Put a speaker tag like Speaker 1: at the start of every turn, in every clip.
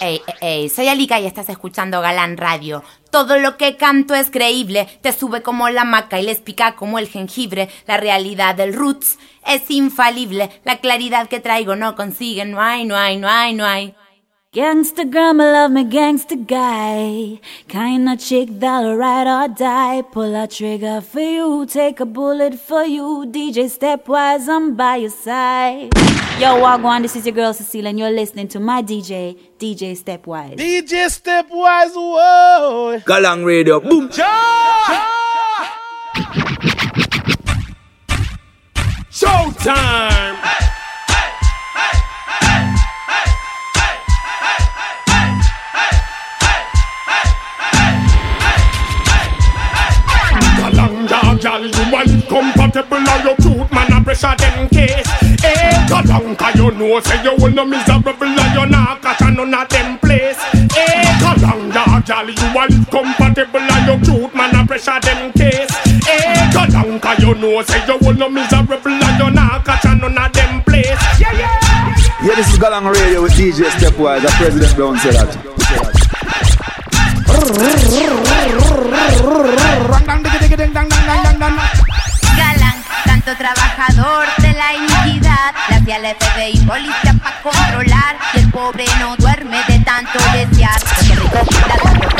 Speaker 1: Ey, ey, soy Alika y estás escuchando Galán Radio. Todo lo que canto es creíble, te sube como la maca y les pica como el jengibre. La realidad del roots es infalible, la claridad que traigo no consigue, no hay, no hay, no hay, no hay.
Speaker 2: Gangsta me love me gangsta guy. Kinda chick that'll ride or die. Pull a trigger for you, take a bullet for you. DJ Stepwise, I'm by your side. Yo, Wagwan, this is your girl Cecile, and you're listening to my DJ, DJ Stepwise.
Speaker 3: DJ Stepwise, whoa.
Speaker 4: Galang Radio, boom.
Speaker 3: Showtime. Gal, you incompatible and you cute man a pressure them case. Eh, Kalanga, you know say you will no miserable and you not catch a none of them place. Eh, Kalanga, gal, you incompatible and you cute man a pressure them case. Eh, Kalanga, you know say you will no miserable and you not catch a none of them place. Yeah, yeah.
Speaker 4: Yeah, this is Galang Radio with DJ Stepwise. The President Brown said that.
Speaker 1: Galán, tanto trabajador de la iniquidad. La el FBI, policía para controlar. Y el pobre no duerme de tanto desear. Porque rico que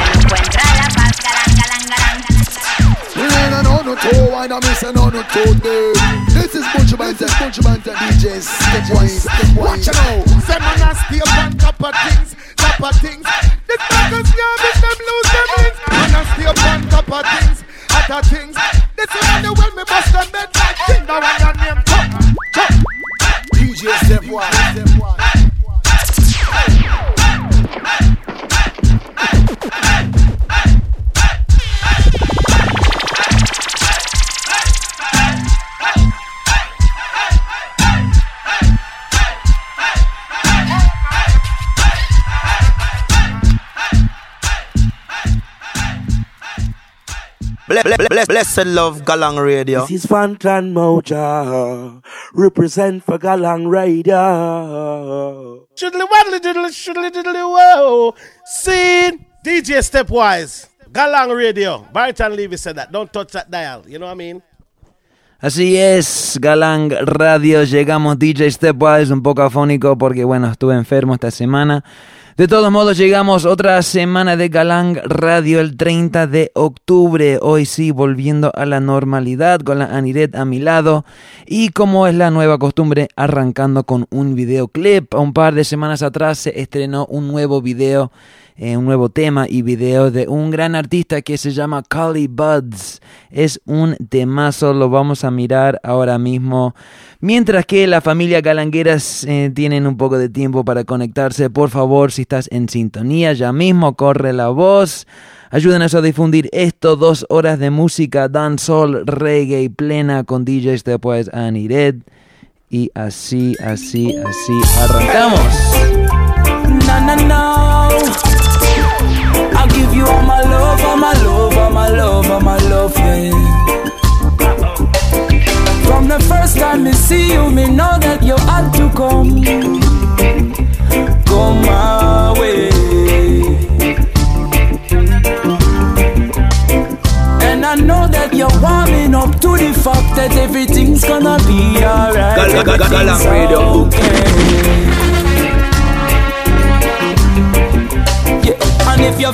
Speaker 1: no encuentra la paz. Galán, galán, galán, galán.
Speaker 5: no, no, two, why not miss no, no, two, day. This is Bunch DJs, Stepwise, Watch out, say man a stay on top of things, top of things. Make Man a stay on top of things, other things. This is when the well me bust them bed like king. That one your name, top, top. DJ Stepwise, Stepwise.
Speaker 4: Bless, bless, bless, blessed love Galang Radio.
Speaker 6: This is Fantan Moja, represent for Galang Radio.
Speaker 3: Shoodly waddly diddly, shoodly diddly, whoa. Scene. DJ Stepwise. Galang Radio. Barton Levy said that. Don't touch that dial. You know what I mean?
Speaker 7: Así es, Galang Radio, llegamos DJ Stepwise, un poco afónico porque bueno, estuve enfermo esta semana. De todos modos, llegamos otra semana de Galang Radio el 30 de octubre. Hoy sí, volviendo a la normalidad con la Aniret a mi lado. Y como es la nueva costumbre, arrancando con un videoclip. Un par de semanas atrás se estrenó un nuevo video eh, un nuevo tema y video de un gran artista que se llama Collie Buds. Es un temazo, lo vamos a mirar ahora mismo. Mientras que la familia Galangueras eh, tienen un poco de tiempo para conectarse, por favor, si estás en sintonía, ya mismo corre la voz. Ayúdenos a difundir esto, dos horas de música, dancehall, reggae plena con DJs después Anired. Y así, así, así arrancamos.
Speaker 8: No, no, no. Give you all my love, all my love, all my love, all my love, yeah. From the first time me see you, me know that you had to come. Come my way. And I know that you're warming up to the fact that everything's gonna be alright. Everything's okay. Yeah, and if you're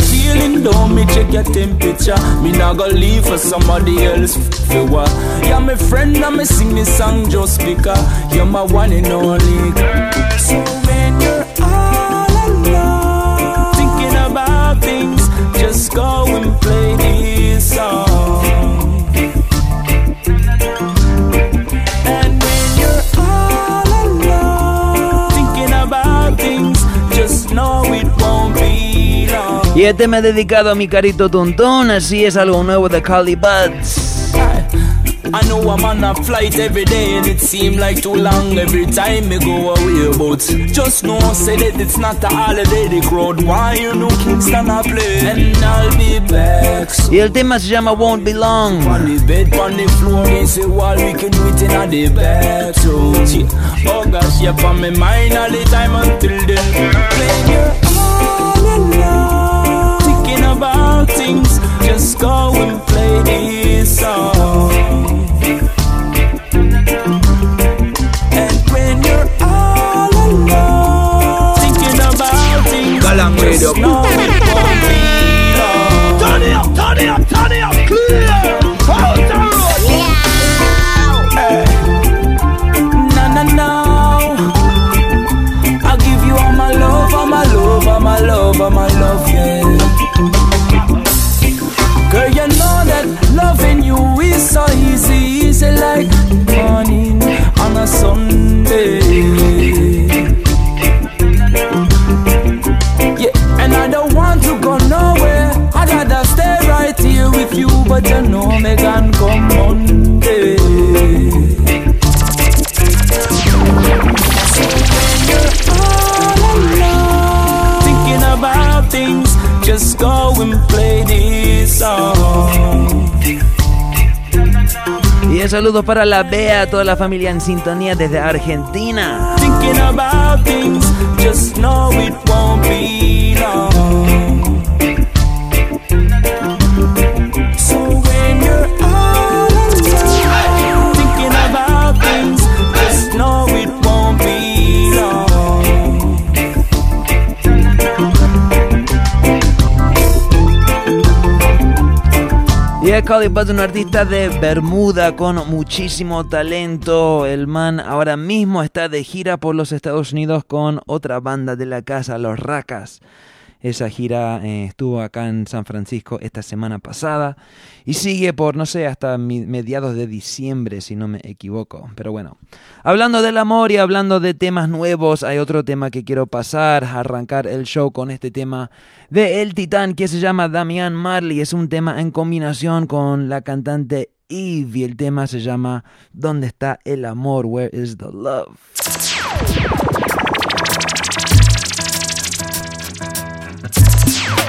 Speaker 8: feeling low, me check your temperature. Me not gonna leave for somebody else for what? You're my friend, and me sing this song just because you're my one and only girl. So when you're all alone, thinking about things, just go and play
Speaker 7: Y este me he dedicado a mi carito tontón, así es algo nuevo de Collie Buds.
Speaker 8: I know I'm on a flight every day and it seem like too long every time me go away but just know say that it's not a holiday the crowd why you know Kingston a play and I'll be back soon
Speaker 7: Y el tema se llama Won't Be Long.
Speaker 8: on the bed, on the floor, they say while we can do it in the bathroom. Yeah. Oh gosh, yeah, on my mind all the time until then. When you're go and play this song. And when you're all alone, thinking about things, just know it won't be long.
Speaker 2: Turn it up, turn it up, turn it up,
Speaker 8: but you know me can come Monday. Thinking about things, just go and play this song.
Speaker 7: Y un saludo para la Bea, toda la familia en sintonía desde Argentina.
Speaker 8: Thinking about things, just know it won't be long.
Speaker 7: Es Cody Buzz, un artista de Bermuda con muchísimo talento. El man ahora mismo está de gira por los Estados Unidos con otra banda de la casa, Los Racas. Esa gira eh, estuvo acá en San Francisco esta semana pasada y sigue por, no sé, hasta mediados de diciembre, si no me equivoco. Pero bueno, hablando del amor y hablando de temas nuevos, hay otro tema que quiero pasar, arrancar el show con este tema de El Titán que se llama Damian Marley. Es un tema en combinación con la cantante Eve y el tema se llama ¿Dónde está el amor? Where is the love?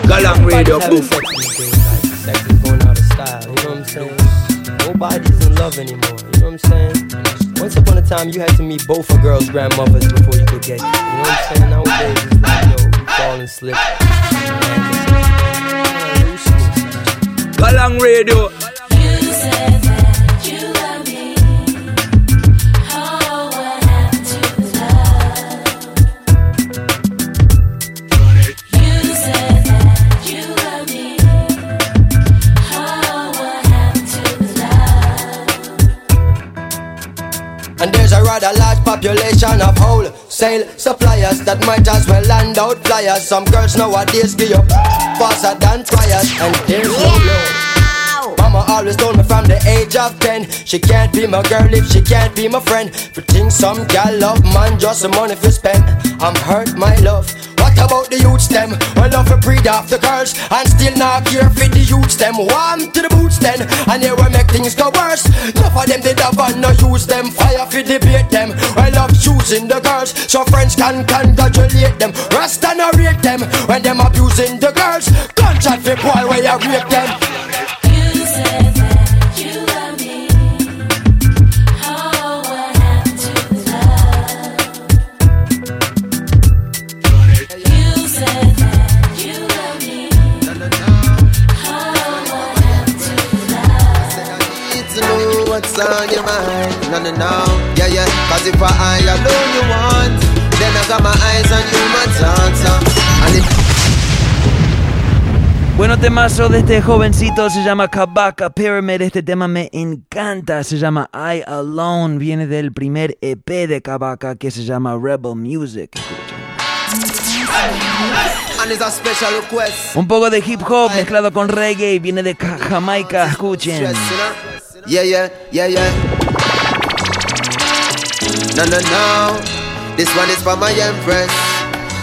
Speaker 2: Galang Radio.
Speaker 9: Having
Speaker 2: Boom.
Speaker 9: sex these days, like, sex is going out of style, you know what I'm saying? Nobody's in love anymore, you know what I'm saying? Once upon a time, you had to meet both a girl's grandmothers before you could get it, you know what I'm saying? Nowadays, it's like, yo, you fall and slip.
Speaker 2: Galang Radio.
Speaker 9: And there's a rather large population of wholesale suppliers that might as well land out flyers. Some girls nowadays give up faster than tryers, and there's no love. Mama always told me from the age of 10 She can't be my girl if she can't be my friend. For things some gal love man just the money for spend. I'm hurt my love About the youths them? Well love for breed off the girls And still not care for the youths them. Warm to the boots then And here we make things go worse. Enough of them did have and no use them. Fire for debate them. Well love choosing the girls So friends can congratulate them. Rest and rate them When them abusing the girls. Gunshot for boy where you rape them
Speaker 7: Bueno, temazo de este jovencito se llama Kabaka Pyramid. Este tema me encanta. Se llama I Alone. Viene del primer EP de Kabaka que se llama Rebel Music.
Speaker 10: and it's a special request.
Speaker 7: Un poco de hip hop mezclado con reggae. Viene de Ca- Jamaica. Escuchen.
Speaker 10: Yeah, yeah, yeah, yeah. No, no, no. This one is for my empress.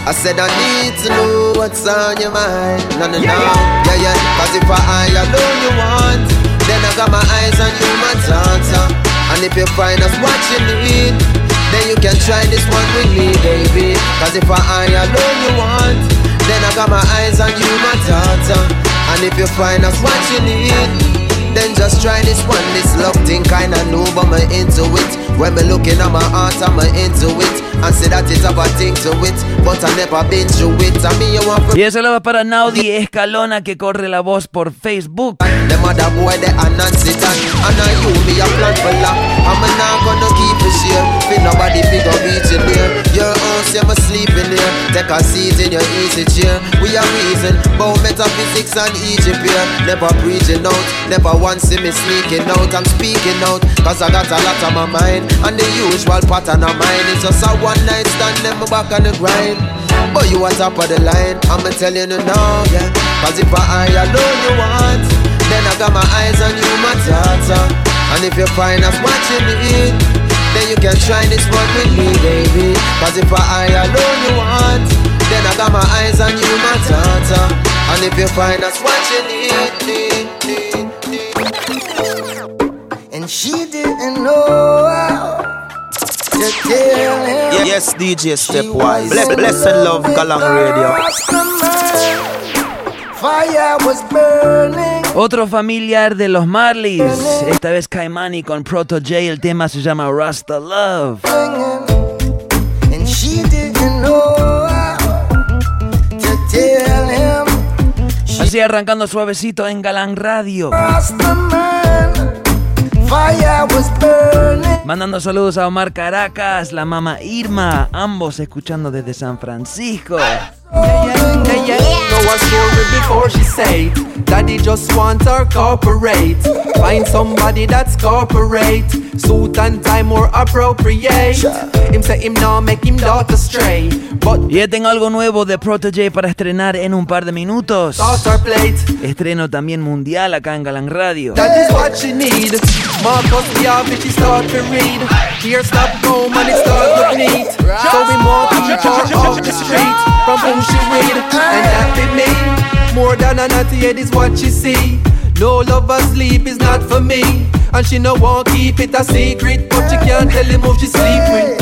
Speaker 10: I said I need to know what's on your mind. No, no, no. Yeah, yeah. Cause if I alone you want, then I got my eyes on you, my dancer. And if you find us what you need, then you can try this one with me, baby. Cause if I alone you want, then I got my eyes on you, my daughter. And if you find us what you need, then just try this one. This love thing kinda new, but me into it. When me looking at my heart, I'm into it. and say that it's a bad thing to it, but I never been through it. I mean, you want
Speaker 7: Y eso lo va para Naudi Escalona que corre la voz por Facebook.
Speaker 10: The mother boy they are Nancy Tan And I you me a plan for love I'm not gonna keep it share Fi nobody fi go reach in there Your house you me sleeping there Take a seat in your easy chair We are reason About metaphysics and Egypt here Never preaching out Never once see me sneaking out I'm speaking out Cause I got a lot on my mind And the usual pattern of mine It's just a one night stand Then me back on the grind But you on top of the line I'ma tell you now, yeah Cause if I alone you want then I got my eyes on you, my tata. And if you find us watching it, then you can try this one with me, baby. Cause if I alone you want, then I got my eyes on you, my tata. And if you find us watching it,
Speaker 11: she didn't know how to tell him.
Speaker 4: Yes, DJ Stepwise. Bless, blessed love, Galang Radio.
Speaker 11: Fire was burning.
Speaker 7: Otro familiar de los Marleys, esta vez Caimani con Proto J, el tema se llama Rasta Love.
Speaker 11: And she didn't know how to tell him.
Speaker 7: Así arrancando suavecito en Galán Radio.
Speaker 11: Rasta
Speaker 7: Mandando saludos a Omar Caracas, la mamá Irma, ambos escuchando desde San Francisco.
Speaker 12: Yeah, yeah, know a story before she say Daddy just want her corporate. Find somebody that's corporate. Suit and tie more appropriate. Him say him now make him daughter stray. But
Speaker 7: Y ya tengo algo nuevo de Protege para estrenar en un par de minutos. Estreno también mundial acá en Galán Radio.
Speaker 12: That is what she need. Marcus Garvey she start to read. Here stop home and it start look neat. So we to report off the street From she read And that be me. More than a naughty head is what she see. No lover sleep is not for me. And she no want keep it a secret But she can't tell him who she sleep with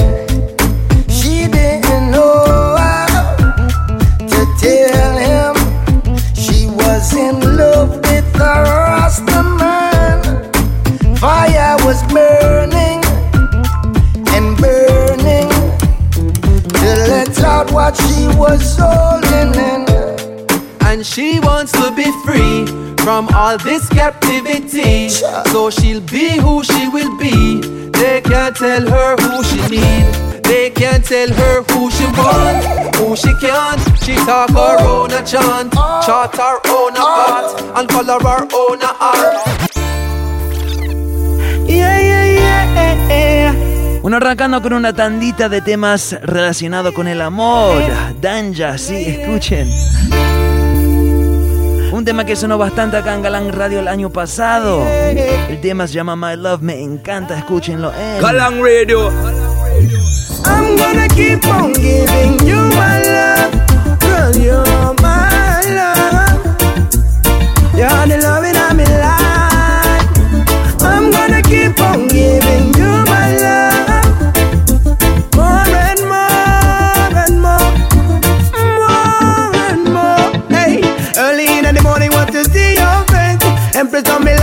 Speaker 11: what she was holding in.
Speaker 12: And she wants to be free from all this captivity. So she'll be who she will be. They can't tell her who she need. They can't tell her who she want, who she can't. She talk her own a chant, oh. chart her own a oh. path, and color her own a art. Yeah, yeah, yeah,
Speaker 7: Uno arrancando con una tandita de temas relacionados con el amor. Danja, sí, escuchen. Un tema que sonó bastante acá en Galán Radio el año pasado. El tema se llama My Love, me encanta, escúchenlo. en
Speaker 4: Galang Radio.
Speaker 11: I'm gonna keep on giving you my love, girl. You're my love. You're the loving I'm in life. I'm gonna keep on giving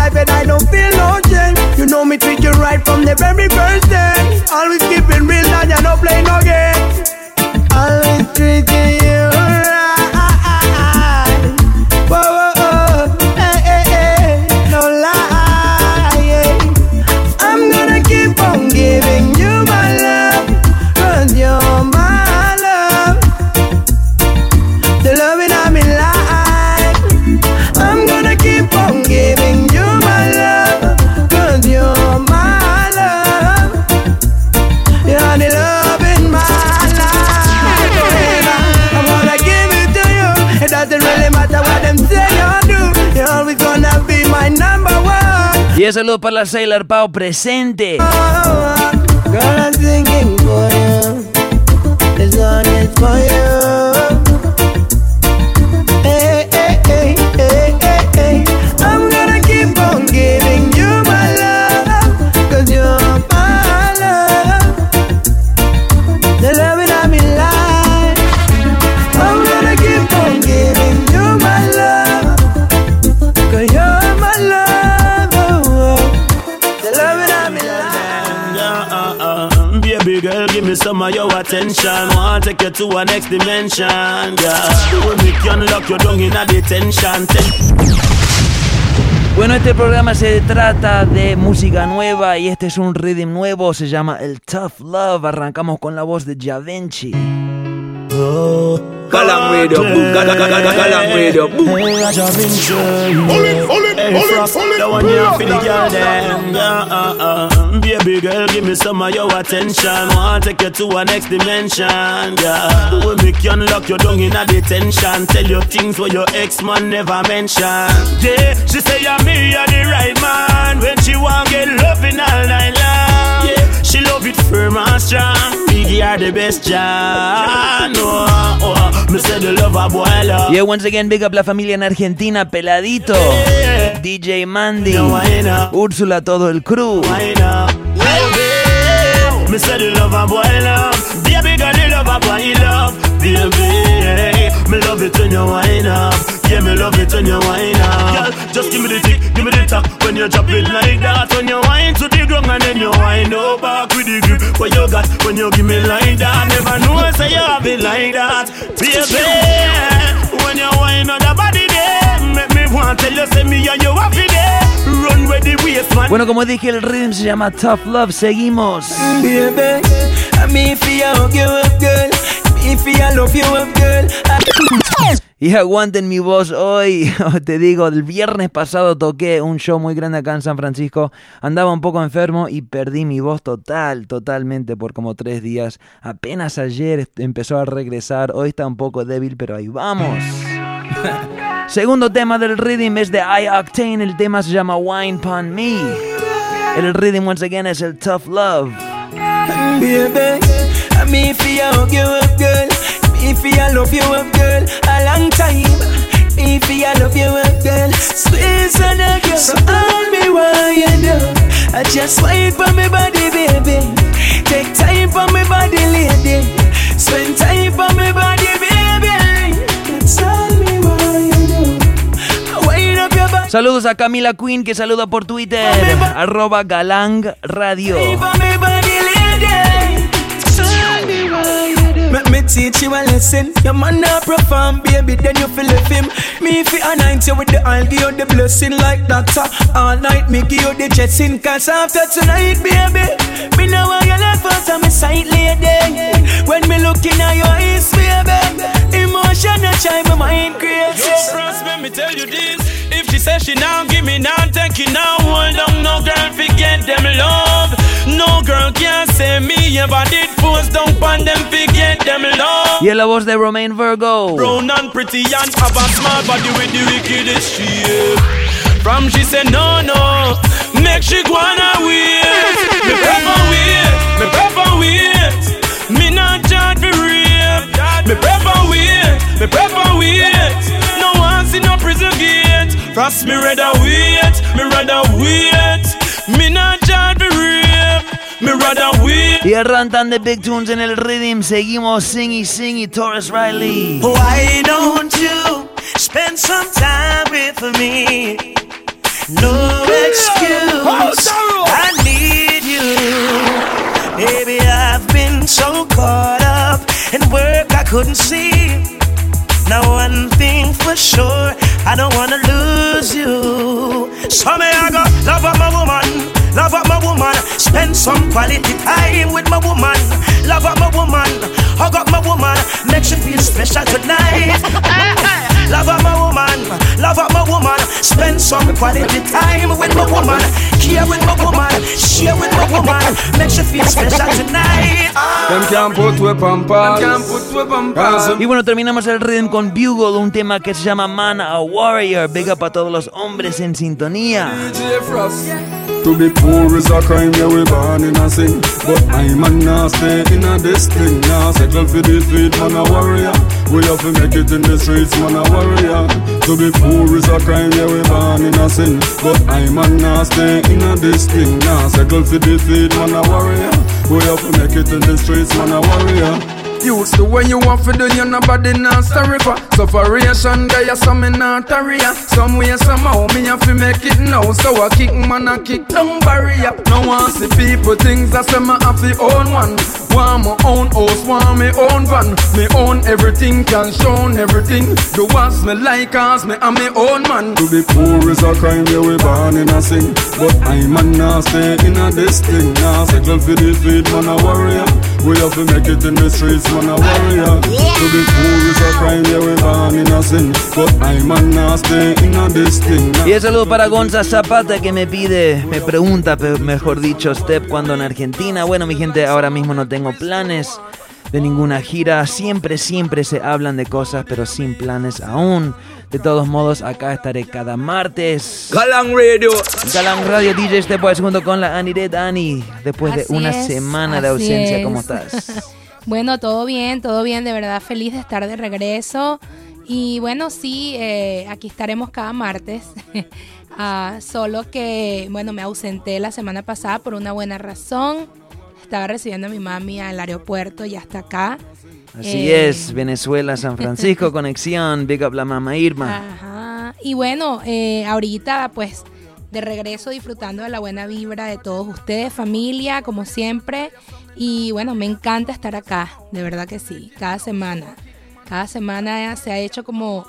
Speaker 11: life, and I don't feel no shame. You know me treat you right from the very first day. Always keeping real, and you don't play no games. Always treating you
Speaker 7: un saludo para la Sailor Pau presente. Bueno, este programa se trata de música nueva y este es un rhythm nuevo, se llama el Tough Love. Arrancamos con la voz de Javenchi.
Speaker 13: Oh. Galang Radio, Galang Radio.
Speaker 8: Baby girl, give me some of your attention. Wanna take you to a next dimension. Yeah, we make you unlock your down in a detention. Tell you things where your ex man never mention. Yeah, she say yeah me you're the right man when she want get loving all night. Yeah, she love it firm and strong. Biggie are the best. Oh, oh.
Speaker 7: Yeah, once again, big up la familia en Argentina, Peladito, DJ Mandy, Úrsula, todo el crew.
Speaker 8: Me say the love a boy love. Baby girl the love a boy love. Baby Me love it when you wind up. Yeah me love it when you wind up. Girl just give me the tick, When you drop it like that When you wind to the ground and then you wind up back with the grip. What you got when you give me like that Never know I say you have it like that. Baby When you wind on the body there. Make me want tell you say me and you happy there. Run where the waist man
Speaker 7: Bueno como dije el rhythm se llama Tough Love. Seguimos.
Speaker 14: Baby Me feel you up girl Me feel love you girl
Speaker 7: y aguanten mi voz hoy. Te digo, el viernes pasado toqué un show muy grande acá en San Francisco. Andaba un poco enfermo y perdí mi voz total, totalmente por como tres días. Apenas ayer empezó a regresar. Hoy está un poco débil, pero ahí vamos. Segundo tema del rhythm es de I Octane. El tema se llama Wine Pon Me. El rhythm once again es el Tough Love.
Speaker 14: Baby, me feel you up, girl. Me feel love you up, girl. A long time. Me feel love you up, girl. Sweet son of girl. So all me want you do. I just wait for me body, baby. Take time for me body, lady. Spend time for me body, baby. That's all me want you do. Wind up your body.
Speaker 7: Saludos a Camila Queen que saluda por Twitter. Arroba Galang Radio.
Speaker 14: Make me teach you a lesson. Your man not perform, baby, then you feel left him. Me fi anoint you with the I'll give you the blessing like that. All night me give you the jetting. Cause after tonight, baby, me know why you left out of my sight lady. When me looking at your eyes, baby, emotion that try my mind creates.
Speaker 8: Yo, France, let me tell you this. If she says she now give me now, take it now, hold on, no girl forget them love. Girl can't say me ever did force down on them forget them love.
Speaker 7: Y en la voz de Romain Virgo.
Speaker 8: Brown and pretty and have a small body with the wickedest shape. From she said no no, make she go on her way. Me prefer wait, me prefer wait. Me not charge for rape. Me prefer wait, me prefer wait. No one see no prison gate. Frost me rather wait, me rather wait. Me not charge for rape. Me rather wait.
Speaker 7: Y arrancan de Big Tunes en el rhythm. Seguimos Singy Singy Torres Riley.
Speaker 15: Why don't you spend some time with me? No excuse. Oh, I need you. Baby, I've been so caught up in work I couldn't see. Now one thing for sure, I don't wanna lose you. So may I go love up my woman, love up my woman, spend some quality time with my woman, love up my woman, hug up my woman, make she feel special tonight. love up my woman, love up my woman, spend some quality time with my woman, care with my woman, share with my woman, make she feel special tonight.
Speaker 7: Y bueno, terminamos el rhythm con Bugle, un tema que se llama Man a Warrior. Big up a todos los hombres en sintonía.
Speaker 16: To be poor is a crime, yeah, we born in a sin. But I'm a now stay in a this thing. Now settle for defeat, man a warrior. We have to make it in the streets, man a warrior. To be poor is a crime, yeah, we born in a sin. But I'm a now stay in a this thing. Now settle for defeat, man a warrior. We have to make it in the streets, man a warrior.
Speaker 17: Excuse the way you want for do you nobody not sorry for. Sufferation guy some me not area Some way somehow me have to make it now. So I kick man I kick down barrier. No one see people things I say me have the own one. Want my own house, want me own van. Me own everything, can show everything. Do what me like cause me am me own man. To be poor is a crime, yeah we born in a sin. But I man now stay in a this thing. Now settle for the feed man a warrior The streets be in But I man now stay in a this thing
Speaker 7: Y el saludo para Gonza Zapata que me pide, me pregunta, mejor dicho, Step, cuando en Argentina. Bueno, mi gente, ahora mismo no tengo planes de ninguna gira. Siempre, siempre se hablan de cosas, pero sin planes aún. De todos modos, acá estaré cada martes.
Speaker 4: Galang Radio.
Speaker 7: Galang Radio DJ Stepwise junto con la Aniret Ani. Después de una semana de ausencia, ¿cómo estás?
Speaker 18: bueno, todo bien, todo bien. De verdad, feliz de estar de regreso. Y bueno, sí, eh, aquí estaremos cada martes. Ah, solo que, bueno, me ausenté la semana pasada por una buena razón. Estaba recibiendo a mi mami al aeropuerto y hasta acá.
Speaker 7: Así eh, es, Venezuela, San Francisco, conexión, big up la mamá Irma.
Speaker 18: Ajá. Y bueno, eh, ahorita pues de regreso disfrutando de la buena vibra de todos ustedes, familia, como siempre. Y bueno, me encanta estar acá, de verdad que sí, cada semana. Cada semana se ha hecho como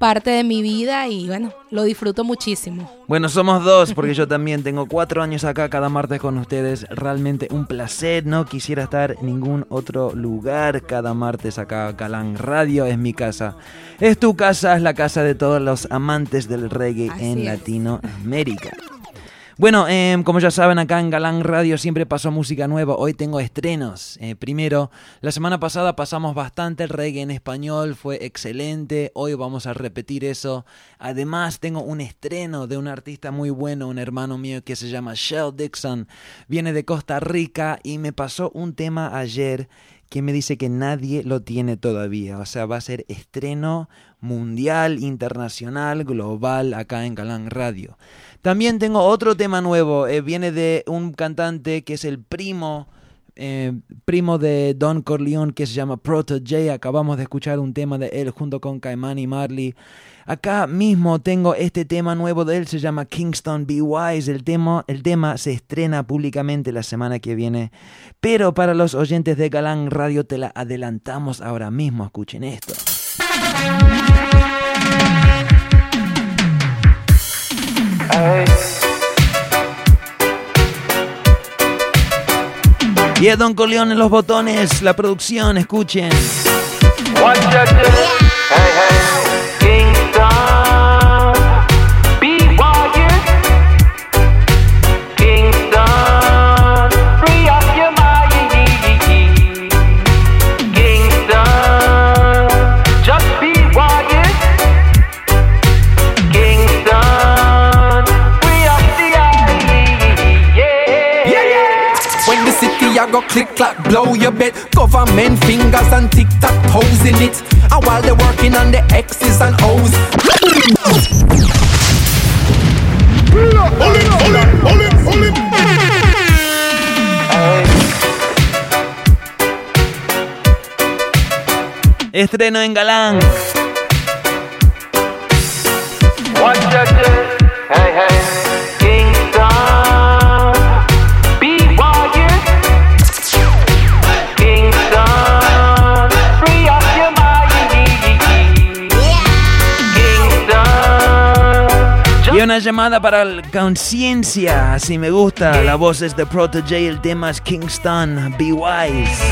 Speaker 18: parte de mi vida y bueno, lo disfruto muchísimo.
Speaker 7: Bueno, somos dos porque yo también tengo cuatro años acá cada martes con ustedes. Realmente un placer, no quisiera estar en ningún otro lugar cada martes acá. Calán Radio es mi casa. Es tu casa, es la casa de todos los amantes del reggae en Latinoamérica. Bueno, em, como ya saben, acá en Galán Radio siempre pasó música nueva. Hoy tengo estrenos. Eh, primero, la semana pasada pasamos bastante el reggae en español, fue excelente. Hoy vamos a repetir eso. Además, tengo un estreno de un artista muy bueno, un hermano mío que se llama Shell Dixon. Viene de Costa Rica y me pasó un tema ayer que me dice que nadie lo tiene todavía. O sea, va a ser estreno mundial, internacional, global acá en Galán Radio. También tengo otro tema nuevo. Eh, viene de un cantante que es el primo. Eh, primo de Don Corleone que se llama Proto J. Acabamos de escuchar un tema de él junto con Caimán y Marley. Acá mismo tengo este tema nuevo de él, se llama Kingston Be Wise. El tema, el tema se estrena públicamente la semana que viene. Pero para los oyentes de Galán Radio te la adelantamos ahora mismo. Escuchen esto. Y es Don Coleón en los botones, la producción, escuchen.
Speaker 12: Go click clack, blow your bet. Government fingers and tic tac toes in it. And while they're working on the X's and O's.
Speaker 7: Estreno en Galán.
Speaker 12: Hey,
Speaker 7: una llamada para la conciencia. Si me gusta, la voz es de Protege, el tema es Kingston, Be Wise.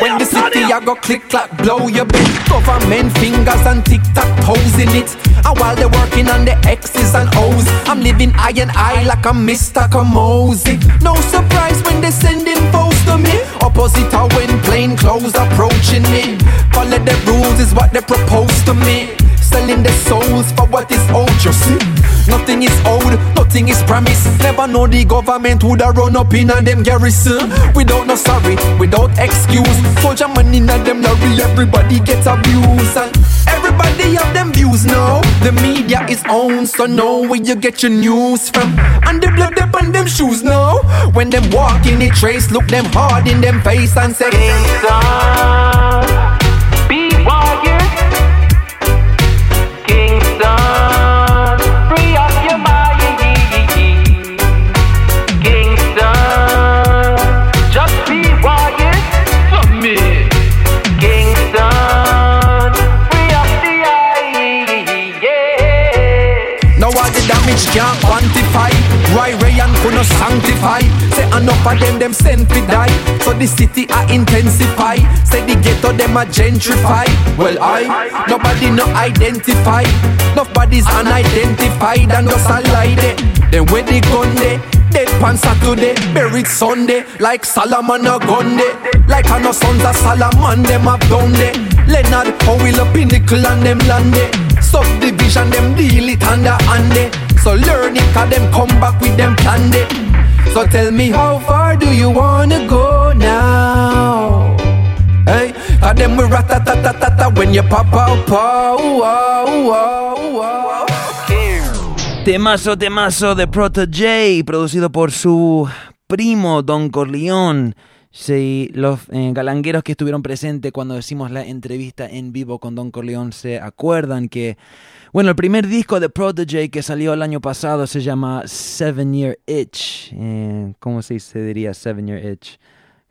Speaker 12: When the city I go click clack blow your bit Government fingers and tic tac toes in it And while they're working on the X's and O's I'm living eye and eye like a Mr. Kamosi No surprise when they sending foes to me Opposite how when plain clothes approaching me Follow the rules is what they propose to me selling their souls for what is owed, you see. Nothing is owed, nothing is promised. Never know the government would have run up in a them garrison. Without no sorry, without excuse. Soldier money in a them lorry, everybody gets abused. And everybody have them views now. The media is on, so know where you get your news from. And the blood up on them shoes now. When them walk in the trace, look them hard in them face and say, Kingston, all can't quantify. Roy Ray and Kuno sanctify. Say enough of them, them sent to die. So the city I intensify. Say the ghetto them a gentrify. Well I, nobody no identify. Nobody's unidentified and just a lie there. Then where the gun there? Dead pan Saturday, buried Sunday, like Solomon a gun. Like I know sons of Solomon, them have done day. Leonard Powell a pinnacle and them land day. Subdivision, them deal it under hand day. So learn it, cause them come back with them plan day. So tell me how far do you wanna go now? Hey, cause them we rat-a-tat-tat-tat when you pop out.
Speaker 7: Temazo, temazo de Proto producido por su primo Don Corleone. Si los eh, galangueros que estuvieron presentes cuando decimos la entrevista en vivo con Don Corleone se acuerdan que, bueno, el primer disco de Protege que salió el año pasado se llama Seven Year Itch. Eh, ¿Cómo se diría Seven Year Itch?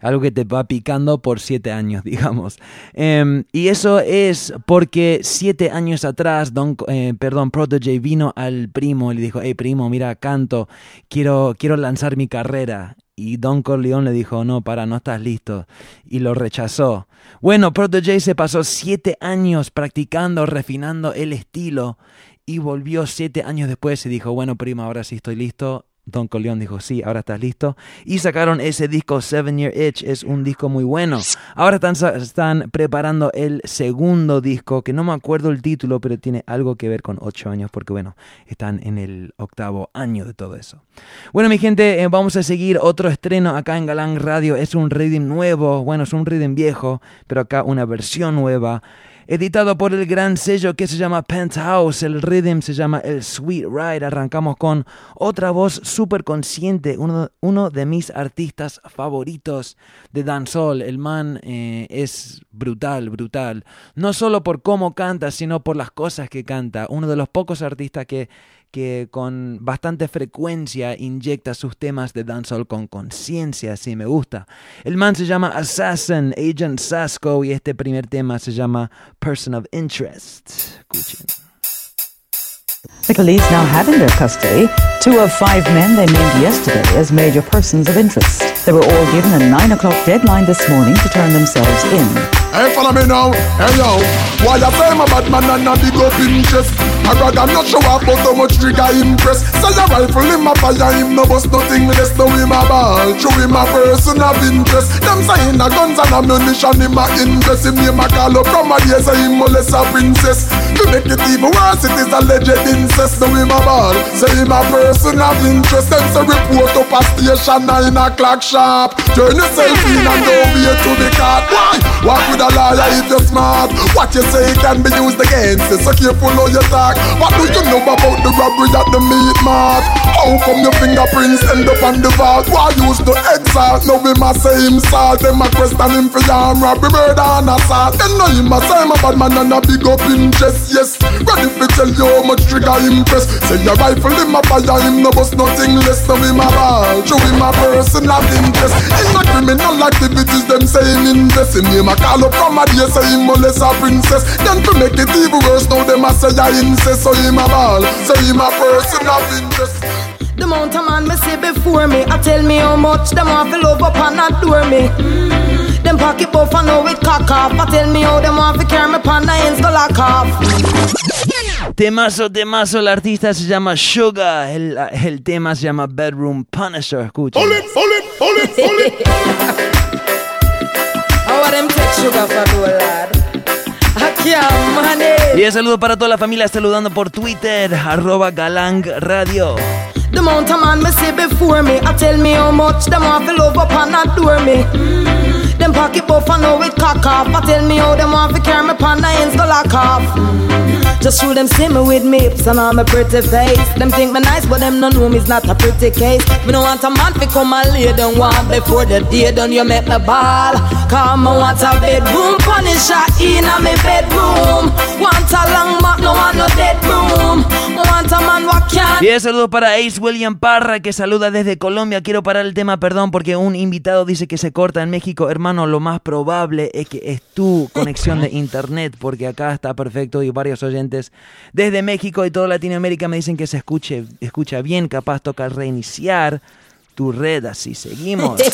Speaker 7: Algo que te va picando por siete años, digamos. Em, y eso es porque siete años atrás, Don, eh, perdón, Protege vino al primo y le dijo, hey primo, mira, canto, quiero, quiero lanzar mi carrera. Y Don Corleone le dijo, no, para, no estás listo. Y lo rechazó. Bueno, Protege se pasó siete años practicando, refinando el estilo. Y volvió siete años después y dijo, bueno, primo, ahora sí estoy listo. Don Corleone dijo, sí, ahora estás listo. Y sacaron ese disco, Seven Year Itch. Es un disco muy bueno. Ahora están, están preparando el segundo disco, que no me acuerdo el título, pero tiene algo que ver con ocho años, porque bueno, están en el octavo año de todo eso. Bueno, mi gente, eh, vamos a seguir otro estreno acá en Galán Radio. Es un rhythm nuevo, bueno, es un rhythm viejo, pero acá una versión nueva editado por el gran sello que se llama Penthouse. El rhythm se llama El Sweet Ride. Arrancamos con otra voz súper consciente, uno, uno, de mis artistas favoritos de dancehall. El man eh, es brutal, brutal. No solo por cómo canta, sino por las cosas que canta. Uno de los pocos artistas que que con bastante frecuencia inyecta sus temas de dancehall con conciencia, así me gusta. El man se llama Assassin, Agent Sasco, y este primer tema se llama Person of Interest. Escuchen.
Speaker 19: The police now have in their custody two of five men they named yesterday as major persons of interest. They were all given a 9 o'clock deadline this morning to turn themselves in.
Speaker 5: Hey, follow me now. Hey, yo. Why say my bad man and a big up? I not how much trigger impress. Say a rifle in my fire, him no bust nothing less. No him a ball, show him a person of interest. Them saying a guns and ammunition, him a name a call up from a day, say him molest a princess. Make it even worse, it is. No him a ball, say him a person of interest. Them say report up a station nine o'clock sharp. Turn yourself in and don't wait to be caught. Why? Walk with a liar if you're smart. What you say can be used against you, so careful how you talk. What do you know about the robbery at the meat mart? How come your fingerprints end up on the vault? Why use the exalt? Now we must say him salt. Them a question him for arm robbery, murder and assault. Then know him a say him a bad man and a big up interest. Yes, ready to tell you how much trigger impress. Say your rifle him a fire, him no bust nothing less. Now him a ball, show him a person of interest. In the criminal activities, them say him invest. Him name a call up from a day, say him molest a princess. Then to make it even worse, now them a say I incest. So him a ball, say him a person of interest.
Speaker 20: The amount of man me see before me, I tell me how much them want to love up and adore me. Mm. Them pocket buff and know it cock off. I tell me how them want to carry me pan the ends go lock off.
Speaker 7: Temazo, temazo, el artista se llama Sugar, el, el tema se llama Bedroom Punisher, escucha.
Speaker 5: Hold it, hold it, hold it, hold it.
Speaker 20: Them take sugar for can't manage.
Speaker 7: Y un saludo para toda la familia saludando por Twitter, arroba Galang Radio.
Speaker 20: The amount of man me see before me, I tell me how much them want to love up and adore me. Mm. Them pocket buff I know it cock off. I tell me how them want to carry me pan the ends go lock off. Just shoot them see me with me hips and all my pretty face. Them think me nice, but them no know me's not a pretty case. Me no want a man to come and lay down one before the day done. You make me ball. Come on, want a bedroom punisher in a me bedroom. Want a long back, no want no dead room. Want a man what can.
Speaker 7: Y es saludo para Ace William Parra que saluda desde Colombia. Quiero parar el tema, perdón, porque un invitado dice que se corta en México. Hermano, lo más probable es que es tu conexión de internet, porque acá está perfecto y varios oyentes desde México y toda Latinoamérica me dicen que se escuche, escucha bien. Capaz toca reiniciar tu red, así seguimos.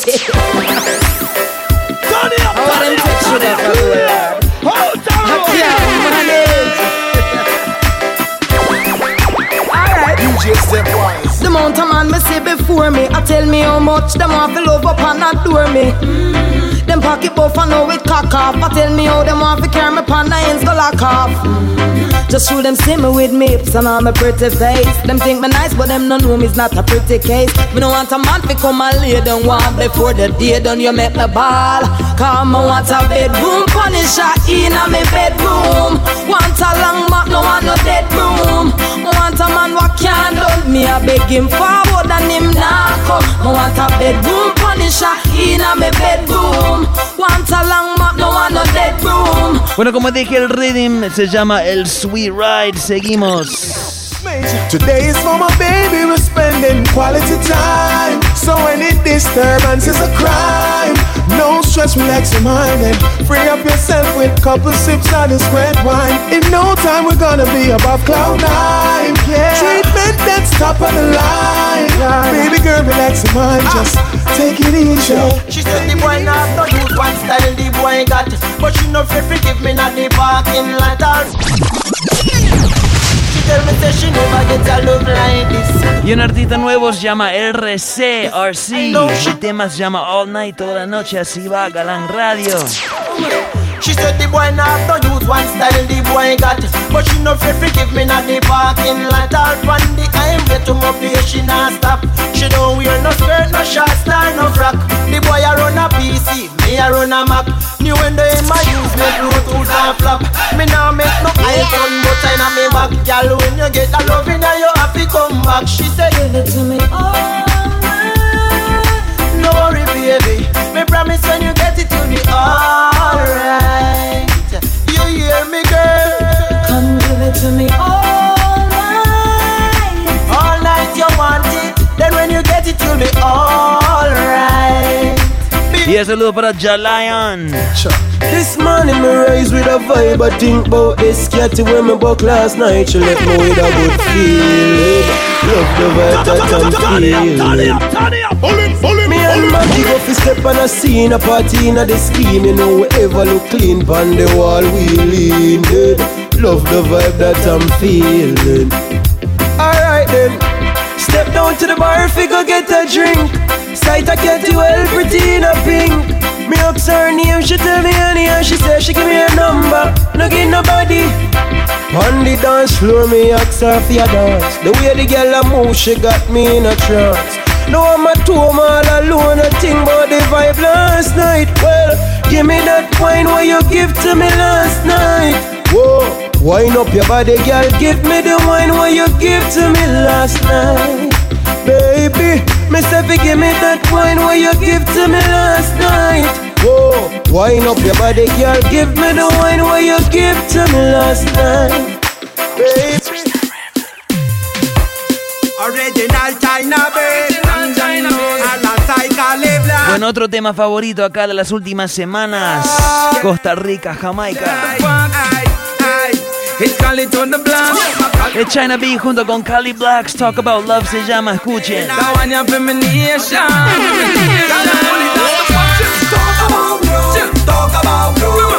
Speaker 20: The amount of man me see before me, I tell me how much them want to love up and adore me. Mm. Them pocket buff I know it cock off. I tell me how them want to carry me pan the ends go lock off. Just shoot them see me with me hips and all my pretty face. Them think me nice, but them no know me's not a pretty case. Me no want a man to come and lay down one before the day done. You make me ball. Come on, want a bedroom punisher in a me bedroom. Want a long back, no want no dead room. Want a man what can't me. I beg him forward and him not come. Me want a bedroom punisher in a me bedroom. Want a long back, no want no dead room.
Speaker 7: Bueno, como dije, el rhythm se llama el Sweet Ride. Seguimos.
Speaker 9: Today is for my baby, we're spending quality time. So any disturbance is a crime. No stress, relax your mind and free up yourself with couple sips of this red wine. In no time, we're gonna be above cloud nine. Yeah. Treatment that's top of the line. Baby girl, relax your mind, just take it easy.
Speaker 10: She said the boy not no use one style the boy got But she no free forgive me not the parking lot
Speaker 7: Y un artista nuevo se llama RC, RC. El tema se llama All Night, toda la noche, así va Galán Radio.
Speaker 10: She said the boy not no use one style the boy got But she no free forgive me not the parking lot. All from the highway to my place she not stop. She don't wear no skirt, no short star, no frock. The boy a run a PC, me a run a Mac. New when they my use me Bluetooth and flap Me now make no iPhone but I me back Girl when you get a love in you have to come back. She said give it to me. Oh, no worry baby Me promise when you get it you'll be alright
Speaker 7: Y un saludo para Jalion.
Speaker 9: This morning me rise with a vibe I think about this catty when me buck last night. She left me with a good feeling. Love the vibe that I'm feeling Me and Maggie go fi step on a scene A party in a the scheme. You know we ever look clean Pon the wall we lean. Love the vibe that I'm feeling. Alright then Step down to the bar if we go get a drink. Sight a catty well pretty in a pink. Me ask her name, she tell me honey And she say she give me a number. No give nobody On the dance floor, me ask her for your dance. The way the girl a move, she got me in a trance. No, I'm at home all alone I think about the vibe last night. Well, give me that wine what you give to me last night. Whoa, wind up your body, girl. Give me the wine what you give to me last night. Baby, me say give me that wine what you give to me last night. Whoa, wind up your body, girl. Give me the wine what you give to me last night. Baby.
Speaker 21: Original China China
Speaker 7: Bueno, otro tema favorito acá de las últimas semanas. Costa Rica, Jamaica.
Speaker 21: It's Khalid on the block.
Speaker 7: El China B junto con Cali Blacks Talk About Love se llama, escuchen.
Speaker 21: That one ya femination. Talk about blue.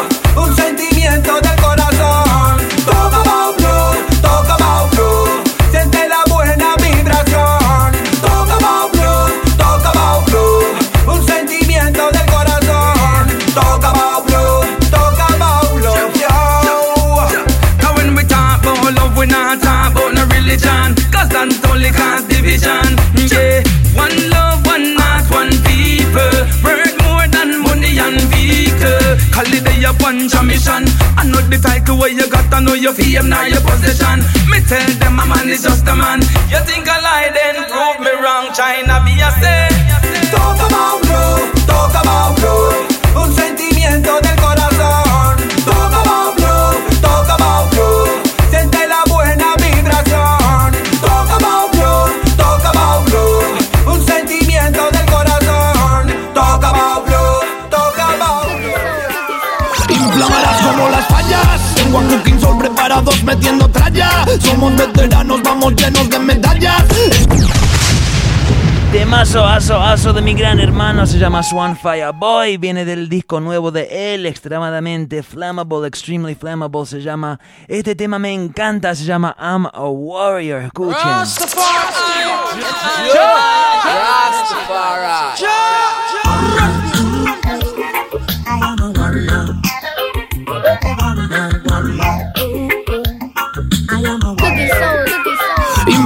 Speaker 14: Ganja mission. I know the title where you got, I know your fame, now your position. Me tell them a man is just a man. You think I lie, then prove me wrong. China be a say.
Speaker 22: Talk about blue, talk about blue.
Speaker 6: Tengo a Cooking Soul preparados metiendo tralla. Somos veteranos, vamos llenos de medallas.
Speaker 7: Temazo, aso, aso de mi gran hermano se llama Swan Fire Boy, viene del disco nuevo de él, extremadamente flammable, extremely flammable, se llama, este tema me encanta, se llama I'm a Warrior, escuchen.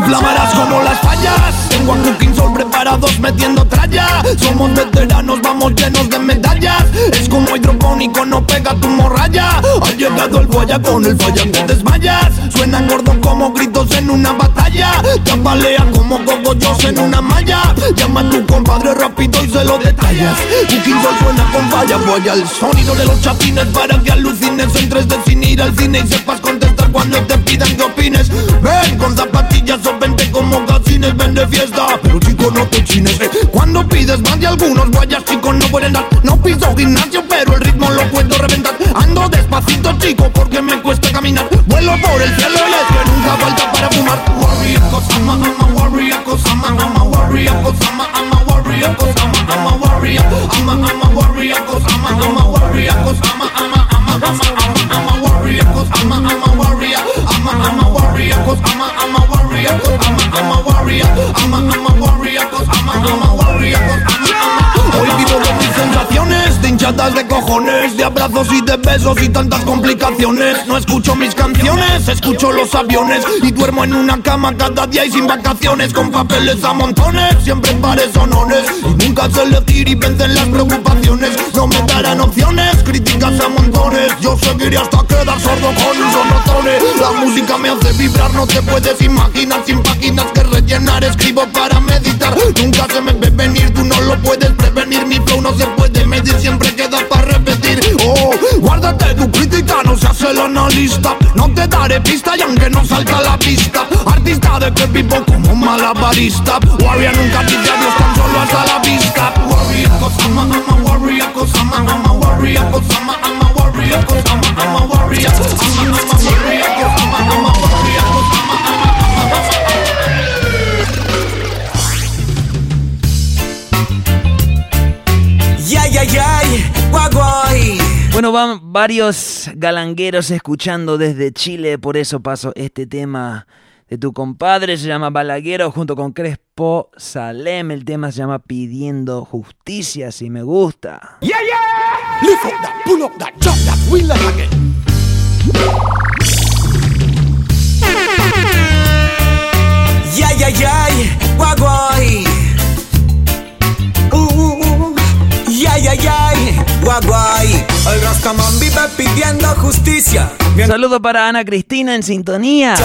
Speaker 6: Inflamarás como las fallas. Tengo a Cooking preparados metiendo tralla. Somos veteranos, vamos llenos de medallas. Es como hidropónico, no pega tu morralla. Ha llegado el guaya con el falla, te desmayas. Suenan gordo como gritos en una batalla. Tapalea como cogollos en una malla. Llama a tu compadre rápido y se lo detallas. Cooking Soul suena con falla. Voy al sonido de los chapines para que alucines. Entres de sin ir al cine y sepas contestar cuando te pidan que opines. Ven con zapatillas o vente como gacines, ven de fiesta. Pero chico, no te chines. eh. Cuando pides más de algunos guayas, chicos, no pueden dar. No piso gimnasio, pero el ritmo lo puedo reventar. Ando despacito, chico, porque me cuesta caminar. Vuelo por el cielo y es que nunca falta para fumar. Warrior, cause I'm a, I'm a warrior, cause I'm a, I'm a warrior, cause I'm a, I'm a warrior, cause I'm a, I'm a warrior. I'm a, I'm a warrior, cause I'm a, I'm a warrior, cause I'm a, de cojones, de abrazos y de besos y tantas complicaciones. No escucho mis canciones, escucho los aviones y duermo en una cama cada día y sin vacaciones, con papeles a montones, siempre pares honores. Y nunca sé elegir y pensé en las preocupaciones. No me darán opciones, críticas a montones. Yo seguiré hasta quedar sordo con unos ratones. La música me hace vibrar, no te puedes imaginar sin páginas que rellenar. Escribo para meditar, nunca se me ve venir, tú no lo puedes prevenir. Mi flow no se puede medir, siempre queda para repetir. Oh, guárdate tu crítica, no seas el analista. No te daré pista y aunque no salga la pista. Artista de vivo como malabarista. Warrior nunca dice adiós, tan solo hasta la vista. Warrior, cause I'm a, warrior, cause I'm a, warrior, cause I'm a, warrior, cause I'm a, warrior. I'm a warrior,
Speaker 7: Bueno, van varios galangueros escuchando desde Chile, por eso paso este tema de tu compadre, se llama Balaguero, junto con Crespo Salem, el tema se llama Pidiendo Justicia, si me gusta.
Speaker 5: Yeah, yeah! Lift up that, pull up that, drop that.
Speaker 22: Yeah, yeah, yeah. Yeah, yeah, yeah, El Rastaman vive pidiendo justicia.
Speaker 7: Un saludo para Ana Cristina en sintonía.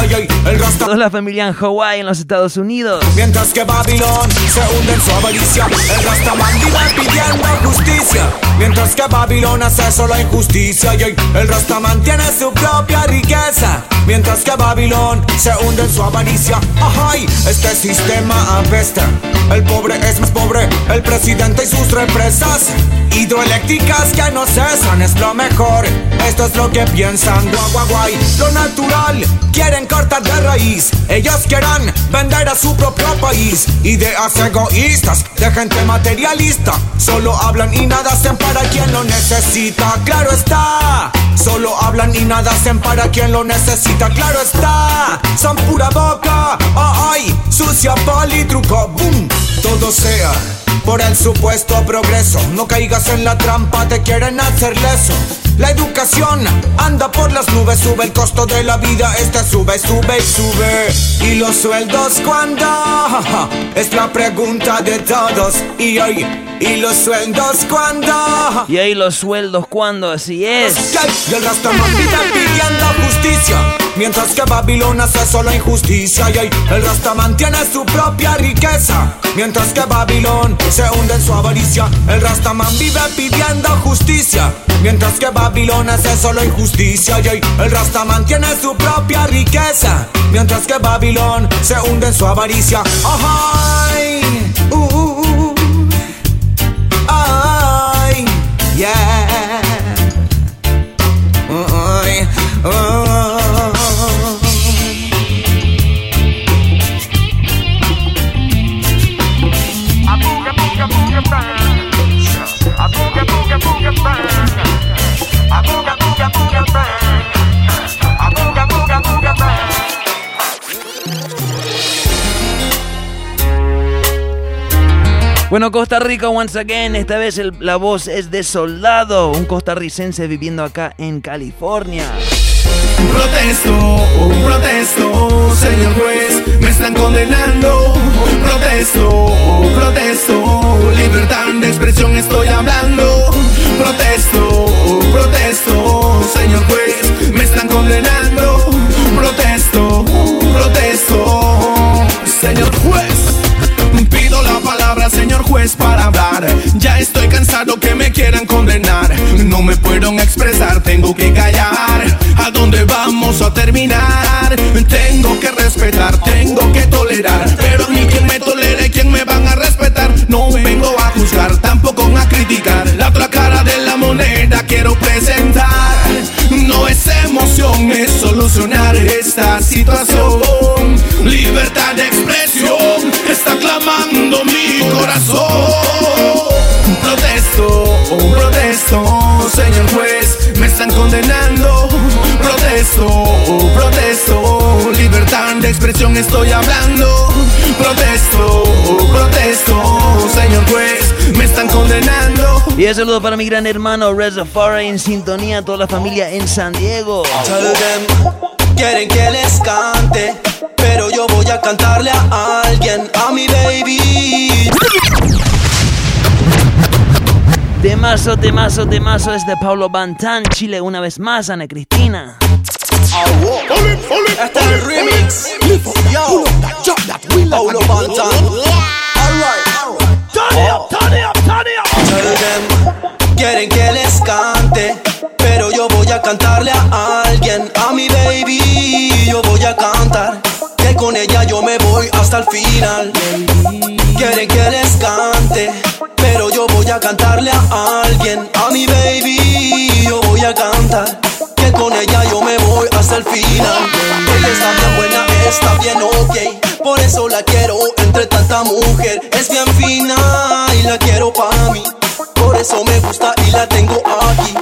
Speaker 7: Toda la familia en Hawái, en los Estados Unidos.
Speaker 22: Mientras que Babilón se hunde en su avaricia, el Rastaman vive pidiendo justicia. Mientras que Babilón hace solo injusticia, y el Rastaman tiene su propia riqueza. Mientras que Babilón se hunde en su avaricia, ajay, este sistema apesta. El pobre es más pobre, el presidente y sus represas hidroeléctricas que no cesan es lo mejor. Esto es lo que piensan guaguaguay, lo natural. Quieren cortar de raíz, ellos quieran vender a su propio país. Ideas egoístas de gente materialista, solo hablan y nada hacen para quien lo necesita. Claro está, solo hablan y nada hacen para quien lo necesita. Claro está, son pura boca, ay, sucia truco, boom, todo sea por el supuesto progreso. No caigas en la trampa, te quieren hacer leso. La educación anda por las nubes, sube el costo de la vida, esta sube, sube y sube. ¿Y los sueldos cuándo? Es la pregunta de todos. Y hoy, ¿y los sueldos cuándo?
Speaker 7: Y ahí los sueldos cuando así es.
Speaker 22: Y el Rastaman vive pidiendo justicia. Mientras que Babilón hace solo injusticia. Y hoy el Rastaman tiene su propia riqueza. Mientras que Babilón se hunde en su avaricia. El Rastaman vive pidiendo justicia. Mientras que Babilón hace solo injusticia. Y hoy el Rastaman tiene su propia riqueza. Mientras que Babilón se hunde en su avaricia. Ay, uh, uh, uh. Ay, yeah.
Speaker 7: Bueno, Costa Rica once again, esta vez el- la voz es de Soldado, un costarricense viviendo acá en California.
Speaker 23: Protesto, protesto, señor juez, me están condenando. Protesto, protesto, libertad de expresión estoy hablando. Protesto, protesto, señor juez, me están condenando. Protesto, protesto, señor juez. Pido la palabra, señor juez, para hablar. Ya estoy cansado que me quieran condenar. No me puedo expresar, tengo que callar. ¿A dónde vamos a terminar? Tengo que respetar, tengo que tolerar. Pero ni quien quiero presentar. No es emoción, es solucionar esta situación. Libertad de expresión está clamando mi corazón. Protesto, protesto, señor juez, me están condenando. Protesto, protesto, libertad de expresión estoy hablando. Protesto, protesto, señor juez, me están condenando.
Speaker 7: Y un saludo para mi gran hermano Reza Farah en sintonía, toda la familia en San Diego.
Speaker 24: Quieren que les cante, pero yo voy a cantarle a alguien, a mi baby.
Speaker 7: Temazo, temazo, temazo es de Paulo Bantan, Chile una vez más, Ana Cristina.
Speaker 24: Este es el remix. Yo, Them, quieren que les cante, pero yo voy a cantarle a alguien, a mi baby. Yo voy a cantar, que con ella yo me voy hasta el final. Quieren que les cante, pero yo voy a cantarle a alguien, a mi baby. Yo voy a cantar, que con ella yo hasta el final. Ella está bien buena, está bien ok, por eso la quiero entre tanta mujer. Es bien fina y la quiero pa' mí, por eso me gusta y la tengo aquí.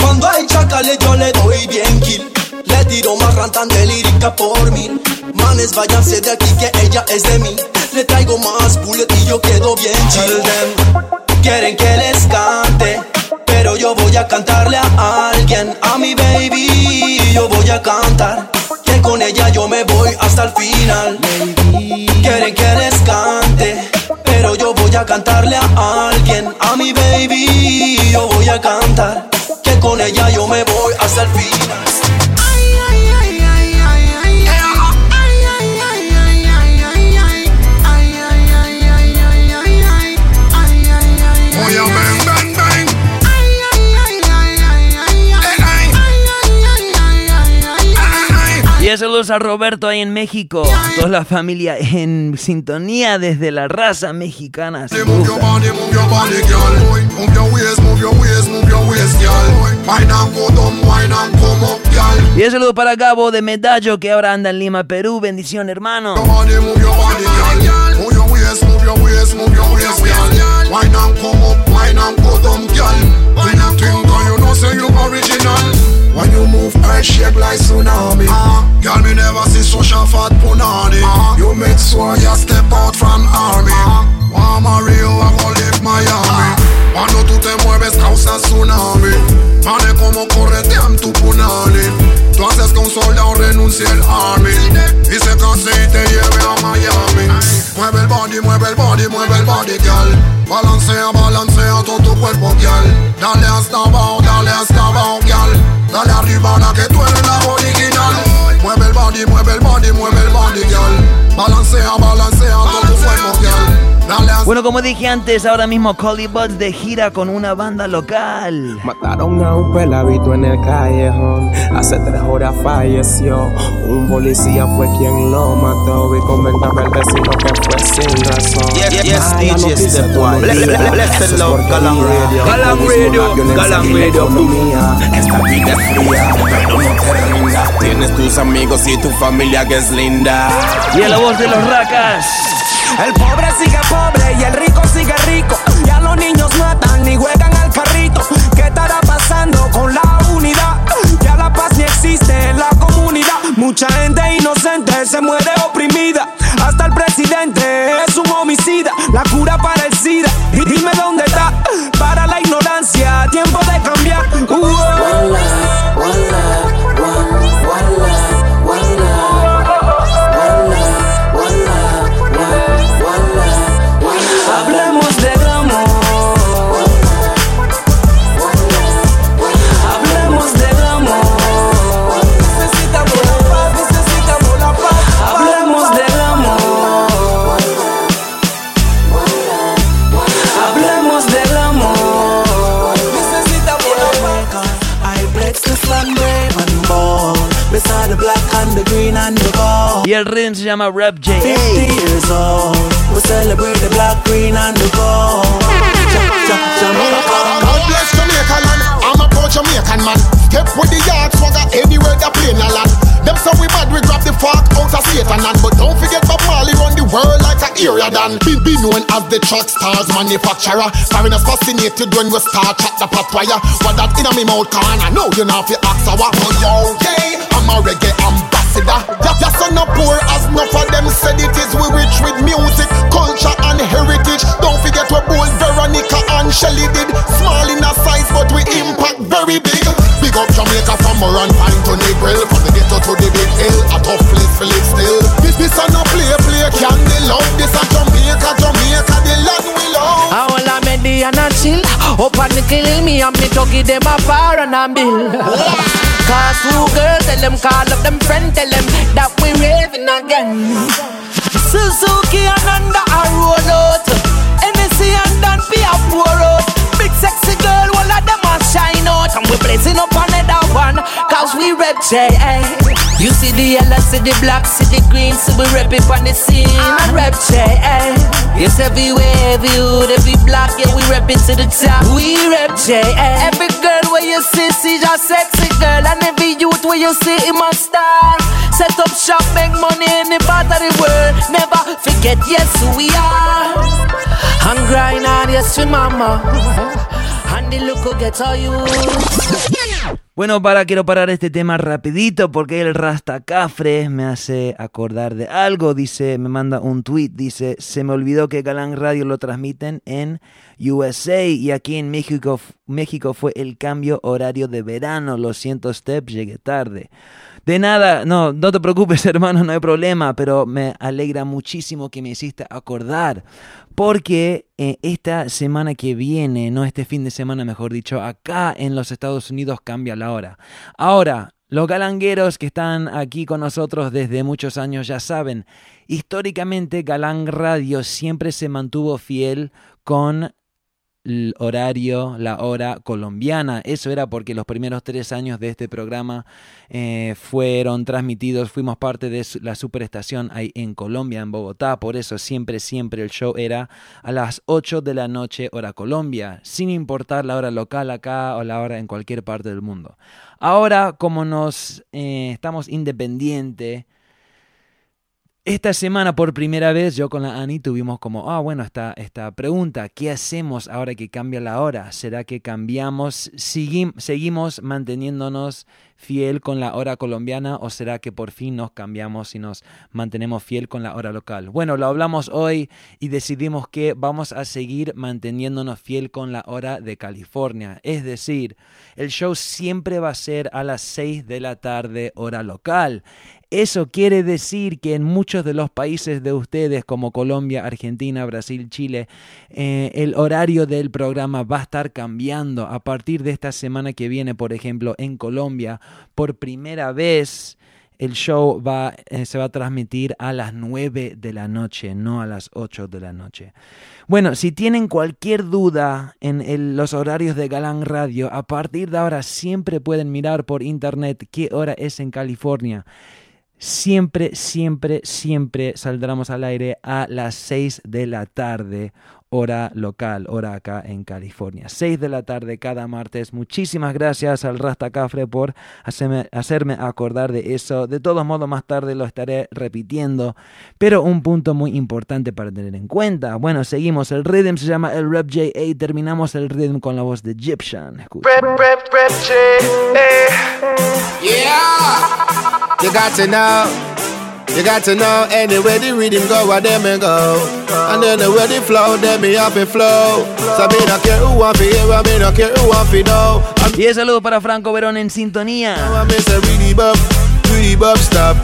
Speaker 24: Cuando hay chacales yo le doy bien kill. Le tiro más rantan de lírica por mil. Manes, váyanse de aquí que ella es de mí. Le traigo más bullet y yo quedo bien chill. quieren que les cante. Pero yo voy a cantarle a alguien, a mi baby. Yo voy a cantar. Que con ella yo me voy hasta el final. Quieren que les cante. Pero yo voy a cantarle a alguien, a mi baby. Yo voy a cantar. Que con ella yo me voy hasta el final.
Speaker 7: Saludos a Roberto ahí en México, toda la familia en sintonía desde la raza mexicana. se. Y un saludo para Gabo de Medallo que ahora anda en Lima, Perú. Bendición, hermano.
Speaker 5: Waist, move your waist, move your waist, girl. Wine and come up, wine and go down, girl. Wine and think, girl, you know say you original. When you move, earth shake like tsunami. Uh-huh. Girl, me never see such a fat punani. Uh-huh. You make sure you step out from army. Wanna marry you, I go live Miami. Cuando tú te mueves, causa tsunami. Vale como corretean tu punani Tú haces que un soldado renuncie al army Y se case y te lleve a Miami bel bandi, mwen bel bandi, mwen bel bandi gal Balanse an, balanse an, ton tou kwen pou gal Dale an staban, dale an staban gal Dale an ribana ke tu el la original. Mwen bel bandi, mwen bel bandi, mwen bel bandi gal Balanse an, balanse an, ton tou kwen pou gal
Speaker 7: Bueno, como dije antes, ahora mismo Collie Buds de gira con una banda local.
Speaker 9: Mataron a un pelavito en el callejón. Hace tres horas falleció. Un policía fue quien lo mató. Y comentaba el vecino que fue sin razón.
Speaker 22: Yes, yes, DJ Stepwise. Blessed love, Galang Radio.
Speaker 9: Galang Radio, Galang Radio. Esta vida es fría, pero no te rindas. Tienes tus amigos y tu familia que es linda.
Speaker 7: Y a la voz de los racas.
Speaker 14: El pobre sigue pobre y el rico sigue rico. Ya los niños matan ni juegan al carrito. ¿Qué estará pasando con la unidad? Ya la paz ni existe en la comunidad. Mucha gente inocente se muere oprimida. Hasta el presidente es un homicida. La cura para el SIDA. Dime dónde está. Para la ignorancia, tiempo de cambiar. Hablemos
Speaker 7: Y el ritmo se llama Rap J.
Speaker 14: 50 years old. We celebrate the black, green, and the gold.
Speaker 5: God bless Jamaica land. I'm a pro Jamaican man. Step with the yard swagger anywhere the plane a land. Them say we bad, we grab the fork out of Satan land. But don't forget Bob Marley run the world like a area dan. Be, be known as the truck stars manufacturer. Foreigners fascinated when we start chat the pot wire. What that in a me mouth can I know you know if you ask a. Oh yo, yeah, I'm a reggae ambassador. Just, just son of poor as enough of them said it is. We rich with music, culture and heritage. Don't forget we bold Veronica and Shelly did. Small in a size but we impact very big. Big up Jamaica from Moran Pine to Negril. From the ghetto to the big hill. A tough place to live still. This, this a no play, play candy love. This a Jamaica, Jamaica, the land we.
Speaker 14: I want a median and a chill. Up the kill me and me to give them a fire and a bill. Cause two girls tell them call up them friend tell them that we raving again. Suzuki and under a roll out. NSC and Dan be a pour out. Big sexy girl, all of them a shine out. And we blazing up another one. Cause we rep J. You see the yellow, see the black, see the green, so we rep it on the scene. And rep J. Yes, everywhere, every hood, every block, yeah, we rep it to the top. We rep J. Every girl where you see, see a sexy girl. And every youth where you see, him a star. Set up shop, make money in the part of the world. Never forget, yes, who we are. And grind hard, yes, we mama. You.
Speaker 7: Bueno, para quiero parar este tema rapidito porque el Rastacafre me hace acordar de algo. Dice, me manda un tweet, dice, se me olvidó que Galán Radio lo transmiten en USA y aquí en México, México fue el cambio horario de verano. Lo siento, Step, llegué tarde. De nada, no, no te preocupes, hermano, no hay problema, pero me alegra muchísimo que me hiciste acordar. Porque eh, esta semana que viene, no este fin de semana, mejor dicho, acá en los Estados Unidos cambia la hora. Ahora, los galangueros que están aquí con nosotros desde muchos años ya saben, históricamente Galán Radio siempre se mantuvo fiel con el horario, la hora colombiana. Eso era porque los primeros tres años de este programa eh, fueron transmitidos, fuimos parte de la superestación ahí en Colombia, en Bogotá. Por eso siempre, siempre el show era a las 8 de la noche, hora Colombia, sin importar la hora local acá o la hora en cualquier parte del mundo. Ahora, como nos eh, estamos independientes, esta semana por primera vez yo con la Ani tuvimos como, ah, bueno, esta, esta pregunta, ¿qué hacemos ahora que cambia la hora? ¿Será que cambiamos, Segui- seguimos manteniéndonos fiel con la hora colombiana o será que por fin nos cambiamos y nos mantenemos fiel con la hora local? Bueno, lo hablamos hoy y decidimos que vamos a seguir manteniéndonos fiel con la hora de California. Es decir, el show siempre va a ser a las 6 de la tarde hora local. Eso quiere decir que en muchos de los países de ustedes, como Colombia, Argentina, Brasil, Chile, eh, el horario del programa va a estar cambiando. A partir de esta semana que viene, por ejemplo, en Colombia, por primera vez el show va, eh, se va a transmitir a las 9 de la noche, no a las 8 de la noche. Bueno, si tienen cualquier duda en los horarios de Galán Radio, a partir de ahora siempre pueden mirar por internet qué hora es en California siempre, siempre, siempre saldremos al aire a las 6 de la tarde, hora local, hora acá en California. 6 de la tarde cada martes. Muchísimas gracias al Rasta Cafre por hacerme, hacerme acordar de eso. De todos modos, más tarde lo estaré repitiendo. Pero un punto muy importante para tener en cuenta. Bueno, seguimos. El rhythm se llama el Rap J. y terminamos el rhythm con la voz de Egyptian.
Speaker 22: Rap, rap, rap, J. Yeah. You got to know, you got to know anywhere the rhythm go, where them and go. And then the way the flow, them me up and flow. So me no care who want to hear, me no care who want to know.
Speaker 7: Y el saludo para Franco Verón en sintonía.
Speaker 22: Oh, I miss a really bub, really bub stop.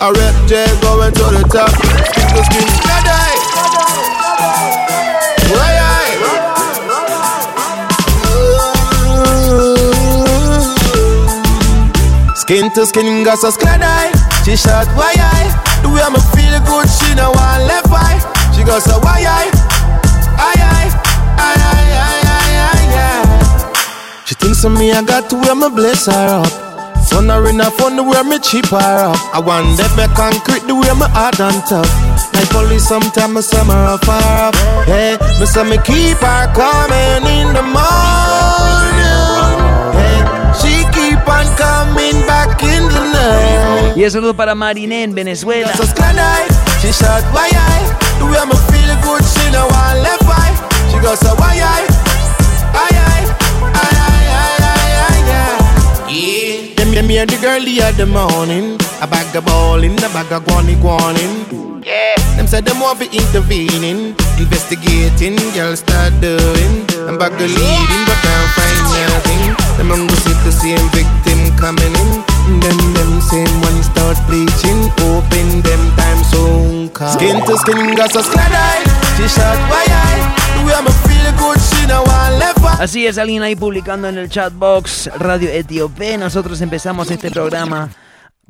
Speaker 22: I rap J going to the top. Skin to skin, Why Skin to skin, got so glad I She shot why I? The way I'ma feel good, she no want left eye She got so why I? I I I I I I I She thinks of me, I got to wear my bless her up. Fun her in a fun the way me cheap her up. I want that me concrete the way my hard and tough. Like police sometimes I summer her far up. Hey, me say me keep her coming in the morning
Speaker 7: Y el saludo para Mariné en Venezuela.
Speaker 22: Yeah, me and the girlie at the morning. A bag of ballin', a bag of guani guanin. Yeah, them said them want to intervening, investigating, girls start doing. I'm back to leading, but can't find nothing. Them on see the same victim coming in. Then them same one start bleaching. Open them time soon. Skin to skin, got so skin eye. She shot why I. We am feel good, she no one left.
Speaker 7: Así es, alguien ahí publicando en el chatbox Radio Etíope. Nosotros empezamos este programa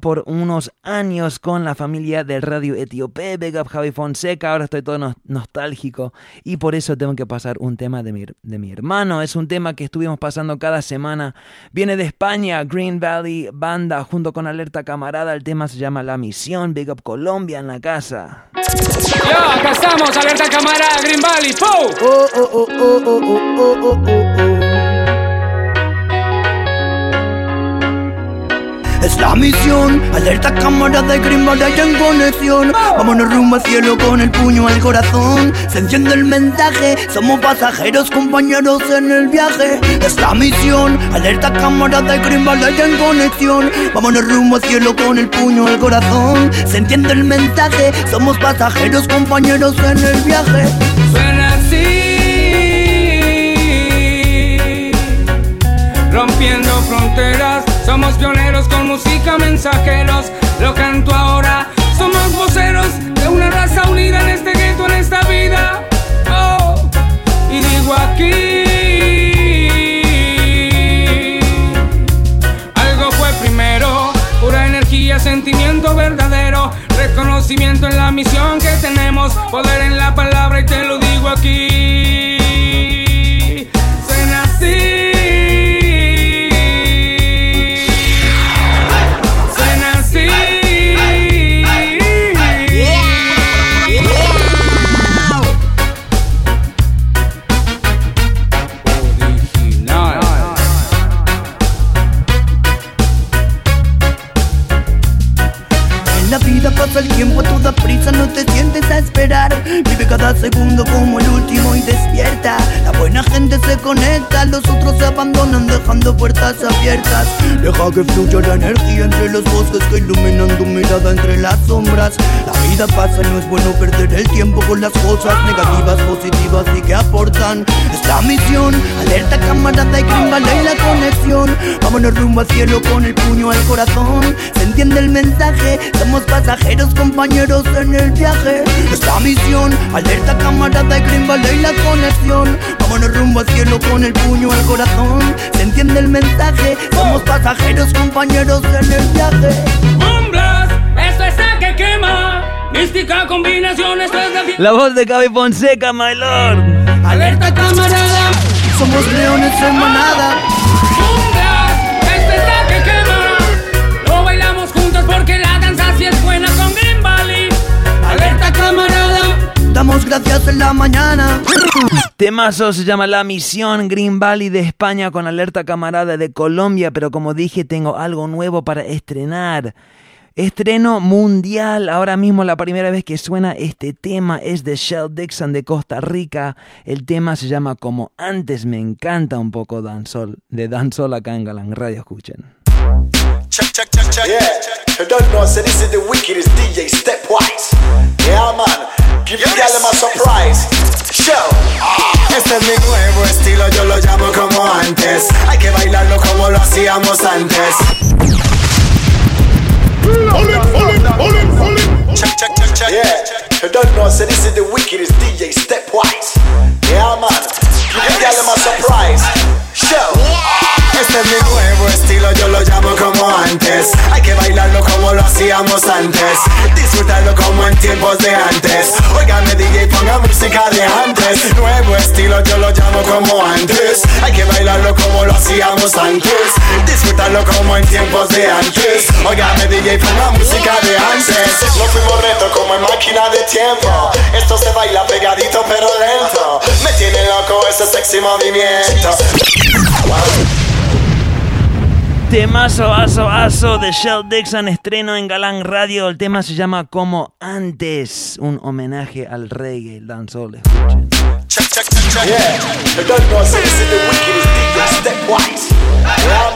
Speaker 7: por unos años con la familia del radio etíope Begab Javi Fonseca. Ahora estoy todo nostálgico y por eso tengo que pasar un tema de mi, de mi hermano. Es un tema que estuvimos pasando cada semana. Viene de España, Green Valley Banda, junto con Alerta Camarada. El tema se llama La Misión. Big Up Colombia en la casa.
Speaker 21: Yo, acá estamos, Alerta Camarada, Green Valley. ¡Pou!
Speaker 22: Oh, oh, oh,
Speaker 25: Es la misión, alerta cámara de Grimbal y en conexión. Vámonos rumbo al cielo con el puño al corazón. Se enciende el mensaje, somos pasajeros, compañeros en el viaje. Es la misión, alerta cámara de Grimbal y en conexión. Vámonos rumbo al cielo con el puño al corazón. Se entiende el mensaje, somos pasajeros, compañeros en el viaje.
Speaker 21: Suena así. Rompiendo fronteras somos pioneros con música, mensajeros. Lo canto ahora. Somos voceros de una raza unida en este gueto, en esta vida. Oh, y digo aquí. Algo fue primero, pura energía, sentimiento verdadero, reconocimiento en la misión que tenemos, poder en la palabra y te lo digo aquí.
Speaker 25: Gente se conecta, los abandonan dejando puertas abiertas. Deja que fluya la energía entre los bosques que iluminan tu mirada entre las sombras. La vida pasa y no es bueno perder el tiempo con las cosas negativas, positivas y que aportan. Es la misión, alerta camarada y y la conexión. Vámonos rumbo al cielo con el puño al corazón. Se entiende el mensaje, somos pasajeros, compañeros en el viaje. Es la misión, alerta camarada y y la conexión. Vámonos rumbo al cielo con el puño al corazón. Se entiende el mensaje, somos pasajeros, compañeros en el viaje.
Speaker 21: Blast, esto es a que quema. Mística combinación, esto es la.
Speaker 7: La voz de Gaby Fonseca, my lord.
Speaker 21: Alerta camarada.
Speaker 25: Somos leones en manada.
Speaker 21: Blast, esto es a que quema. Lo bailamos juntos porque la danza sí es buena con Green Valley. Alerta camarada.
Speaker 25: Damos gracias en la mañana.
Speaker 7: Temazo se llama La Misión Green Valley de España con alerta camarada de Colombia, pero como dije tengo algo nuevo para estrenar. Estreno mundial, ahora mismo la primera vez que suena este tema es de Shell Dixon de Costa Rica. El tema se llama Como antes me encanta un poco dancehall, de dancehall acá en Galang Radio, escuchen.
Speaker 26: Check, check, check, check. Yeah, you don't know, so this is the wickedest DJ Stepwise. Yeah, man, give yes. them a surprise. Show. Ah. Este es mi nuevo estilo, yo lo llamo como antes. Hay que bailarlo como lo hacíamos antes. Pull it, pull it, pull it, pull it. Check, check, check, check. Yeah, you don't know, so this is the wickedest DJ Stepwise. Yeah, man, give them a surprise. Show. Este es mi nuevo estilo, yo lo llamo como antes. Hay que bailarlo como lo hacíamos antes. Disfrutarlo como en tiempos de antes. Óigame DJ, ponga música de antes. Nuevo estilo, yo lo llamo como antes. Hay que bailarlo como lo hacíamos antes. Disfrutarlo como en tiempos de antes. Óigame DJ, ponga música de antes. No fuimos reto como en máquina de tiempo. Esto se baila pegadito pero lento. Me tiene loco ese sexy movimiento.
Speaker 7: Temazo, aso, aso de Shell Dixon, estreno en Galán Radio. El tema se llama Como Antes, un homenaje al reggae, el dancehall. Escuchen.
Speaker 26: Check, check, check, check. Yeah, is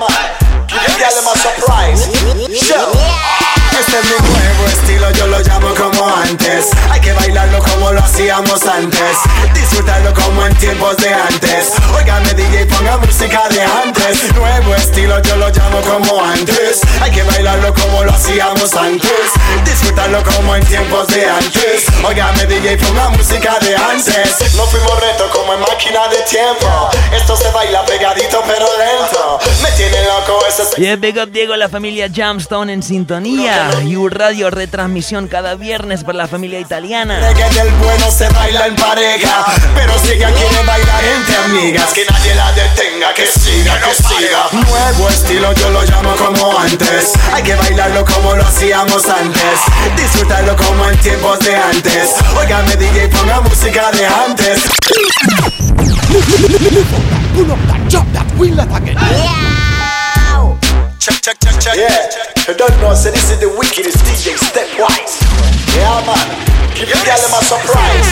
Speaker 26: man, give a surprise. Este es mi nuevo estilo, yo lo llamo como antes. Hay que bailarlo como lo hacíamos antes. Disfrutarlo como en tiempos de antes. Óigame DJ, ponga música de antes. Nuevo estilo, yo lo llamo como antes. Hay que bailarlo como lo hacíamos antes. Disfrutarlo como en tiempos de antes. Óigame DJ, ponga música de antes. No fuimos reto como en máquina de tiempo. Esto se baila pegadito pero lento. Me tiene loco ese
Speaker 7: Yeah, big up Diego, la familia Jamstone en sintonía. You Radio retransmisión cada viernes para la familia italiana.
Speaker 26: Bueno se baila en pareja. Pero si ella quiere bailar entre amigas, que nadie la detenga, que siga, que siga. Nuevo estilo, yo lo llamo como antes. Hay que bailarlo como lo hacíamos antes. Disfrutarlo como en tiempos de antes. Óigame, DJ, ponga música de antes.
Speaker 5: Pull up that jump that wheel that again.
Speaker 26: Check, check, check, check. Yeah, you don't know, so this is the wickedest DJ Stepwise. Yeah, man, give yes. them a surprise.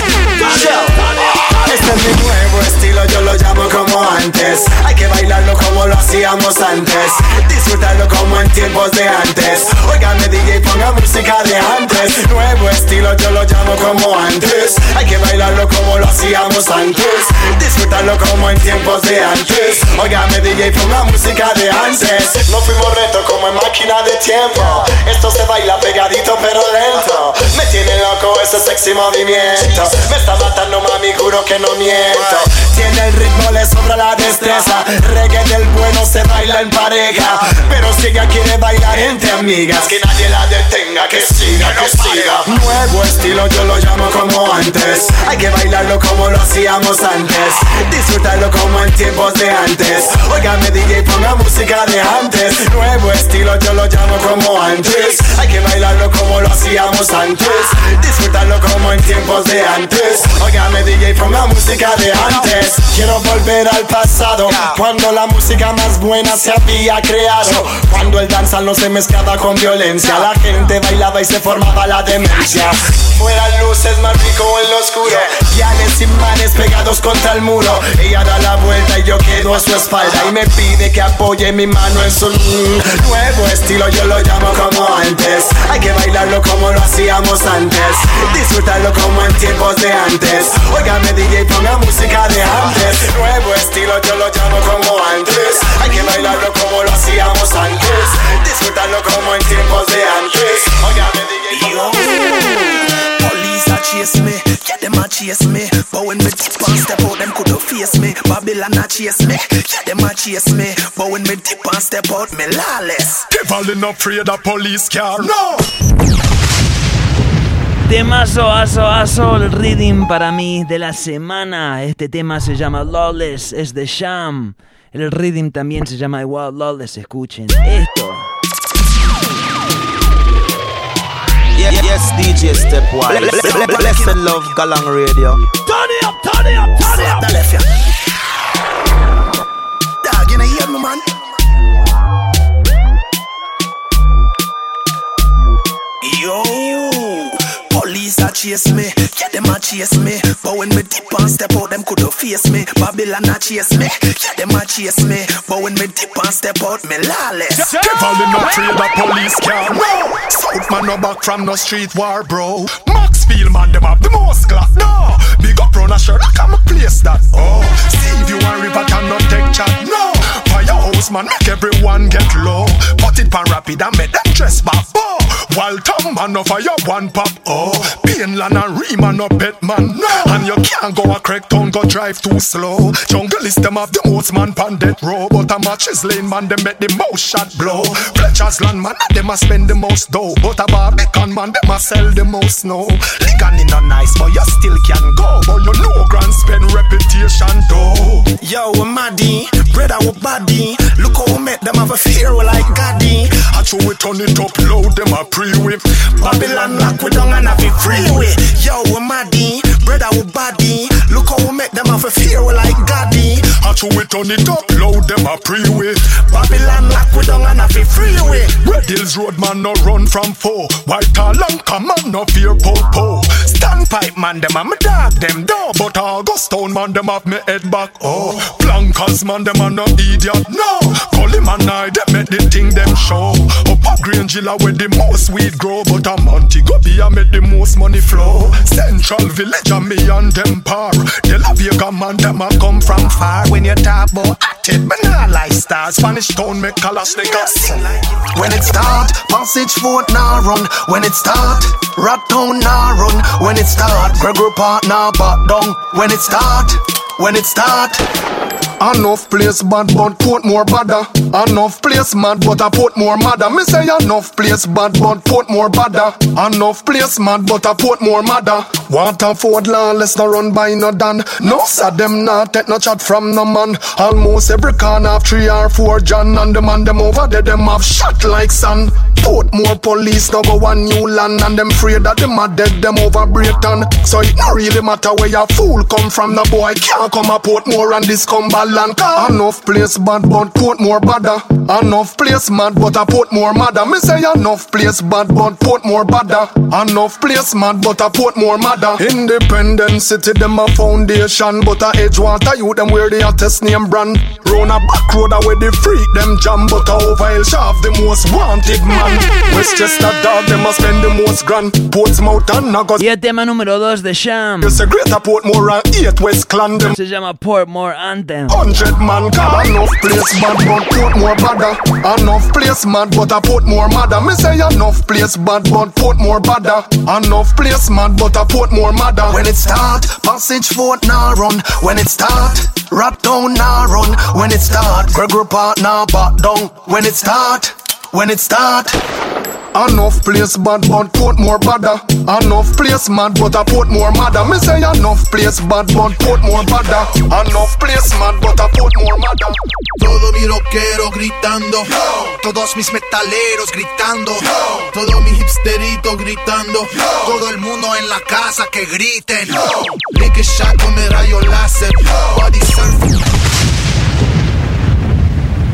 Speaker 26: Este es mi nuevo estilo, yo lo llamo como antes. Hay que bailarlo como lo hacíamos antes. Disfrutarlo como en tiempos de antes. Óigame, DJ, ponga música de antes. Nuevo estilo, yo lo llamo como antes. Hay que bailarlo como lo hacíamos antes. Disfrutarlo como en tiempos de antes. Óigame, DJ, ponga música de antes. No fuimos como en máquina de tiempo. Esto se baila pegadito pero lento. Me tiene loco ese sexy movimiento. Me está matando, mami, juro que no miento. Tiene el ritmo, le sobra la destreza. Reggae del bueno se baila en pareja. Pero si ella quiere bailar entre amigas, que nadie la detenga, que siga, que siga. Nuevo estilo, yo lo llamo como antes. Hay que bailarlo como lo hacíamos antes. Disfrutarlo como en tiempos de antes. Óigame, DJ, ponga música de antes. Estilo, yo lo llamo como antes. Hay que bailarlo como lo hacíamos antes. Disfrutarlo como en tiempos de antes. Óigame, DJ, ponga música de antes. Quiero volver al pasado, cuando la música más buena se había creado Cuando el danzal no se mezclaba con violencia La gente bailaba y se formaba la demencia Fueran luces más rico en lo oscuro Guianes y manes pegados contra el muro Ella da la vuelta y yo quedo a su espalda Y me pide que apoye mi mano en su nuevo estilo Yo lo llamo como antes. Hay que bailarlo como lo hacíamos antes. Disfrutarlo como en tiempos de antes. Óigame DJ, ponga música de antes. Nuevo estilo yo lo llamo como antes. Hay que bailarlo como lo hacíamos antes. Disfrutarlo como en tiempos de antes. Óigame DJ,
Speaker 27: chase me, yeah them a chase me But when me dip and step out, them coulda face me Babylon a chase me, yeah them a chase me But when me dip and step out, me lawless
Speaker 28: Devil in afraid of police car. No!
Speaker 7: Temazo, aso, aso, el reading para mí de la semana. Este tema se llama Lawless, es de Sham. El reading también se llama igual Lawless, escuchen esto.
Speaker 10: Yes, DJ Stepwise. Ble- ble- Blessed love, Galang Radio.
Speaker 27: Turn it up, turn it up, turn it up chase me, yeah them a chase me But when me dip and step out, them coulda face me Babylon a chase me, yeah them a chase me But when me dip and step out, me lawless
Speaker 28: Devil in afraid of police car. No! South man no back from no street war, bro. Maxfield man, them have the most class. No! Big up run a shirt, I a place that. Oh! Steve, you and River cannot take chat. No! Firehouse man, make everyone get low. Put it pan rapid and make them dress back. Oh! While Tom man no fire one pop. Oh! Painland and Riemann no pet man. No! And you can't go a crack town, go drive too slow. Jungle is them have the most man pan death row. But a matches lane man, them make the most shot blow. Fletcher's land man, them a spend the most dough. But a Barbican man, them a sell the most snow. Ligan in a nice, but you still can go. But you know grand spend reputation though.
Speaker 27: Yo, maddy, brother we body Look how we make them have a fear like Gaddy
Speaker 28: I show we turn it up loud, them a pre-whip.
Speaker 27: Babylon lock we down and have it freeway Yo, we maddy, brother we body Look how we make them have a fear we like Gaddy
Speaker 28: I show we turn it up loud, them a pre-whip.
Speaker 27: Babylon lock we down and have it freeway
Speaker 28: Red Hills Road man no run from foe. White and come man no fear po po. Standpipe man them a me dog them door, but August Town man them have me head back. Oh, Blancas man them a no idiot. No, Gully man I them make the thing them show. Up a Green where the most weed grow, but a Montego be a make the most money flow. Central Village me and them par. De La Vega man them a come from far. When you talk about acted, but not like stars. Spanish town make sing like it.
Speaker 27: When it start, Passage Fort nah run When it start, Rat Town nah run When it start, Gregory Park nah back down When it start, when it start
Speaker 28: Enough place bad but Portmore badder. Enough place mad but I Portmore madder. Me say enough place bad but Portmore badder. Enough place mad but I Portmore madder. Waterford lawless no run by no dan. No sad them not take no chat from no man. Almost every corner have three or four John And the man them over there them have shot like sun Portmore police no go one new land And them afraid that them a dead them over Britain So it no really matter where your fool come from No boy can't come a Portmore and this Cumberland. Car Enough place bad but Portmore badder. Enough place mad but a Portmore madder. Me say enough place bad but Portmore badder. Enough place mad but a Portmore madder. Independent city them a foundation But a Edgewater you them where they test name brand. Round a back road a where the freak them jam But a over El Shaft the most wanted man Westchester dog them a spend the most grand. Portsmouth and Nagas
Speaker 7: Y el tema número 2 de Sham.
Speaker 28: You say greater Portmore and 8 West Clan them
Speaker 7: Se llama Portmore Anthem.
Speaker 28: Hundred man car Enough place bad but Portmore badder. Enough place mad but I Portmore madder. Me say I enough place bad but Portmore badder. Enough place mad but I Portmore madder.
Speaker 27: When it start, Passage Fort now run. When it start, Rat Town nah run. When it start, Gregory Park nah back down. When it start, when it start
Speaker 28: Enough place bad but Portmore badder. Enough place mad but I Portmore madder. Me say enough place bad but Portmore badder. Enough place mad but I Portmore madder.
Speaker 6: Todos mis rockeros gritando, todos mis metaleros gritando, todos mis hipsteritos gritando, todo el mundo en la casa que griten. Lick shot con el rayo láser, body surf.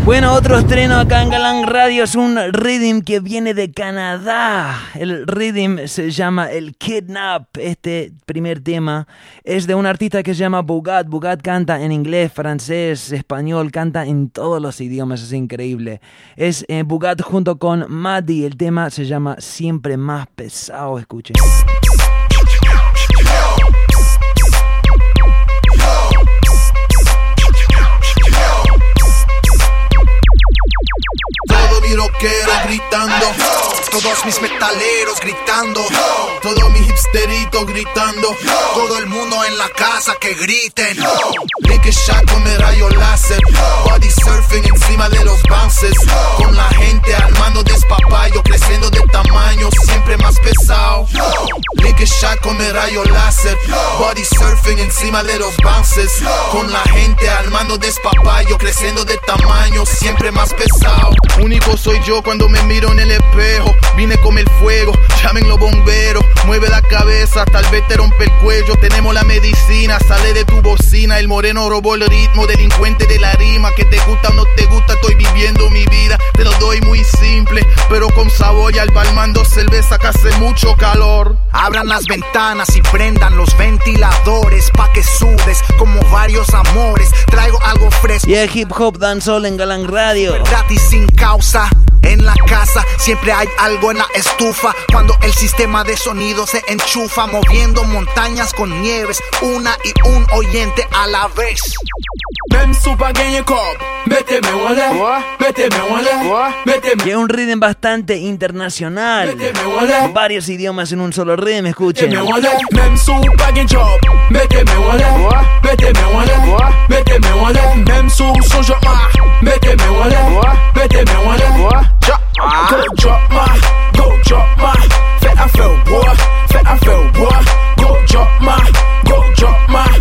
Speaker 7: Bueno, otro estreno acá en Galán Radio es un rhythm que viene de Canadá. El rhythm se llama el Kidnap. Este primer tema es de un artista que se llama Bugat. Bugat canta en inglés, francés, español, canta en todos los idiomas, es increíble. Es eh, Bugat junto con Maddie. El tema se llama Siempre más pesado. Escuchen.
Speaker 6: Mi gritando, todos mis metaleros gritando, todo mi hipsterito gritando, todo el mundo en la casa que griten. Lick shot con el rayo láser, body surfing encima de los bounces, con la gente armando despapayo, creciendo de tamaño, shot con el rayo láser, body surfing encima de los bounces, con la gente armando despapayo, creciendo de tamaño, siempre más pesado. Único soy yo cuando me miro en el espejo. Vine con el fuego, llamen los bomberos. Mueve la cabeza, tal vez te rompe el cuello. Tenemos la medicina, sale de tu bocina. El moreno robó el ritmo, delincuente de la rima. Que te gusta o no te gusta, estoy viviendo mi vida. Te lo doy muy simple, pero con sabor y al balmando cerveza que hace mucho calor.
Speaker 29: Abran las ventanas y prendan los ventiladores pa' que sudes como varios amores. Traigo algo fresco.
Speaker 7: Y el hip hop dancehall en Galán Radio.
Speaker 29: Verdad y sin causa. En la casa siempre hay algo en la estufa. Cuando el sistema de sonido se enchufa, moviendo montañas con nieves, una y un oyente a la vez.
Speaker 7: Que es un rhythm bastante internacional. Varios idiomas en un solo rhythm, escuchen.
Speaker 12: drop my, go drop my, go drop my. Fait I feel war, fait I feel war. go drop my.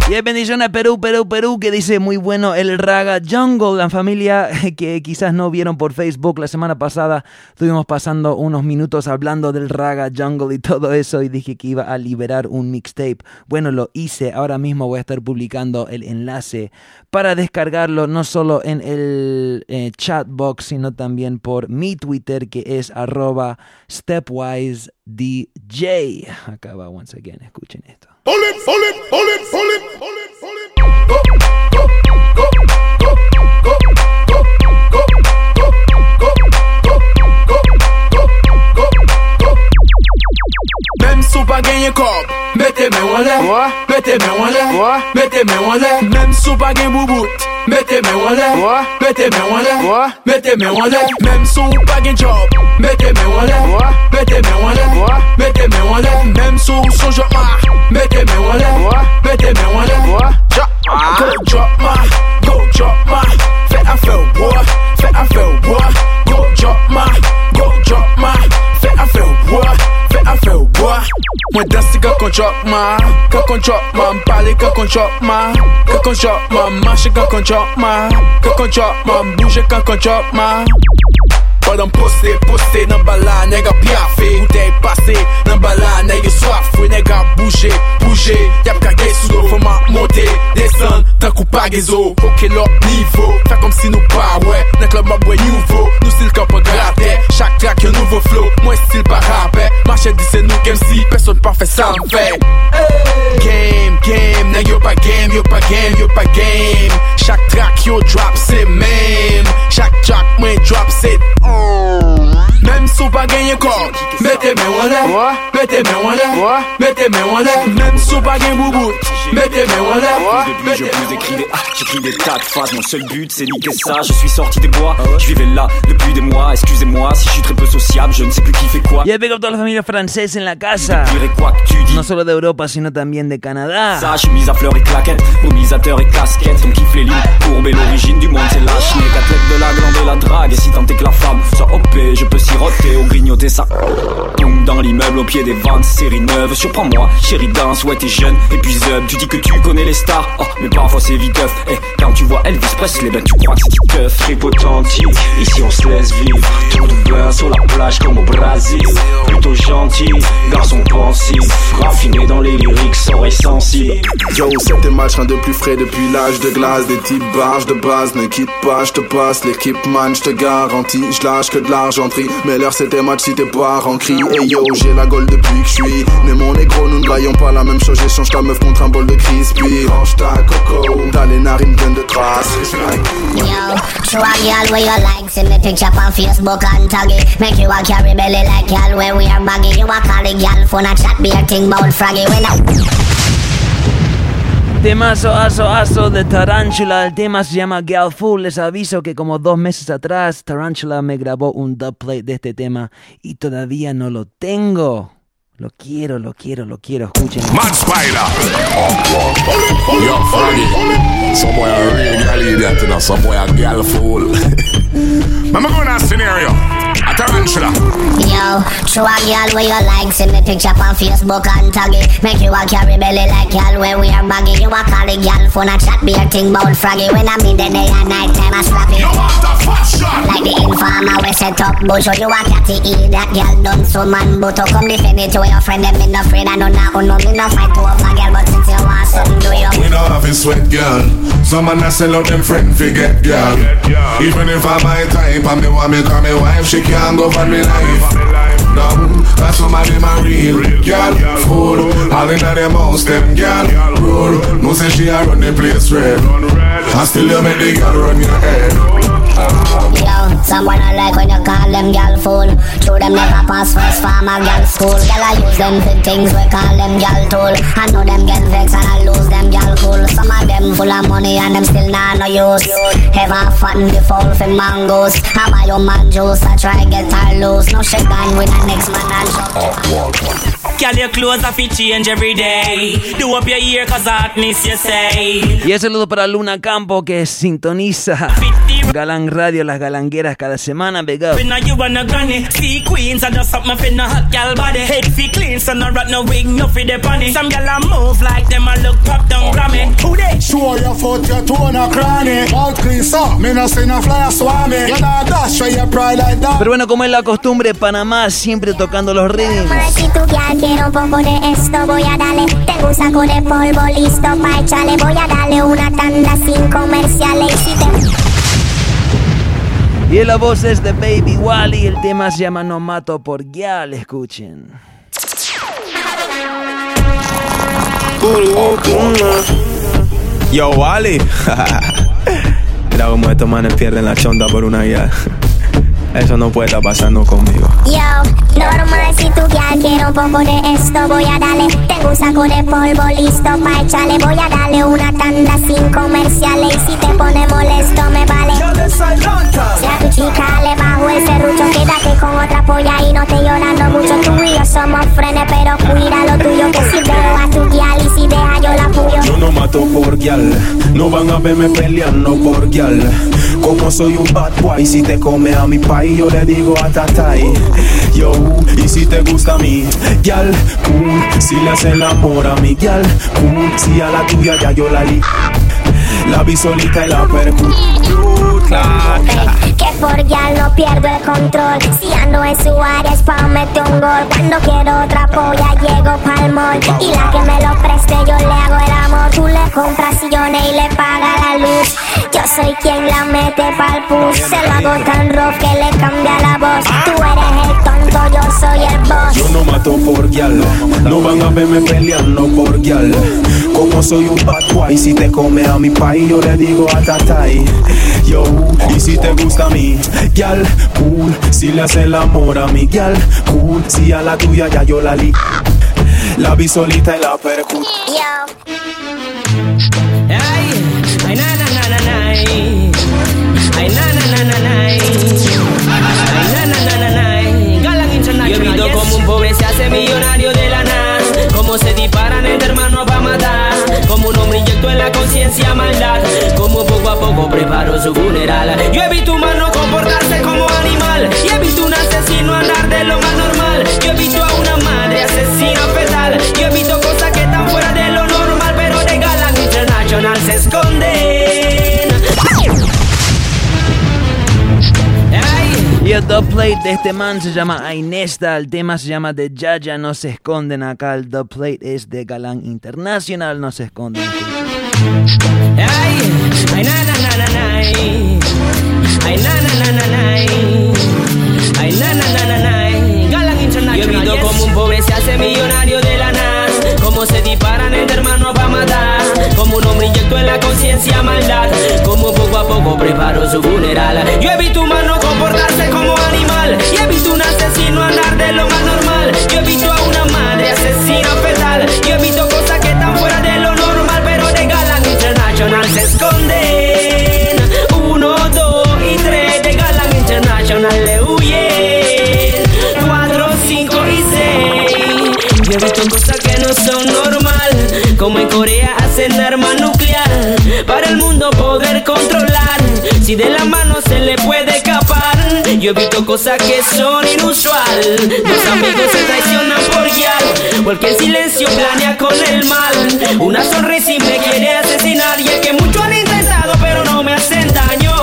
Speaker 7: Y hay bendición a Perú, Perú, Perú, que dice muy bueno el Raga Jungle. La familia que quizás no vieron por Facebook la semana pasada, estuvimos pasando unos minutos hablando del Raga Jungle y todo eso y dije que iba a liberar un mixtape. Bueno, lo hice, ahora mismo voy a estar publicando el enlace para descargarlo no solo en el eh, chat box, sino también por mi Twitter que es arroba stepwisedj. Acá va once again, escuchen esto.
Speaker 6: Pull it, pull it, pull it, pull it, pull it, pull it. Go, ou pa genye kob Mete men wale, mete men wale,
Speaker 12: mete men wale Mem sou pa gen boubout Mete men wale, mete men wale, mete men wale Mem sou pa gen job Mete men wale, mete men wale, mete men wale Mem sou sou joma Mete men wale, mete men wale Go drop ma, go drop ma Fè a fè ou boy, fè a fè ou boy Go drop ma Mwen dansi ka kon chokman Ka kon chokman Pali ka kon chokman Ka kon chokman Mache ka kon chokman Ka kon chokman Bouje ka kon chokman Padan pose, pose nan bala nega piafe. Goutey pase nan bala nega swafwe Nega bouje, bouje. Yap kage sou, foma monte Desan, tankou pagezo Oke lop nivou, fè kom si nou pa we Nan klub mabwe nouvo, nou stil kamp grate Chak trak yon nouvo flow, mwen stil pa rape. Mache di se nou kem si, person pa fè san fè. Game, game, nan yo pa game, yo pa game, yo pa game. Chak trak yo drop se men Chak track mwen drop se on Oh. Même sous pas gagné corps Mettez-moi voilà Mettez-moi voilà Mettez-moi voilà Même sous pas gagné boubout Mettez-moi voilà
Speaker 30: Depuis je vous écris des ah, j'écris des tas de phrases Mon seul but c'est niquer ça. Je suis sorti des bois. Je vivais là depuis des mois. Excusez-moi si je suis très peu sociable. Je ne sais plus qui fait quoi.
Speaker 7: Y hay toda la familia francesa en la casa. No solo de Europa, sino también de Canadá.
Speaker 30: Ça, chemise à fleurs et claquettes, mobilisateur et casquette. On kiffe les lignes courbes et l'origine du monde, c'est la chenille. Athlète de la glande et la drague. Et si tant est que la femme soit OP, je peux siroter ou grignoter ça. Dans l'immeuble au pied des ventes, série neuve. Surprends-moi, chérie danse, ouais t'es jeune. Et tu dis que tu connais les stars. Oh, mais parfois c'est viteuf. Eh, quand tu vois Elvis Presley, ben tu crois que c'est teuf. Ici on se laisse vivre. Tout de beurre sur la plage comme au Brésil. Plutôt gentil, garçon pensif, lyrics, oreilles sensibles.
Speaker 31: Yo, c'était match rien de plus frais depuis l'âge de glace. Des types barges de base, ne quitte pas, je te passe l'équipe man, je te garantis. Je lâche que de l'argenterie, mais l'heure c'était match si t'es pas en cri. Et yo, j'ai la gueule depuis que je suis. Mais mon négro, nous ne baillons pas la même chose. J'échange ta meuf contre un bol de crispy. Range ta coco, t'as les narines pleines de traces.
Speaker 32: Yo, show a girl where you like, see me picture on Facebook and tag it. Make you a carry belly like girl where we are baggy. You a call the girl phone a chat, be a thing about froggy. When I
Speaker 7: Temazo, aso, aso de Tarantula. El tema se llama Gal Fool. Les aviso que como dos meses atrás Tarantula me grabó un dubplate de este tema y todavía no lo tengo. Lo quiero, lo quiero, lo quiero. Escuchen.
Speaker 5: Man Spider. Yo, Froggy. Some boy a real gal idiot, you know. Some boy a gal fool. Mama go in a scenario. A tarantula.
Speaker 32: Yo, show a girl where you like, see me picture on Facebook and tag it. Make you a carry belly like girl where we are baggy. You a call the girl phone a chat, be a thing about froggy. When I'm in the day and night time, I slap it.
Speaker 5: You want a fat shot?
Speaker 32: Like the informer we set up bush, oh, you a catty eat that girl done so man, but to come defend it to your friend, them me no afraid. I know now, no me no fight to a girl, but since you want something, do you?
Speaker 5: We know have a sweat girl. Some man a sell out them friend forget girl. Even if I my type and me want me call me wife, she can't govern me life. No, that's somebody my real girl. Fool, all in them house, them girl. Rule, no say she a run the place red. I still you make the girl run your head.
Speaker 32: Yo, someone I like when you call them gal fool. True them never pass first farmer gal school. Gal I use them for things we call them gal tool. I know them get vexed and I lose them gal cool. Some of them full of money and them still not no use. Ever fatten the fall for mangoes. I buy your man juice, I try get her loose. No shit gone with the next man and shut
Speaker 33: Girl, your clothes have to change every day. Do up your ear cause hotness you say.
Speaker 7: Y un saludo para Luna Campo que sintoniza Galán Radio, las galangueras cada semana. Big up.
Speaker 34: Show your foot, your toe and a cranny. Clean, so me no see no fly swami. You know dash your pride like that.
Speaker 7: Pero bueno, como es la costumbre, Panamá siempre tocando los ritmos.
Speaker 32: Si tú ya quiero un poco de esto, voy a darle. Tengo un saco de polvo listo pa' echarle. Voy a darle una tanda sin comerciales. Y si te
Speaker 7: Y la voz es de Baby Wally. El tema se llama No Mato por Gyal. Escuchen.
Speaker 35: Yo, Wally. Mira cómo estos manes pierden la chonda por una guía. Eso no puede estar pasando conmigo.
Speaker 32: Yo, normal si tú ya quieres un poco de esto. Voy a darle Tengo un saco de polvo listo pa' echarle. Voy a darle una tanda sin comerciales. Y si te pone molesto me vale. Si a tu chica le bajo el serrucho Quédate con otra polla y no te llorando mucho Tú y yo somos frenes pero cuida lo tuyo Que si veo a tu guial y si deja yo la puyo
Speaker 35: Yo no mato por guial, no van a verme peleando por guial. Como soy un bad boy, si te come a mi país, yo le digo a tatay. Yo, y si te gusta a mí, guial. Si le hace el amor a mi guial, cool. Si a la tuya ya yo la li. La vi solita y la percu.
Speaker 32: Que por ya no pierdo el control. Si ando en su área meter un gol. Cuando quiero otra polla llego pa'l mall. Y la que me lo preste yo le hago el amor. Tú le compras sillones y le paga la luz. Yo soy quien la mete pa'l push. Se lo hago tan rough que le cambia la voz. Tú eres el yo soy el boss
Speaker 35: Yo no mato por guial, no van a verme peleando por guial. Como soy un bad boy, si te come a mi país, yo le digo a tatay. Yo, y si te gusta a mí, guial, cool. Si le hace el amor a mi guial, cool. Si a la tuya ya yo la li. La vi solita y la percu.
Speaker 33: Ay, ay, na, na, na, na, na, ay. Ay, na, na, na, na, na, hace millonario de la nada. Como se disparan entre hermanos para matar. Como un hombre inyectó en la conciencia maldad. Como poco a poco preparo su funeral. Yo he visto humanos comportarse como animal. Y he visto un asesino andar de lo más normal. Yo he visto a una madre asesina fetal. Ay,
Speaker 7: había Plate de este man, se llama Ainesta, el tema se llama De Yaya, no se esconden acá, el Plate es de Galán Internacional, no se esconden.
Speaker 33: Ay, ay, na, na, na, na, na, ay, na, na, na, na, na, ay, na, na, na, na, na, Galán Internacional. Yo he visto como un pobre se hace millonario de la nada, como se disparan entre hermanos para matar, como un hombre inyectó en la conciencia maldad, como poco a poco preparo su funeral. Yo he visto humano comportarse como animal, y he visto un asesino andar de lo más normal. Yo he visto a una madre asesina fetal, yo he visto cosas que están fuera de lo normal, pero de Galán International se esconden. Uno, dos y tres de Galán International le huyen. Cuatro, cinco y seis. Yo he visto cosas como en Corea hacen arma nuclear para el mundo poder controlar. Si de la mano se le puede escapar, yo he visto cosas que son inusual. Los amigos se traicionan por guiar, porque el silencio planea con el mal. Una sonrisa y me quiere asesinar, y es que muchos han intentado, pero no me hacen daño.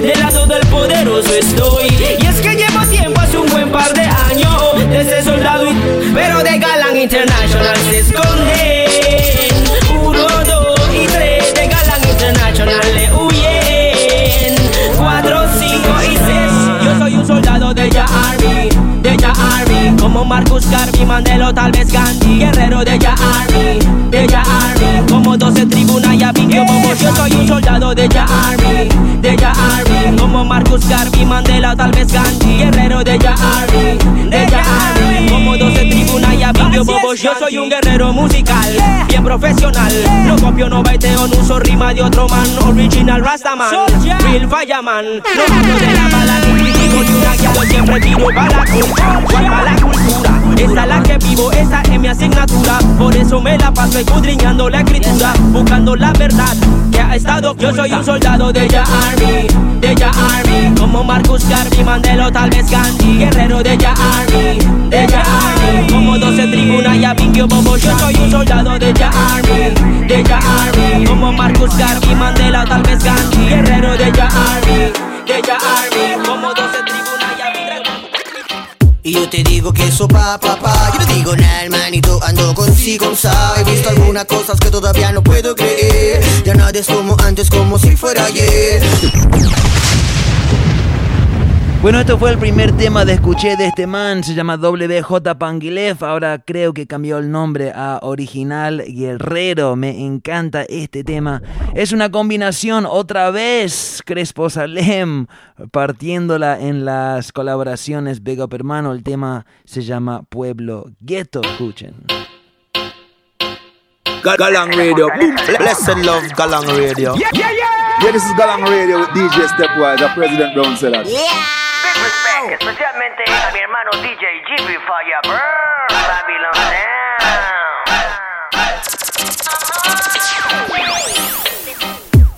Speaker 33: Del lado del poderoso estoy, y es que llevo tiempo hace un buen par de años de ese soldado, pero de Galán International se esconde. Galán Como Marcus Garvey, Mandela o tal vez Gandhi. Guerrero de Ya Army, de Ya Army. Como 12 tribunas y Abinio Bobo. Yo soy un soldado de Ya Army, de Ya Army. Como Marcus Garvey, Mandela tal vez Gandhi. Guerrero de Ya Army, de Ya Army. Como 12 tribunas y Abinio Bobo. Yo soy un guerrero musical, bien profesional. No copio, no baiteo, no uso rima de otro man. Original Rastaman, real fireman. No hablo de la mala ni critico ni una guía. Yo siempre tiro para la para la Esa es la que vivo, esa es mi asignatura. Por eso me la paso escudriñando la escritura, buscando la verdad que ha estado. Yo soy un soldado de Ya Army, de Ya Army. Como Marcus Garvey, Mandela o tal vez Gandhi. Guerrero de Ya Army, de Ya Army. Como 12 tribunas y Abingio Bobo. Yo soy un soldado de Ya Army, de Ya Army. Como Marcus Garvey, Mandela tal vez Gandhi. Guerrero de Ya Army, de Ya Y
Speaker 10: yo te digo que eso pa, pa, pa. Yo no digo nada, hermanito, ando con sí, con sa He visto algunas cosas que todavía no puedo creer. Ya nada es como antes, como si fuera ayer
Speaker 7: Bueno, esto fue el primer tema de escuché de este man, se llama WJ Panguilef, ahora creo que cambió el nombre a Original Guerrero, me encanta este tema. Es una combinación otra vez, Crespo Salem, partiéndola en las colaboraciones Big Up Hermano, el tema se llama Pueblo Ghetto, escuchen.
Speaker 13: Galang Radio. Blessed love Galang Radio.
Speaker 36: Yeah, yeah, yeah. Yeah, this is Galang Radio with DJ Stepwise, the President Brown said that.
Speaker 37: Respect, especialmente a mi hermano DJ GB Fire Burn, Babylon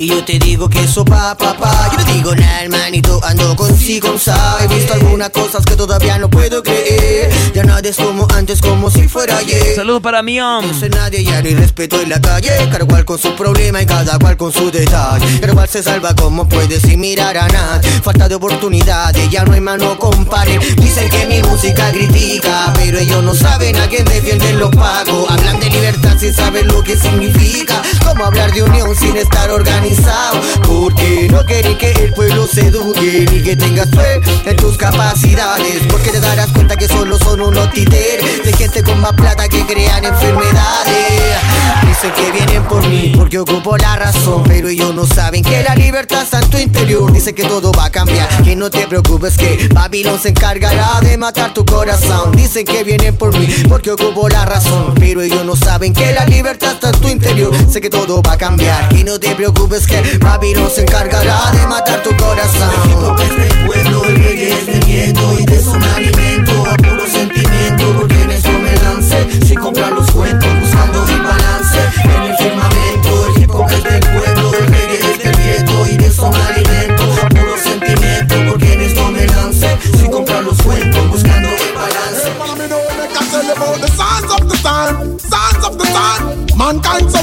Speaker 10: Y yo te digo que eso pa, pa, pa. Yo no digo nada, hermanito, ando con sí, con sa. He visto algunas cosas que todavía no puedo creer. Ya nada es como antes, como si fuera ayer.
Speaker 7: Saludos para mi
Speaker 10: No sé nadie, ya no hay respeto en la calle. Cada cual con su problema y cada cual con su detalle. Cada cual se salva como puede sin mirar a nadie. Falta de oportunidades, ya no hay mano compare Dicen que mi música critica Pero ellos no saben a quién defienden los pagos. Hablan de libertad sin saber lo que significa. Como hablar de unión sin estar organizado Porque no quieren que el pueblo se eduque Ni que tengas fe en tus capacidades Porque te darás cuenta que solo son unos títeres De gente con más plata que crean enfermedades. Dicen que vienen por mí porque ocupo la razón Pero ellos no saben que la libertad está en tu interior. Dicen que todo va a cambiar, que no te preocupes que Babilón se encargará de matar tu corazón. Dicen que vienen por mí porque ocupo la razón Pero ellos no saben que la libertad está en tu interior. Sé que todo va a cambiar, que no te preocupes que Babilón se encargará de matar tu corazón. Este pueblo, el reggae es de miedo y de su alimento. A puro sentimiento porque en eso me lance. Sin comprar los cuentos, buscando mi balance. En el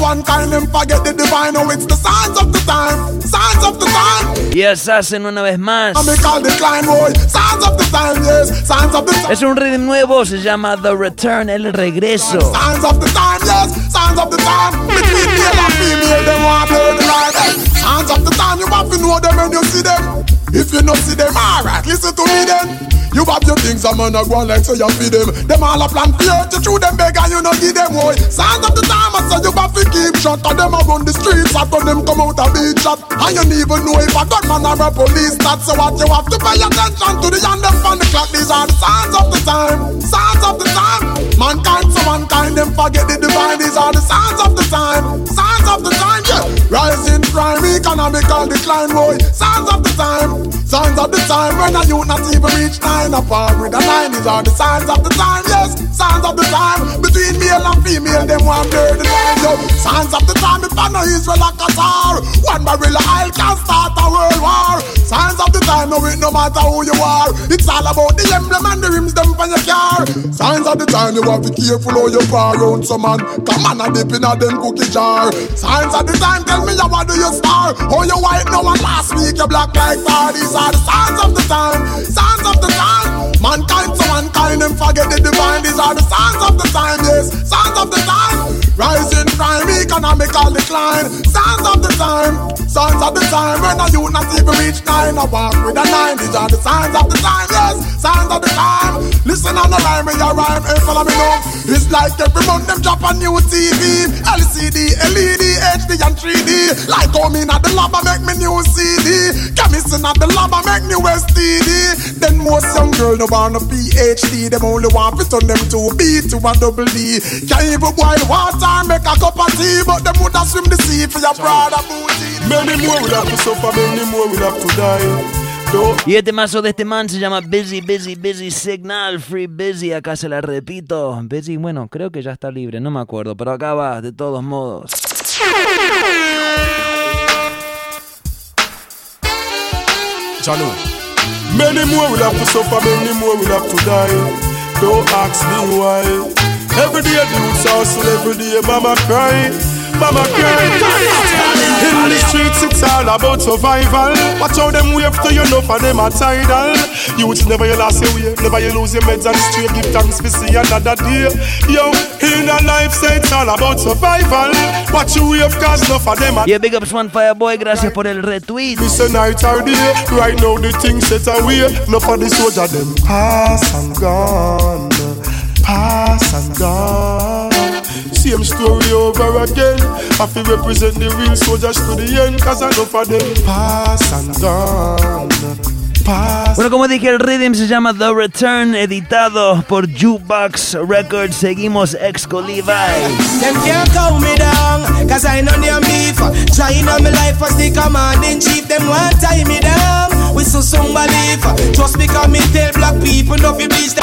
Speaker 38: one kind, them forget the divine. Oh, it's the signs of the time, signs of the time.
Speaker 7: Y hacen una vez más.
Speaker 38: And me call the climb boy. Signs of the yes. Signs of the time.
Speaker 7: Es un rhythm nuevo, se llama The Return, el regreso.
Speaker 38: Signs of the time, yes. Signs of the time. Between male and female, them want blur the line. Signs of the time, you have to know them when you see them. If you don't see them, alright, listen to me then. You have your things, a man a go on like so you feed them. Them all a plan fear to through them beg and you no give them boy. Signs of the time, I say you have to keep shot. Cause them a run the streets, I when them come out a beat shot. And you even know if a gunman or a police that. So what you have to pay attention to the end them the clock. These are the signs of the time, signs of the time. Mankind, so mankind, them forget the divine. These are the signs of the time, signs of the time. Yeah, rising crime, economical decline, boy. Signs of the time, signs of the time. When a youth not even reach nine, apart with a nine. These are the signs of the time. Yes, signs of the time. Between male and female, them blur the line. Yo, signs of the time. If I know Israel a Qatar, one barrel of oil can start a world war. Signs of the time. No, it no matter who you are. It's all about the emblem and the rims them for your car. Signs of the time. You have to be careful how you far around some man. Come on, a dip in a them cookie jar. Signs of the time. Tell me how do you star? How you white now and last week you black like tar. These are the signs of the time. Signs of the time. Mankind to mankind, them forget the divine. These are the signs of the time, yes, signs of the time. Rising crime, economical decline. Signs of the time, signs of the time. When a youth not even reach nine, I walk with a nine. These are the signs of the time, yes, signs of the time. Listen on the line, me a rhyme, hey, follow me now. It's like every month them drop a new TV, LCD, LED, HD and 3D. Like how me at the lab I make me new CD. Chemist in at the lab I make new STD. Then most young girl no want a PhD. Them only want to turn them to B to a double D. Can't even boil water, make a cup of tea, but them would have swim the sea for your Prada booty.
Speaker 39: Many more will have to suffer, many more will have to die.
Speaker 7: Y este mazo de este man se llama Busy, Busy, Busy Signal, Free Busy, acá se la repito. Busy, bueno, creo que ya está libre, no me acuerdo, pero acá va, de todos modos.
Speaker 39: Janu. Many more will have to suffer, many more will have to die. Don't ask me why. Every day the youths hustle, every day mama cry. Mama cry. In the streets it's all about survival. Watch how them wave to you, know for them are tidal. Youths never you lost your way, never you lose your meds and straight. Give thanks for see another day. Yo, in a life say it's all about survival. Watch you wave cause enough of them are
Speaker 7: Yeah, big ups one fire boy, gracias por el retweet.
Speaker 39: Miss a night or day. Right now the things set away. No for the soldier them pass and gone, pass and gone. Same story over again. I feel represent the real soldiers to the end. Cause I know for them pass and gone. Pass.
Speaker 7: Bueno, como dije, el rhythm se llama The Return, editado por Jukebox Records. Seguimos Exco Levi.
Speaker 14: Them can't calm me down, cause I know them beef. Trying on my life as the commanding chief, them want tie me down. We so some belief, just because me tell black people no fi bleach.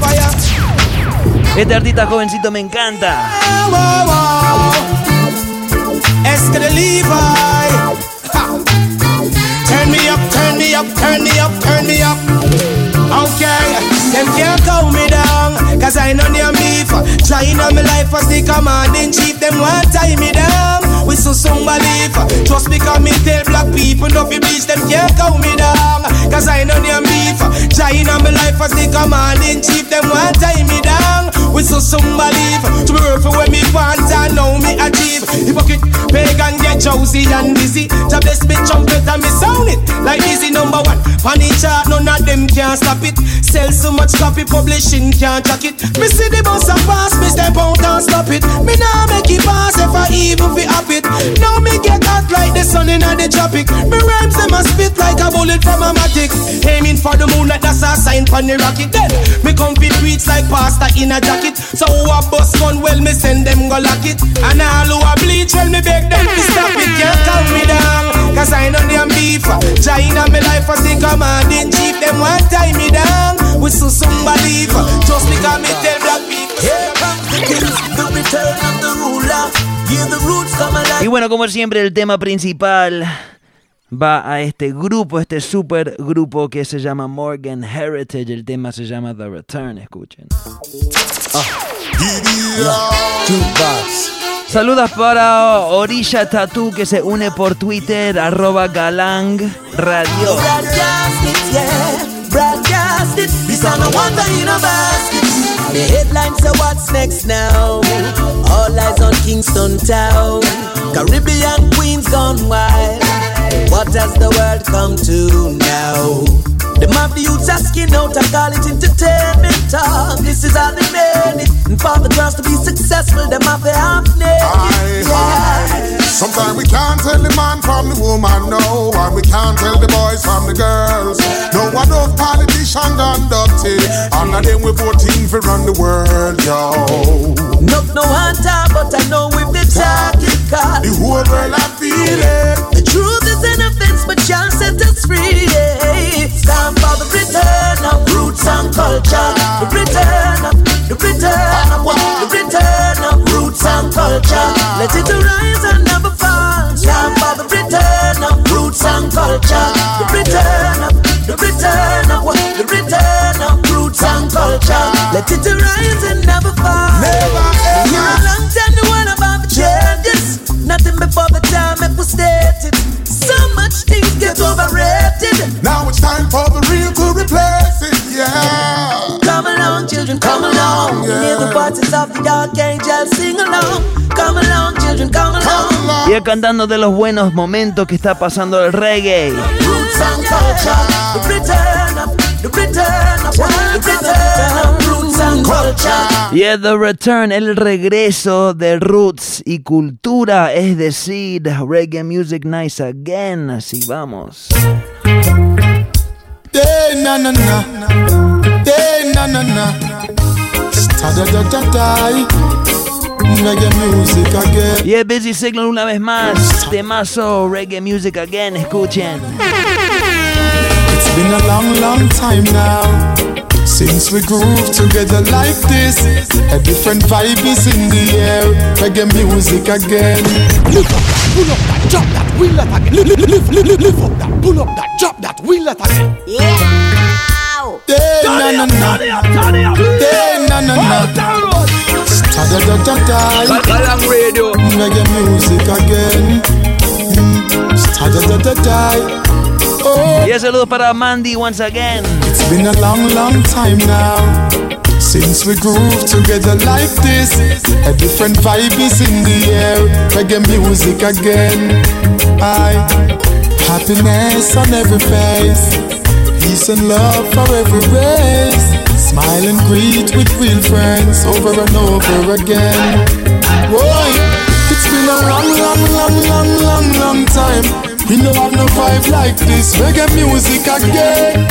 Speaker 14: Fire.
Speaker 7: Este artista jovencito me encanta.
Speaker 14: Levi. Ha. Turn me up, turn me up, turn me up, turn me up. Okay, them can't calm me down, cause I know them beef. Trying on my life as the commanding chief, them want tie me down. So some belief, just because me tell black people no fi bleach, them can't calm me down, cause I know them beef. Trying on my life as the commanding chief, them want tie me down. We so some belief, to be worth for when me want and now me achieve. Hypocrite, pagan get drowsy and dizzy. To bless me trumpet and me sound it like easy number one. On the chart, none of them can stop it. Sell so much copy, publishing can't track it. Me see the bus and pass, me step out and stop it. Me now make it pass if I even fi up it. Now me get hot like the sun in the tropic. Me rhymes them a spit like a bullet from a matic. Aiming for the moon like that's a sign for the rocket. Then me come fi preach like pasta in a jacket. So who a bust gun, well me send them go lock it. And all who a bleach, well me beg them to stop it. Can't calm me down, cause I know them beef. China me life as the commanding chief. Them want tie me down with so some belief. Just because me tell black people.
Speaker 25: Here comes the king, the return of the ruler.
Speaker 7: Y bueno, como siempre, el tema principal va a este grupo, este super grupo que se llama Morgan Heritage. El tema se llama The Return, escuchen.
Speaker 40: Jukebox
Speaker 7: Saludos para Orilla Tattoo que se une por Twitter, arroba galang radio.
Speaker 25: The headlines say what's next now. All eyes on Kingston Town. Caribbean queens gone wild. What has the world come to now? Them have the youths asking out and call it entertainment talk. This is how they made it. And for the girls to be successful, them have to half naked. Yeah.
Speaker 39: Sometimes we can't tell the man from the woman, no. And we can't tell the boys from the girls. No one of politician conducted. And of them we voting for run the world, yo.
Speaker 25: No, no talk, but I know if they talk, it caught.
Speaker 39: The whole world I feel it.
Speaker 25: Truth is an offense, but y'all set us free. Yeah. Time for the return of roots and culture. The return of, the return of, the return of roots and culture. Let it arise and never fall. Time for the return of roots and culture. The return of, the return of, the return of roots and culture. Let it arise and never fall.
Speaker 39: Never
Speaker 25: ever. For a long time, the one about changes. Nothing before the
Speaker 7: Y cantando de los buenos momentos que está pasando el reggae.
Speaker 25: Roots and culture, the return of, the return of, the return of roots and culture.
Speaker 7: Y es The Return, el regreso de roots y cultura, es decir, reggae music nice again. Así vamos.
Speaker 39: Day na na na, day
Speaker 7: Y es Busy Signal una vez más, temazo reggae music again, escuchen.
Speaker 39: It's been a long, long time now since we groove together like this. A different vibe is in the air. Reggae music again.
Speaker 4: Lift up that, pull up that, drop that, wheel that again. Lift, lift, lift, lift, lift up that, pull up that, drop that, wheel that again.
Speaker 39: Day na na na, day na na na. Stada da da da.
Speaker 4: Galang Radio.
Speaker 39: Reggae music again. Stada da da da. Oh.
Speaker 7: Y un saludo para Mandy once again.
Speaker 39: It's been a long, long time now since we groove together like this. A different vibe is in the air. Reggae music again. I happiness on every face, peace and love for every race. Smile and greet with real friends over and over again. Boy, it's been a long, long, long, long, long, long time. We don't have no vibe like this. Reggae music again.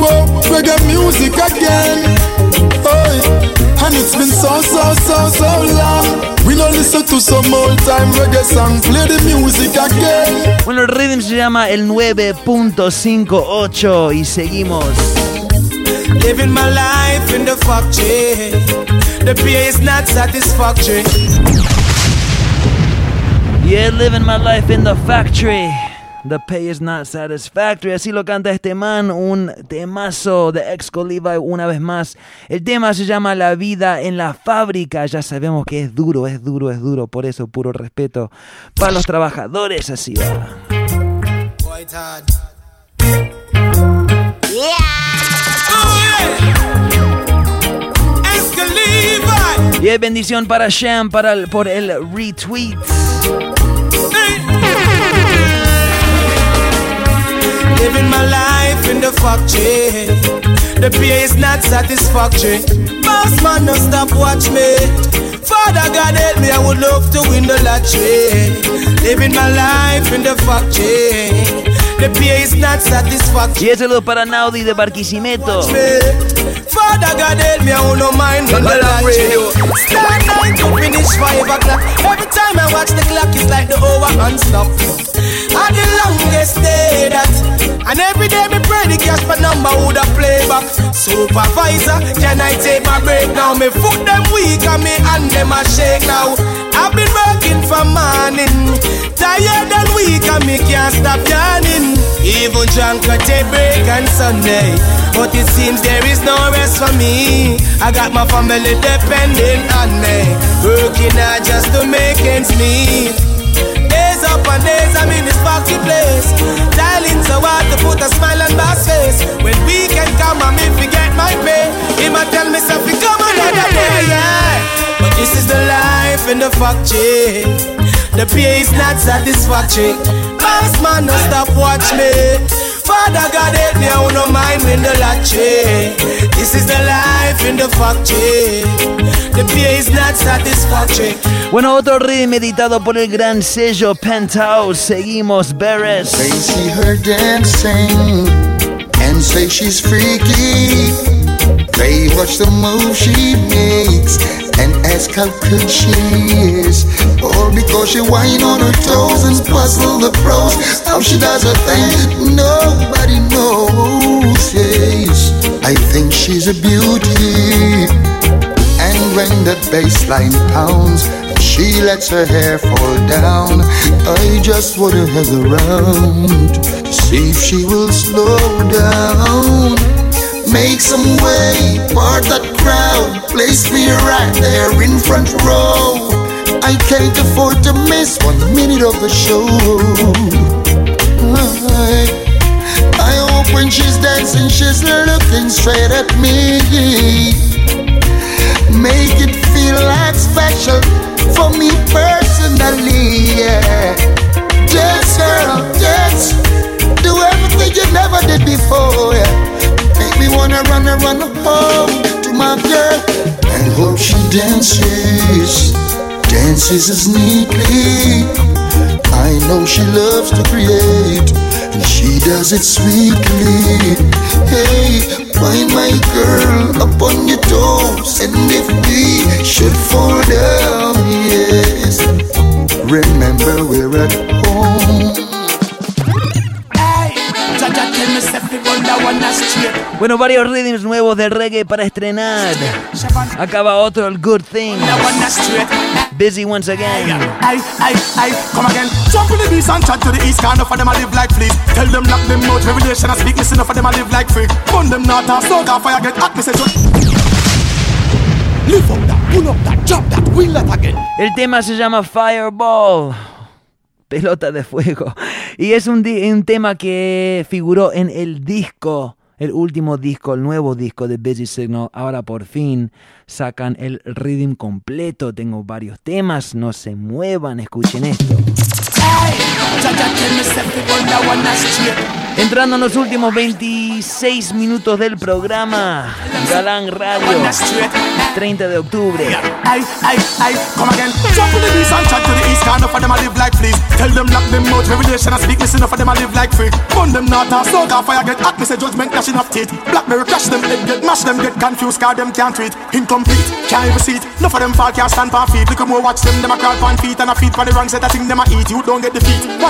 Speaker 39: Whoa, reggae music again. And it's been so, so, so, so long. We don't listen to some old time reggae song. Play the music again.
Speaker 7: Bueno, el rhythm se llama el 9.58 y seguimos.
Speaker 14: Living my life in the factory. The pay is not satisfactory.
Speaker 7: Yeah, living my life in the factory. The pay is not satisfactory. Así lo canta este man, un temazo de Exco Levi una vez más. El tema se llama La vida en la fábrica. Ya sabemos que es duro, es duro, es duro. Por eso, puro respeto para los trabajadores. Así va. Y hay bendición para Sham para el- por el retweet.
Speaker 14: Living my life in the factory. The pay is not satisfactory. Boss man, no stop watch me. Father God help me, I would love to win the lottery. Living my life in the factory. The pay is not satisfactory.
Speaker 7: Y el saludo para Naudi de Barquisimeto.
Speaker 14: Father God help me, I will no mind when the.
Speaker 4: Radio.
Speaker 14: Start nine to finish five o'clock. Every time I watch the clock, it's like the hour and stop. And the longest day that. And every day me pray the cash for number would a play back. Supervisor, can I take my break now? Me foot them weak and me hand them a shake now. I've been working from morning, tired and weak and me can't stop yawning. Even drunk could daybreak break on Sunday. But it seems there is no rest for me. I got my family depending on me. Working hard just to make ends meet. Days up and days I'm in this party place. Dialing so hard to put a smile on my face. When weekend come, I'm if you get my pay. He might tell me something, come another day, yeah. But this is the life in the factory. The pay is not satisfactory. Boss man, no stop watch me. Father God help me, I no mind win the lottery. This is the life in the factory. The pay is not satisfactory.
Speaker 7: Bueno, otro rhythm editado por el gran sello Penthouse. Seguimos, Beres.
Speaker 11: They see her dancing and say she's freaky. They watch the move she makes and ask how good she is. All because she whine on her toes and puzzle the pros. How she does her thing, nobody knows. Yes, I think she's a beauty. And when the bass line pounds, she lets her hair fall down. I just wanna hang around to see if she will slow down. Make some way, part that crowd. Place me right there in front row. I can't afford to miss one minute of the show. I, I hope when she's dancing, she's looking straight at me. Make it feel like special for me personally. Yeah. Dance, girl, dance. Do everything you never did before. Yeah. Me wanna run and run home to my girl and hope she dances, dances as neatly. I know she loves to create, and she does it sweetly. Hey, find my girl up on your toes, and if we should fall down, yes, remember we're at home.
Speaker 7: Bueno, varios rhythms nuevos del reggae para estrenar. Acaba otro, el Good Thing. Busy once again.
Speaker 38: Hey, hey, hey, come again. Jump in the beast and chat to the east. Can't enough of them I live like fleas. Tell them lock them out. Revelation I speak. Listen enough of them I live like freak. Burn them not off. Smoke off fire. Get hot. Me say just.
Speaker 5: Lift up that, pull up that, drop that, wheel that again.
Speaker 7: El tema se llama Fireball. Pelota de fuego. Y es un, un tema que figuró en el disco, el último disco, el nuevo disco de Busy Signal. Ahora por fin sacan el rhythm completo. Tengo varios temas, no se muevan, escuchen esto. Entrando en los últimos 26 minutos del programa, Galán Radio, 30 de octubre.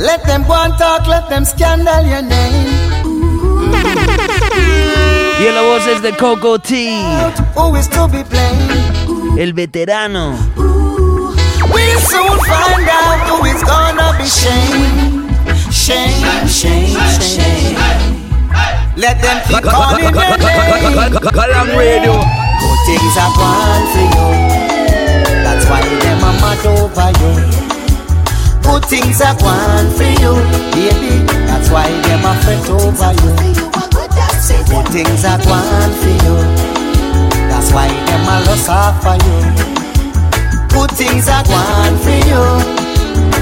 Speaker 41: Let them go and talk, let them scandal your name.
Speaker 7: Y en la voz es de Coco T,
Speaker 41: Who is to be blamed?
Speaker 7: el veterano.
Speaker 41: We'll soon find out who is gonna be shamed. Shame, shame, shame. Let them keep calling your name.
Speaker 30: Galang Radio.
Speaker 41: Good things are gone for you. That's why them are mad over you. Good things are gone for you, baby. That's why them are fret over you. Good things are gone for you. That's why them are lost for you. Good things are gone for you.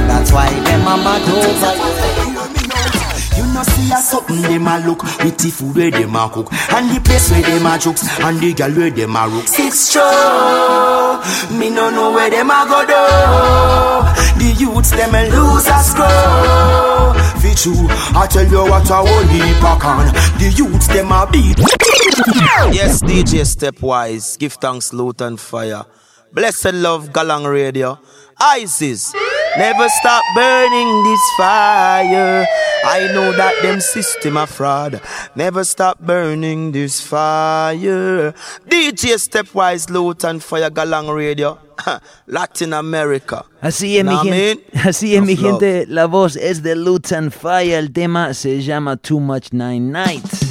Speaker 41: That's why them are mad over you.
Speaker 27: You see a something them a look with the food where them a cook and the place where them a jokes and the girl where them a rook. It's true, me no know where them a go do. The youths them a lose a scroll. Fi true, I tell you what a whole can. The The youths them a beat.
Speaker 13: Yes, DJ Stepwise, give thanks, loot and fire. Blessed love, Galang Radio. ISIS, never stop burning this fire. I know that them system a fraud. Never stop burning this fire. DJ Stepwise, loot and fire, Galang Radio. Latin America.
Speaker 7: Así es, mi
Speaker 13: Know what I
Speaker 7: gente. Así es, mi gente. La voz es de Lutz and Fire. El tema se llama Too Much Nine Nights.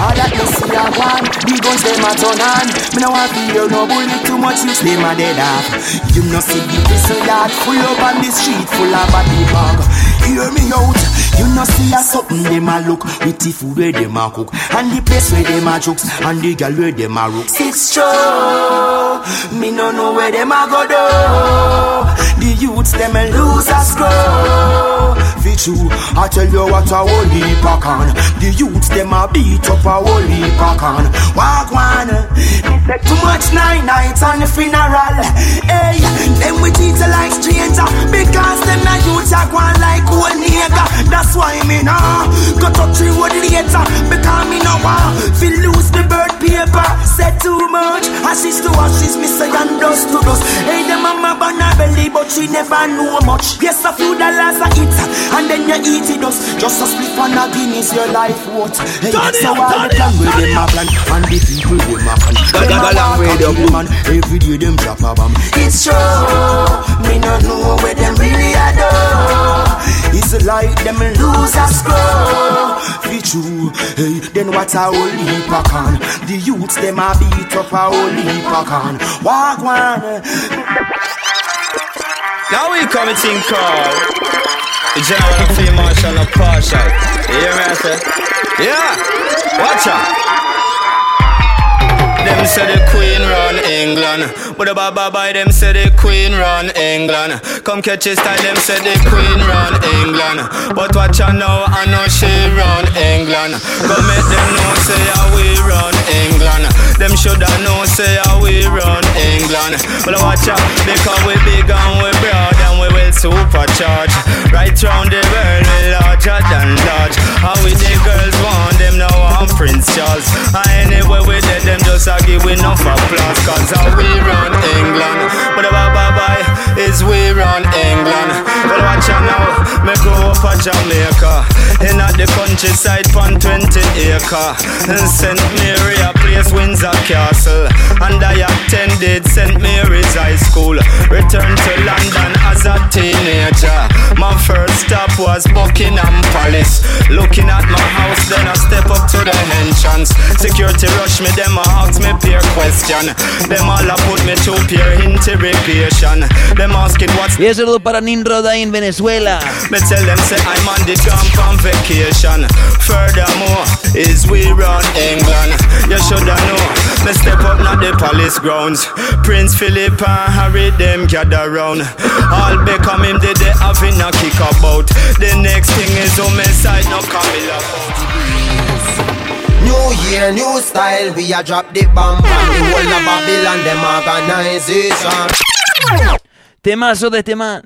Speaker 27: All that you see a one, the guns them a turn on. Me no want to hear no bullet too much, you them a dead off. You no see the prison yard full up on the street full of body bag. Hear me out, you no see a something them a look with the food where them a cook and the place where them a jokes and the girl where them a rook. Six show, me no know where them a go do. The youths them a lose a. Fi true, I tell you what a whole heap a can. The youths them a beat up a whole heap a can. Walk one, too much nine nights on the funeral. Hey, them we treat like stranger because them a youths a gone like old nigga. That's why me nah go touch you with later because me no want fi lose the bird paper. Say too much, ashes to ashes, me say and dust to dust. Hey, the mama born a belly but she never know much. Yes, a few dollars a eat and then you eat it us. Just a split on a Guinness, your life worth. Hey,
Speaker 13: it
Speaker 27: so
Speaker 13: up,
Speaker 27: all
Speaker 13: turn
Speaker 27: the
Speaker 13: it
Speaker 27: plan
Speaker 13: up,
Speaker 27: with them a plan and the people them a.
Speaker 13: Ga-
Speaker 27: Them a walk and kill man. Every day them drop a bomb. It's true, me no know where them really though. It's like them lose a score. Be true, hey, then what a whole heap a can. The youths them a beat up a whole heap a can. Walk one.
Speaker 42: Now we coming to call the general of field marshal of partial. You hear me I say? Yeah, watch out. Them say the queen run England. But the baba by them say the queen run England. Come catch his style them say the queen run England. But watch out now I know she run England. Come make them know say how we run England. Them shoulda know say how we run England. But watch out because we big and we broad we will supercharge. Right round the world we larger than large. How we the girls want them now I'm Prince Charles. And anyway we dead them just a give enough applause. Cause how we run England. But bye bye bye is we run England. Well watch out now Me grow up at Jamaica. In at the countryside pon 20 acre. And St. Mary a place Windsor Castle. And I attended St. Mary's High School. Returned to London as a teenager My first stop was Buckingham Palace Looking at my house then I step up to the entrance Security rush me them a ask me peer question Them all a put me to peer interrogation Them asking what's
Speaker 7: Y un saludo para Ninrod ahí en Venezuela.
Speaker 42: me tell them say I'm on the camp on vacation. Furthermore, is we run England. You shoulda know. Me step up not the palace grounds. Prince Philip and Harry them gather round. All become him did they having a kick about. The next thing is on my side no Camilla.
Speaker 10: New year, new style, we a drop the bomb on the whole of Babylon, them organization.
Speaker 7: Temazo de este man.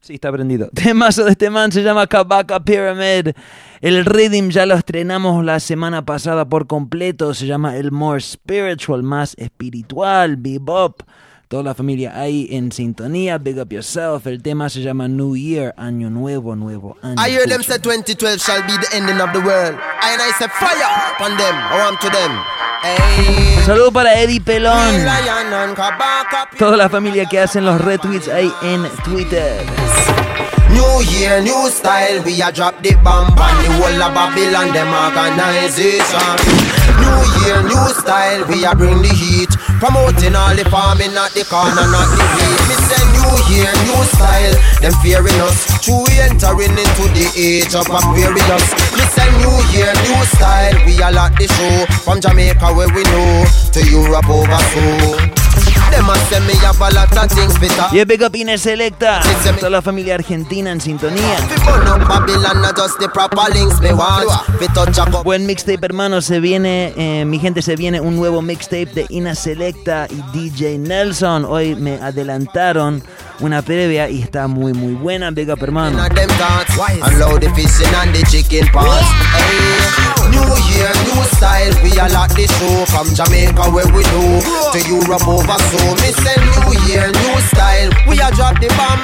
Speaker 7: Sí, está prendido. Temazo de este man se llama Kabaka Pyramid. El rhythm ya lo estrenamos la semana pasada por completo. Se llama el More Spiritual, más espiritual, bebop. Toda la familia ahí en sintonía. Big up yourself. El tema se llama New Year, Año Nuevo, Nuevo Año.
Speaker 10: I hear them say 2012 shall be the ending of the world. And I say fire upon them, or to them. Hey.
Speaker 7: Saludo para Eddie Pelón. Toda la familia que hacen los retweets ahí en Twitter.
Speaker 10: New year, new style, we a drop the bomb on the whole of Babylon, them organization. New year, new style, we a bring the heat. Promoting all the farming, not the corner, not the weed. Me say new year, new style, them fearing us. True, we entering into the age of Aquarius. Me say new year, new style, we a lot the show. From Jamaica where we know, to Europe over so. Them a say me have a lot of things better.
Speaker 7: Y big up Inés Selecta. Toda la familia argentina en sintonía. Buen mixtape, hermano. Se viene, eh, mi gente, se viene un nuevo mixtape de Ina Selecta y DJ Nelson. Hoy me adelantaron una previa y está muy, muy buena. Big up, hermano.
Speaker 10: of them thoughts. Allow the fishing and the chicken parts. Hey. New the show from Jamaica where we do to Europe over so. Me send new year, new style. We a drop the bomb.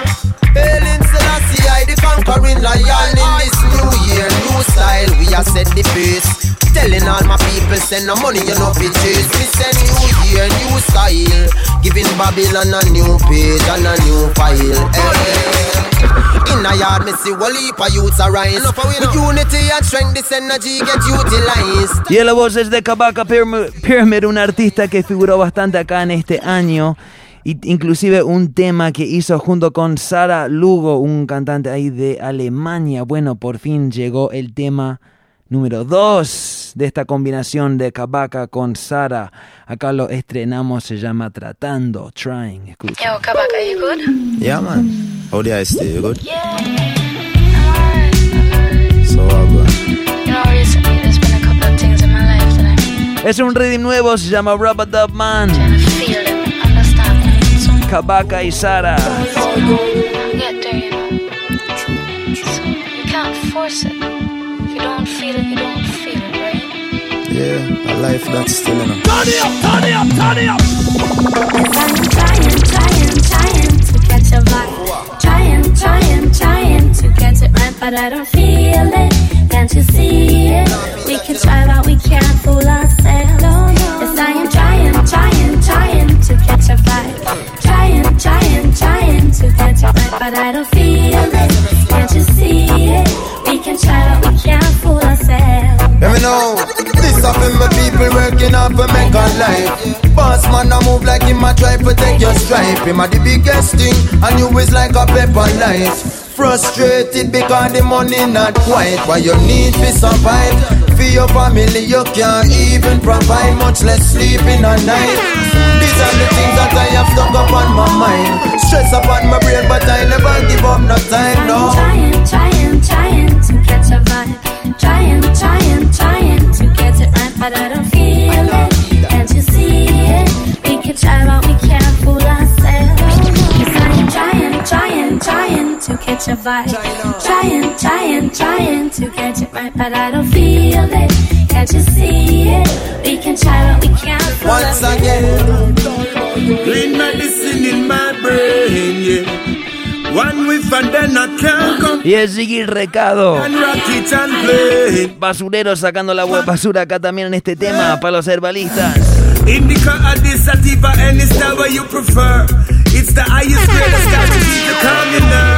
Speaker 10: Hailing Selassie, I the conquering lion in this new year, new style. We a set the pace. Telling all my people, send no money, you know, bitches. Me send new year, new style. Giving Babylon a new page and a new file. Hey. In a yard, me see one heap of youths arise. With unity and strength, this energy get utilized.
Speaker 7: Y en la voz es de Kabaka Pyram- Pyramid, un artista que figuró bastante acá en este año. Y inclusive un tema que hizo junto con Sara Lugo, un cantante ahí de Alemania. Bueno, por fin llegó el tema número 2 de esta combinación de Kabaka con Sara. Acá lo estrenamos, se llama Tratando, Trying. Escucha.
Speaker 43: Yo, Kabak, are you good?
Speaker 44: Yeah, man. How the I stay? You good?
Speaker 43: Yeah. I'm alright. I'm alright.
Speaker 44: So, bro.
Speaker 43: You know, recently there's been a couple of things in my life that
Speaker 7: Es un rhythm nuevo, se llama Rubber Dub Man. Kabaka y Sara.
Speaker 43: force it. If you don't feel it, you don't feel it, right?
Speaker 44: Yeah, a life that's still in a.
Speaker 43: Turn it up, turn it up, turn it up.
Speaker 45: I'm trying, trying, trying to catch a vibe. Trying, trying, trying to catch it right, but I don't feel it. Can't you see it? We can try, but we can't fool ourselves. Yes, I am trying, trying, trying to catch a vibe. Trying, trying, to catch it right, but I don't feel it. Can't you see it? We can try, but we can't fool ourselves.
Speaker 10: Let me know. This up in my people working hard for make a life. Boss man, I move like him, I try to take your stripe. Him a the biggest thing, and you is like a pepper light. Frustrated because the money not quite what you need to survive. For your family, you can't even provide, much less sleeping at night. These are the things that I have stuck up on my mind. Stress upon my brain, but I never give up no time, no.
Speaker 45: Trying, trying, trying to catch a vibe. Trying, trying, trying catch a vibe. Trying, trying, trying to catch it right, but I don't feel it. Can't you see it? We can try, but we can't
Speaker 10: Once again.
Speaker 27: Green medicine in my brain, yeah. One whiff and then I can't come
Speaker 7: Y es Ziggy Recado.
Speaker 27: and rock it and play.
Speaker 7: Basurero sacando la basura acá también en este tema para los herbalistas.
Speaker 27: Indica. It's the highest grade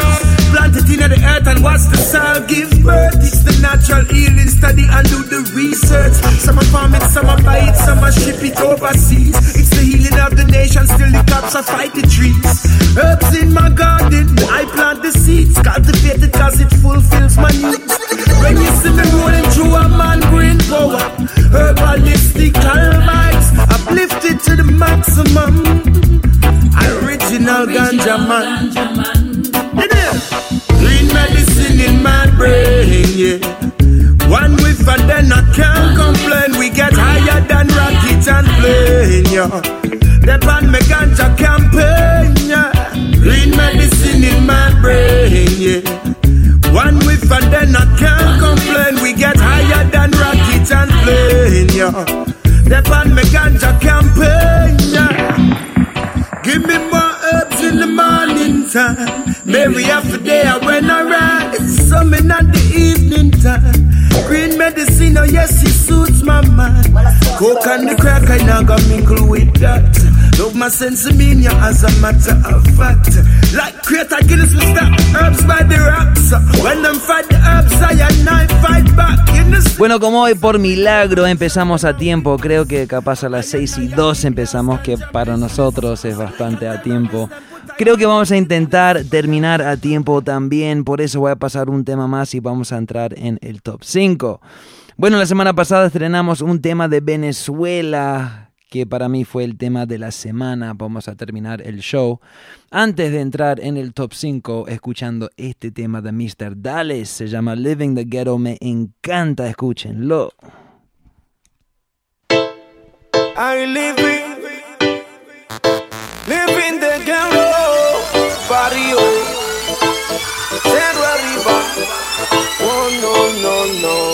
Speaker 27: of style to keep you calm your nerves. Plant it in the earth and watch the soil give birth. It's the natural healing study and do the research. Some are farm it, some are buy it, some are ship it overseas. It's the healing of the nation, still the cops are fight the trees. Herbs in my garden, I plant the seeds. Cultivate it cause it fulfills my needs. When you see me rolling through a man green power, oh, herbalistic almights, uplifted to the maximum. Original ganja man. You know? Green medicine in my brain, yeah. One whiff and then I can't complain. We get higher than rocket and plane, yeah. The pan me ganja campaign, yeah. Green medicine in my brain, yeah. One whiff and then I can't complain. We get higher than rocket and plane, yeah. The pan me ganja campaign, yeah. Give me more herbs in the morning time. Maybe after day when I rise. The evening time. Green medicine, oh yes, it suits my mind.
Speaker 7: Bueno, como hoy por milagro empezamos a tiempo, creo que capaz a las 6 y 2 empezamos, que para nosotros es bastante a tiempo. Creo que vamos a intentar terminar a tiempo también, por eso voy a pasar un tema más y vamos a entrar en el top 5. Bueno, la semana pasada estrenamos un tema de Venezuela, que para mí fue el tema de la semana. Vamos a terminar el show. Antes de entrar en el top 5, escuchando este tema de Mr. Dallas, se llama Living the Ghetto, me encanta, escúchenlo.
Speaker 27: I live in, live in the ghetto, no no no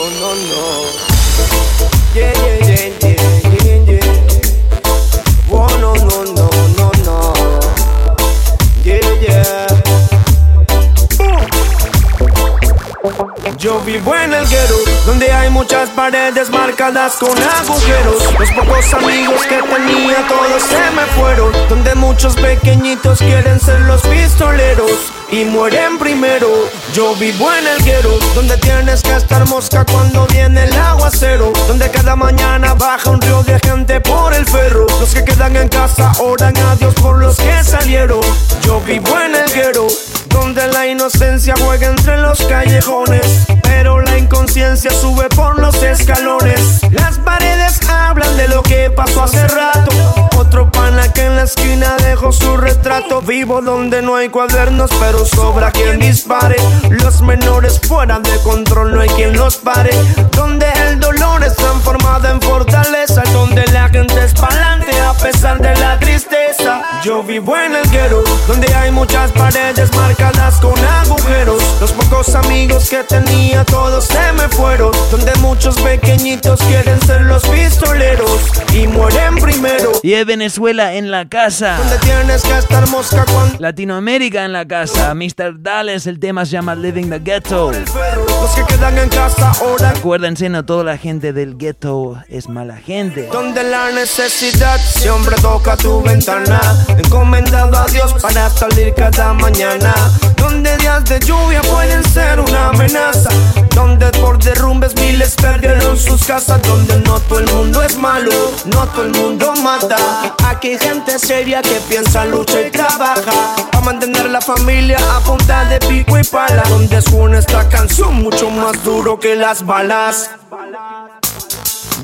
Speaker 14: el guero, donde hay muchas paredes marcadas con agujeros. Los pocos amigos que tenía todos se me fueron, donde muchos pequeñitos quieren ser los pistoleros y mueren primero. Yo vivo en el guero, donde tienes que estar mosca cuando viene el aguacero, donde cada mañana baja un río de gente por el ferro. Los que quedan en casa oran a Dios por los que salieron. Yo vivo en el guero, donde la inocencia juega entre los callejones, pero inconsciencia sube por los escalones. Las paredes hablan de lo que pasó hace rato. Otro pana que en la esquina dejó su retrato. Vivo donde no hay cuadernos, pero sobra quien dispare. Los menores fuera de control, no hay quien los pare. Donde el dolor es transformado en fortaleza. Donde la gente es pa'lante a pesar de la tristeza. Yo vivo en el guero, donde hay muchas paredes marcadas con agujeros. Los pocos amigos que tenía, todos se me fueron. Donde muchos pequeñitos quieren ser los pistoleros y mueren primero.
Speaker 7: Y es Venezuela en la casa.
Speaker 14: Donde tienes que estar mosca cuando
Speaker 7: Latinoamérica en la casa. Mr. Dallas, el tema se llama Living the Ghetto.
Speaker 14: los que quedan en casa oran.
Speaker 7: Acuérdense, no toda la gente del ghetto es mala gente.
Speaker 14: Donde la necesidad siempre toca tu ventana. Encomendado a Dios para salir cada mañana. Donde días de lluvia pueden ser una amenaza. Derrumbes miles perdieron sus casas. Donde no todo el mundo es malo, no todo el mundo mata. Aquí hay gente seria que piensa, lucha y trabaja. Para mantener la familia a punta de pico y pala. Donde suena esta canción mucho más duro que las balas.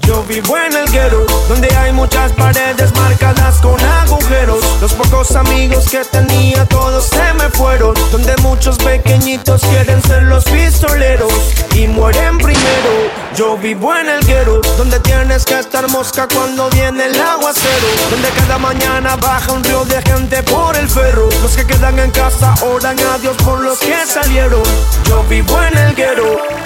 Speaker 14: Yo vivo en el guero, donde hay muchas paredes marcadas con agujeros. Los pocos amigos que tenía, todos se me fueron. Donde muchos pequeñitos quieren ser los pistoleros y mueren primero. Yo vivo en el guero, donde tienes que estar mosca cuando viene el aguacero. Donde cada mañana baja un río de gente por el ferro. Los que quedan en casa oran a Dios por los que salieron. Yo vivo en el guero.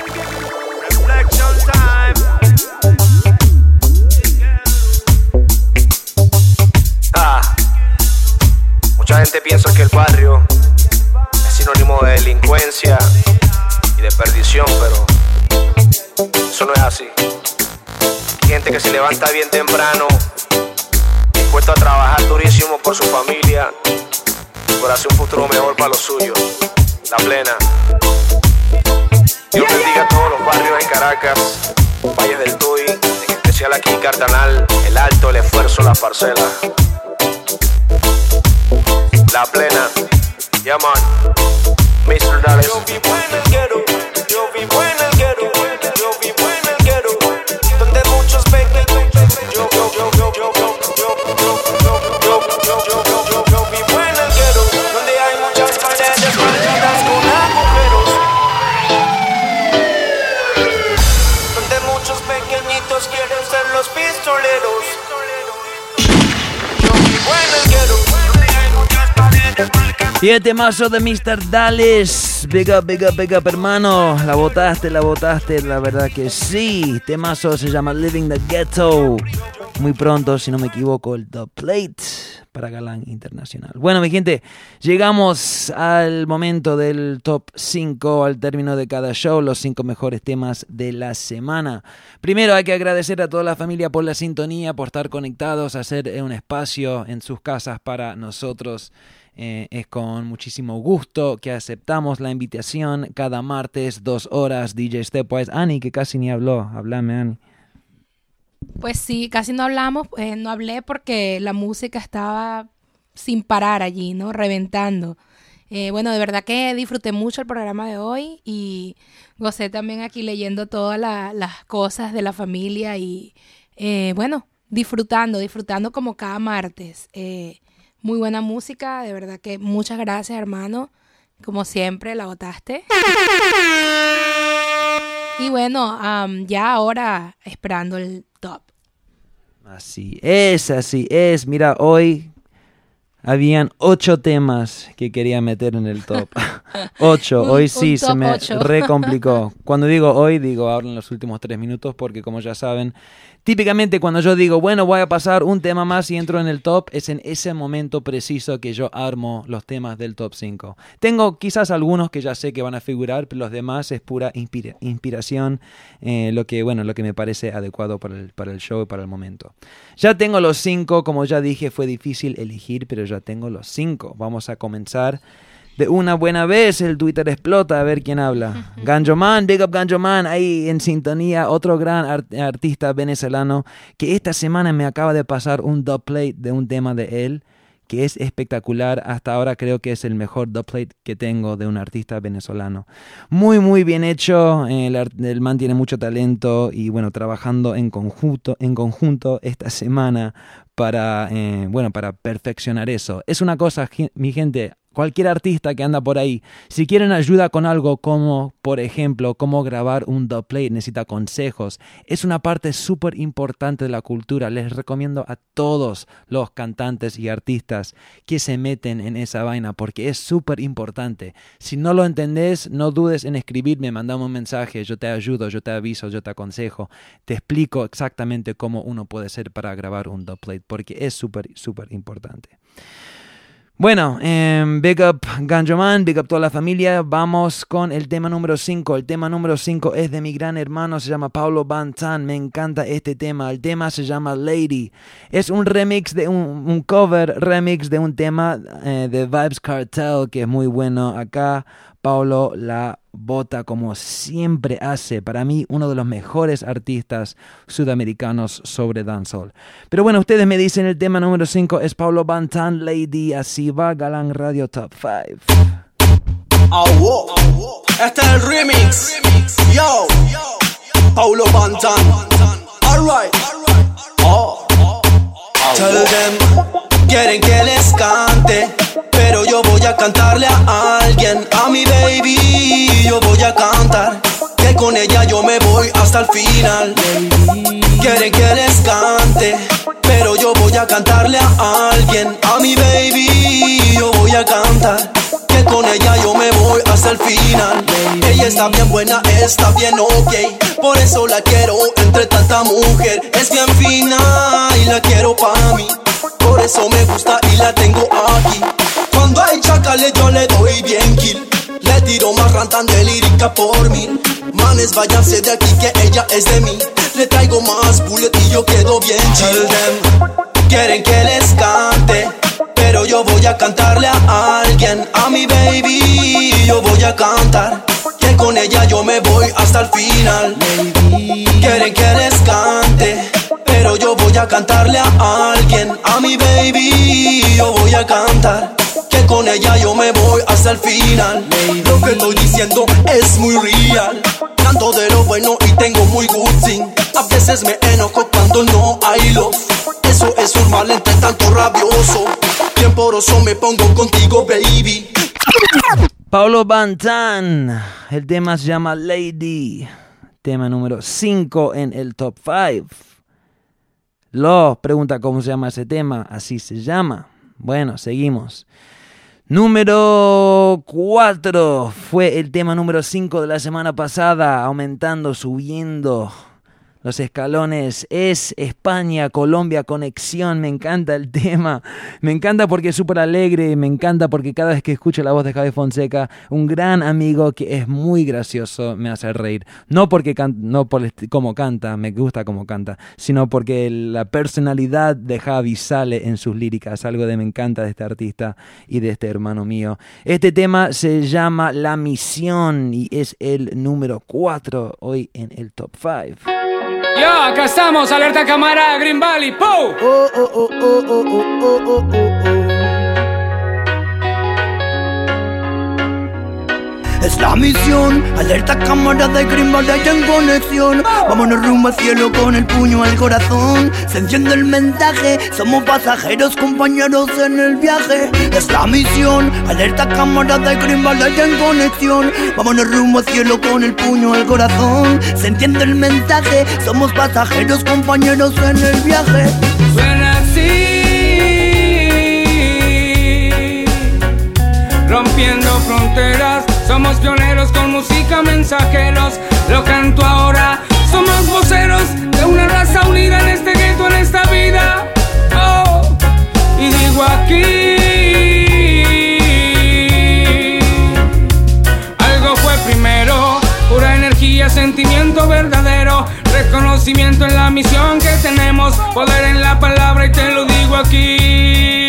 Speaker 46: Ah, mucha gente piensa que el barrio es sinónimo de delincuencia y de perdición, pero eso no es así. Hay gente que se levanta bien temprano, dispuesto a trabajar durísimo por su familia, por hacer un futuro mejor para los suyos. La plena. Dios bendiga a todos los barrios en Caracas, Valles del Tuy, en especial aquí en Cartanal, el alto, el esfuerzo, la parcela. La plena, yeah man, Mr. Dallas.
Speaker 14: Yo vivo en el guero, yo vivo en el guero, yo vivo en el guero, donde muchos yo, yo, el
Speaker 7: temazo de Mr. Dallas. Big up, big up, big up, hermano. La votaste, la votaste, la verdad que sí. Temazo se llama Living the Ghetto. Muy pronto, si no me equivoco, el The Plate para Galán Internacional. Bueno, mi gente, llegamos al momento del top 5 al término de cada show, los 5 mejores temas de la semana. Primero hay que agradecer a toda la familia por la sintonía, por estar conectados, hacer un espacio en sus casas para nosotros. Eh, es con muchísimo gusto que aceptamos la invitación cada martes, dos horas, DJ Stepwise. Ani, que casi ni habló. Háblame, Ani.
Speaker 18: Pues sí, casi no hablamos, eh, no hablé porque la música estaba sin parar allí, ¿no? Reventando. Eh, bueno, de verdad que disfruté mucho el programa de hoy y gocé también aquí leyendo todas la- las cosas de la familia y eh, bueno, disfrutando, disfrutando como cada martes. Eh, muy buena música, de verdad que muchas gracias hermano, como siempre la votaste. Y bueno, am, ya ahora esperando el top.
Speaker 7: Así es, así es. Mira, hoy Habían ocho temas que quería meter en el top. ocho. Hoy
Speaker 18: un
Speaker 7: sí se me
Speaker 18: ocho.
Speaker 7: recomplicó. Cuando digo hoy, digo ahora en los últimos tres minutos, porque como ya saben, típicamente cuando yo digo, bueno, voy a pasar un tema más y entro en el top, es en ese momento preciso que yo armo los temas del top 5. Tengo quizás algunos que ya sé que van a figurar, pero los demás es pura inspira- inspiración, eh, lo que bueno, lo que me parece adecuado para el, para el show y para el momento. Ya tengo los cinco, como ya dije, fue difícil elegir, pero ya tengo los cinco. Vamos a comenzar de una buena vez. El Twitter explota, a ver quién habla. Ganjoman, Big Up Ganjoman, ahí en sintonía, otro gran art- artista venezolano que esta semana me acaba de pasar un dubplate de un tema de él que es espectacular. Hasta ahora creo que es el mejor dubplate que tengo de un artista venezolano. Muy, muy bien hecho. El, el man tiene mucho talento y bueno, trabajando en conjunto, en conjunto esta semana para, eh, bueno, para perfeccionar eso. Es una cosa, mi gente, cualquier artista que anda por ahí, si quieren ayuda con algo como, por ejemplo, cómo grabar un dubplate, necesita consejos, es una parte súper importante de la cultura. Les recomiendo a todos los cantantes y artistas que se meten en esa vaina porque es súper importante. Si no lo entendés, no dudes en escribirme, mandame un mensaje, yo te ayudo, yo te aviso, yo te aconsejo, te explico exactamente cómo uno puede ser para grabar un dubplate porque es súper, súper importante. Bueno, em, big up Ganjoman, big up toda la familia. Vamos con el tema número 5. El tema número 5 es de mi gran hermano, se llama Paulo Bantan. Me encanta este tema. El tema se llama Lady. Es un remix de un, un cover remix de un tema eh, de Vibes Cartel que es muy bueno. Acá Paulo la bota como siempre hace. Para mí, uno de los mejores artistas sudamericanos sobre dancehall. Pero bueno, ustedes me dicen el tema número 5 es Paulo Bantan Lady. Así va Galán Radio Top 5.
Speaker 47: Awo. Este es el remix. Yo. Paulo Bantan. Alright. Oh. Tell them. Quieren que les cante. Pero yo voy a cantarle a alguien. A mi baby. Yo voy a cantar. Que con ella yo me voy hasta el final. Quieren que les cante. Pero yo voy a cantarle a alguien. A mi baby. Yo voy a cantar. Que con ella yo me voy hasta el final. Ella está bien buena, está bien ok. Por eso la quiero entre tanta mujer. Es bien fina y la quiero pa' mí. Eso me gusta y la tengo aquí. Cuando hay chacales yo le doy bien kill. Le tiro más rantan de lírica por mil. Manes, váyanse de aquí que ella es de mí. Le traigo más bullet y yo quedo bien chill. Them. Quieren que les cante. Pero yo voy a cantarle a alguien, a mi baby. Yo voy a cantar. Que con ella yo me voy hasta el final. Quieren que les cante. Pero yo voy a cantarle a alguien, a mi baby. Yo voy a cantar. Que con ella yo me voy hasta el final. Lo que estoy diciendo es muy real. Canto de lo bueno y tengo muy good thing. A veces me enojo cuando no hay love. Eso es normal entre tanto rabioso. Bien poroso me pongo contigo, baby.
Speaker 7: Paulo Bantan. El tema se llama Lady. Tema número 5 en el top 5. Lo pregunta cómo se llama ese tema. Así se llama. Bueno, seguimos. Número 4 fue el tema número 5 de la semana pasada, aumentando, subiendo los escalones. Es España, Colombia, conexión. Me encanta el tema. Me encanta porque es súper alegre. Me encanta porque cada vez que escucho la voz de Javi Fonseca, un gran amigo que es muy gracioso, me hace reír. No porque can no por cómo canta, me gusta cómo canta, sino porque la personalidad de Javi sale en sus líricas. Algo de me encanta de este artista y de este hermano mío. Este tema se llama La Misión y es el número 4 hoy en el top 5.
Speaker 23: Yo, acá estamos, alerta cámara, Green Valley, ¡pou!
Speaker 25: oh, oh, oh, oh, oh, oh, oh. oh. oh, oh. Es la misión, alerta cámara de Green en conexión. Vámonos rumbo al cielo con el puño al corazón. Se enciende el mensaje, somos pasajeros, compañeros en el viaje. Es la misión, alerta cámara de Green en conexión. Vámonos rumbo al cielo con el puño al corazón. Se entiende el mensaje, somos pasajeros, compañeros en el viaje.
Speaker 23: Suena así. rompiendo fronteras. Somos pioneros con música, mensajeros. Lo canto ahora. Somos voceros de una raza unida en este gueto, en esta vida. Oh, y digo aquí. Algo fue primero, pura energía, sentimiento verdadero, reconocimiento en la misión que tenemos, poder en la palabra y te lo digo aquí.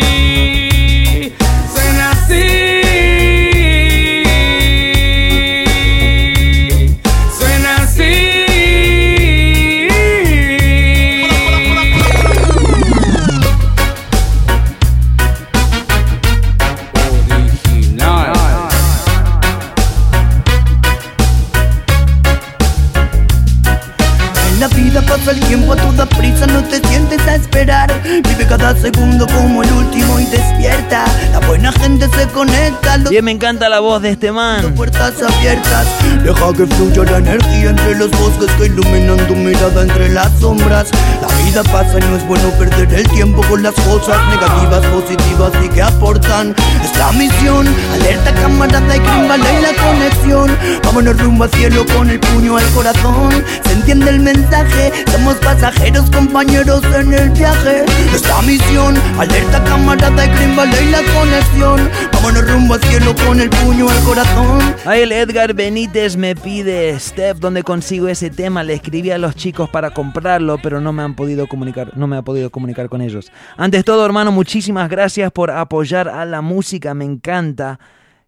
Speaker 7: Bien, me encanta la voz de este man.
Speaker 25: puertas abiertas. Deja que fluya la energía entre los bosques que iluminan tu mirada entre las sombras. La vida pasa y no es bueno perder el tiempo con las cosas negativas, positivas y que aportan. Es la misión, alerta camarada y crimbala y la conexión. Vámonos rumbo al cielo con el puño al corazón. Se entiende el mensaje, somos pasajeros, compañeros en el viaje. Es la misión, alerta camarada y crimbala y la conexión. Vámonos rumbo al cielo con el puño al corazón.
Speaker 7: Ahí el Edgar Benítez me pide, Steph, ¿dónde consigo ese tema? Le escribí a los chicos para comprarlo, pero no me han podido comunicar, no me ha podido comunicar con ellos. Antes todo, hermano, muchísimas gracias por apoyar a la música, me encanta.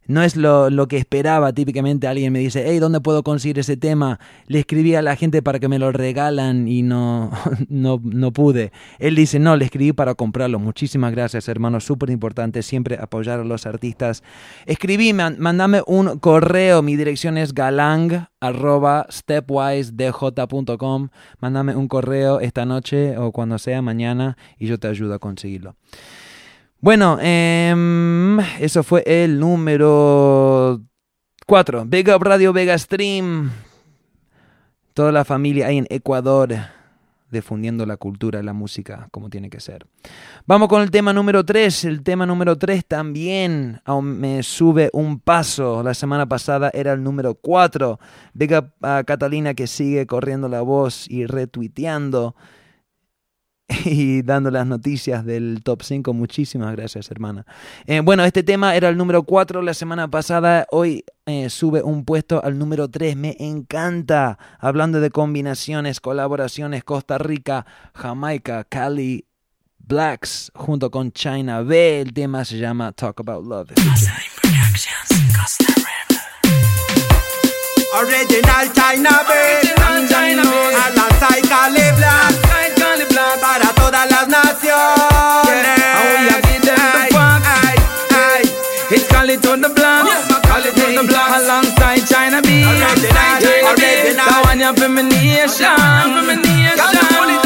Speaker 7: No es lo, lo que esperaba, típicamente alguien me dice, hey, ¿dónde puedo conseguir ese tema? Le escribí a la gente para que me lo regalan y no, no, no pude. Él dice, no, le escribí para comprarlo. Muchísimas gracias, hermano, súper importante siempre apoyar a los artistas. Escribí, man- mandame un correo, mi dirección es galang arroba stepwisedj.com. Mándame un correo esta noche o cuando sea mañana y yo te ayudo a conseguirlo. Bueno, em, eso fue el número 4. Big Up Radio Vega Stream. Toda la familia ahí en Ecuador difundiendo la cultura, la música como tiene que ser. Vamos con el tema número 3. El tema número 3 también aún me sube un paso. La semana pasada era el número 4. Big Up a Catalina que sigue corriendo la voz y retuiteando y dando las noticias del top 5. Muchísimas gracias, hermana. Eh, bueno, este tema era el número 4 la semana pasada. Hoy eh, sube un puesto al número 3. Me encanta. Hablando de combinaciones, colaboraciones, Costa Rica, Jamaica, Cali. Blacks junto con China B. El tema se llama Talk About Love.
Speaker 48: Original China Bell Alongside Cali Black Para todas las naciones.
Speaker 23: Ay, ay, It's Cali to the block, Cali to the block, alongside China B.
Speaker 48: Original,
Speaker 23: China B.
Speaker 48: original.
Speaker 23: That one you for me nation, for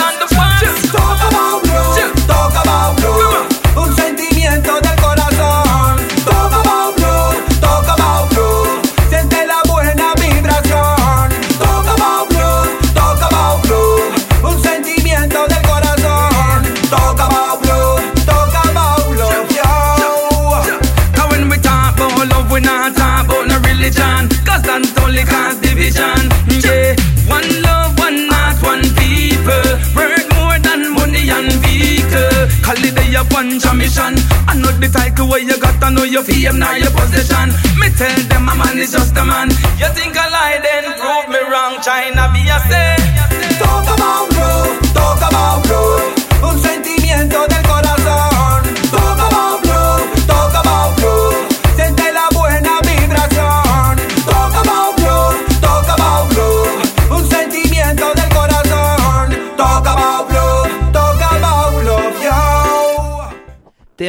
Speaker 23: It one mission. I know the title where you got to know your fame, now your position. Me tell them a man is just a man. You think I lie then, prove me wrong. China be a say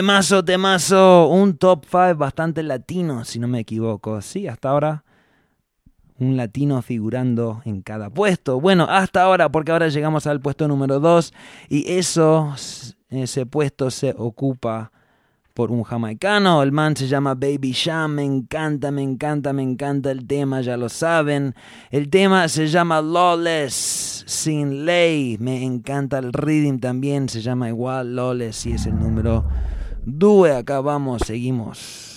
Speaker 7: Temazo, temazo, un top 5 bastante latino, si no me equivoco. Sí, hasta ahora un latino figurando en cada puesto. Bueno, hasta ahora, porque ahora llegamos al puesto número 2 y eso, ese puesto se ocupa por un jamaicano. El man se llama Baby Sham. Me encanta, me encanta, me encanta el tema, ya lo saben. El tema se llama Lawless, sin ley. Me encanta el rhythm también, se llama igual Lawless y es el número Due, acá vamos, seguimos.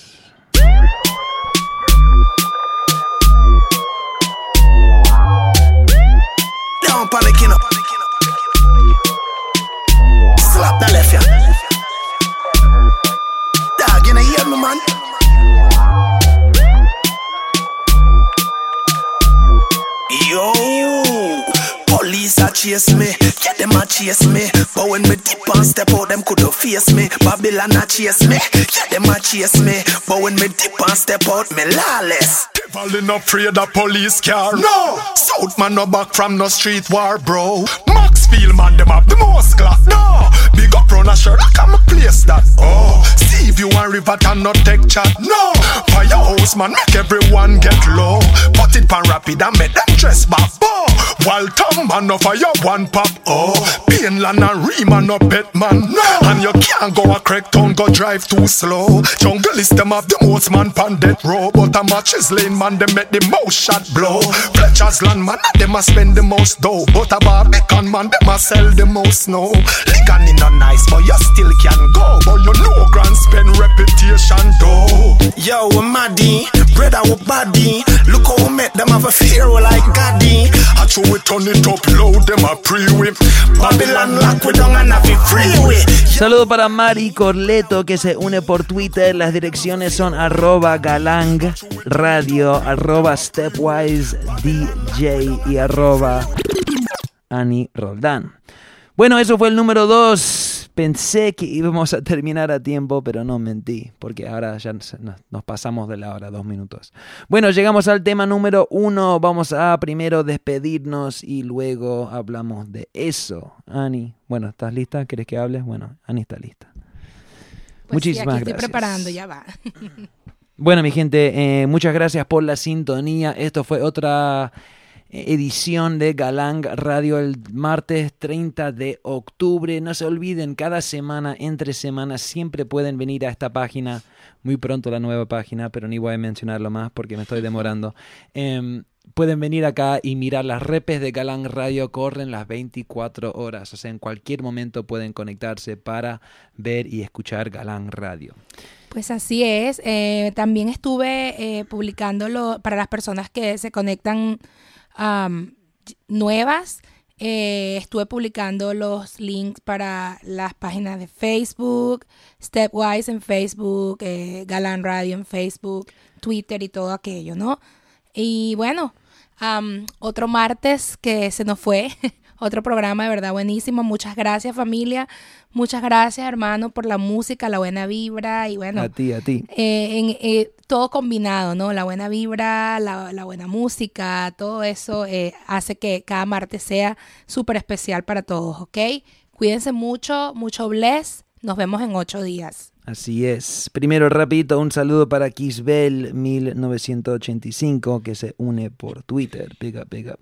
Speaker 49: Chase me, yeah them a chase me. But when me dip and step out, them coulda face me. Babylon a chase me, yeah them a chase me. But when me dip and step out, me lawless.
Speaker 27: Devil no afraid of police car. No, South man no back from no street war, bro. Maxfield man them have the most class. No, big up run a shirt, I come place that. Oh, see if you want river can not take chat. No, firehouse man make everyone get low. Put it pan rapid and make them dress back. Oh, while Tom man no fire one pop. Oh, Painland and Riemann no pet man. No, and you can't go a crack town go drive too slow. Jungle is them have the most man pan death row, but a matches lane man them make the most shot blow. Fletcher's land man them a spend the most dough, but a Barbican man them a sell the most snow. Ligan in no nice, but you still can go. But you know grand spend reputation though.
Speaker 49: Yo, we maddy, brother we body. Look how we make them have a fear like Gaddy.
Speaker 27: I show we turn it up low, them
Speaker 7: Saludo para Mari Corleto que se une por Twitter. Las direcciones son arroba galang radio, arroba stepwise DJ y arroba Ani Roldán. Bueno, eso fue el número 2. Pensé que íbamos a terminar a tiempo, pero no mentí, porque ahora ya nos, nos pasamos de la hora, dos minutos. Bueno, llegamos al tema número uno. Vamos a primero despedirnos y luego hablamos de eso. Ani, bueno, ¿estás lista? ¿Quieres que hables? Bueno, Ani está lista.
Speaker 18: Pues
Speaker 7: Muchísimas
Speaker 18: sí, aquí
Speaker 7: gracias.
Speaker 18: Estoy preparando, ya va.
Speaker 7: Bueno, mi gente, eh, muchas gracias por la sintonía. Esto fue otra edición de Galang Radio el martes 30 de octubre. No se olviden, cada semana, entre semanas, siempre pueden venir a esta página. Muy pronto la nueva página, pero ni voy a mencionarlo más porque me estoy demorando. Em, pueden venir acá y mirar las repes de Galang Radio corren las 24 horas, o sea, en cualquier momento pueden conectarse para ver y escuchar Galang Radio.
Speaker 18: Pues así es. Eh, también estuve eh, publicándolo para las personas que se conectan um, nuevas. Eh, estuve publicando los links para las páginas de Facebook, Stepwise en Facebook, eh, Galán Radio en Facebook, Twitter y todo aquello, ¿no? Y bueno, um, otro martes que se nos fue, otro programa de verdad buenísimo. Muchas gracias familia, muchas gracias hermano por la música, la buena vibra y bueno.
Speaker 7: A ti, a ti.
Speaker 18: Eh, en, eh, todo combinado, ¿no? La buena vibra, la, la buena música, todo eso eh, hace que cada martes sea súper especial para todos, ¿ok? Cuídense mucho, mucho bless. Nos vemos en ocho días.
Speaker 7: Así es. Primero, rapidito, un saludo para Kisbel 1985 que se une por Twitter. Pega, pega.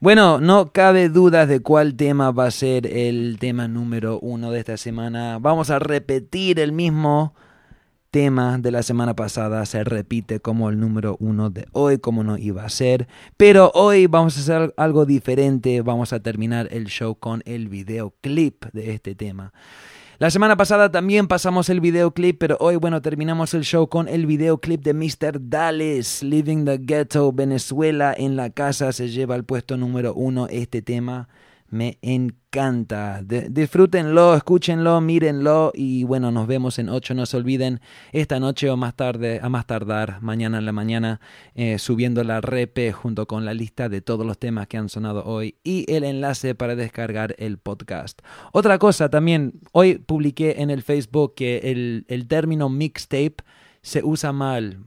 Speaker 7: Bueno, no cabe dudas de cuál tema va a ser el tema número uno de esta semana. Vamos a repetir el mismo tema de la semana pasada. Se repite como el número uno de hoy, como no iba a ser. Pero hoy vamos a hacer algo diferente. Vamos a terminar el show con el videoclip de este tema. La semana pasada también pasamos el videoclip, pero hoy, bueno, terminamos el show con el videoclip de Mr. Dallas, Living the Ghetto, Venezuela. En la casa se lleva al puesto número uno este tema. Me encanta. Disfrútenlo, escúchenlo, mírenlo y bueno, nos vemos en 8. No se olviden esta noche o más tarde, a más tardar, mañana en la mañana, eh, subiendo la repe junto con la lista de todos los temas que han sonado hoy y el enlace para descargar el podcast. Otra cosa también, hoy publiqué en el Facebook que el, el término mixtape se usa mal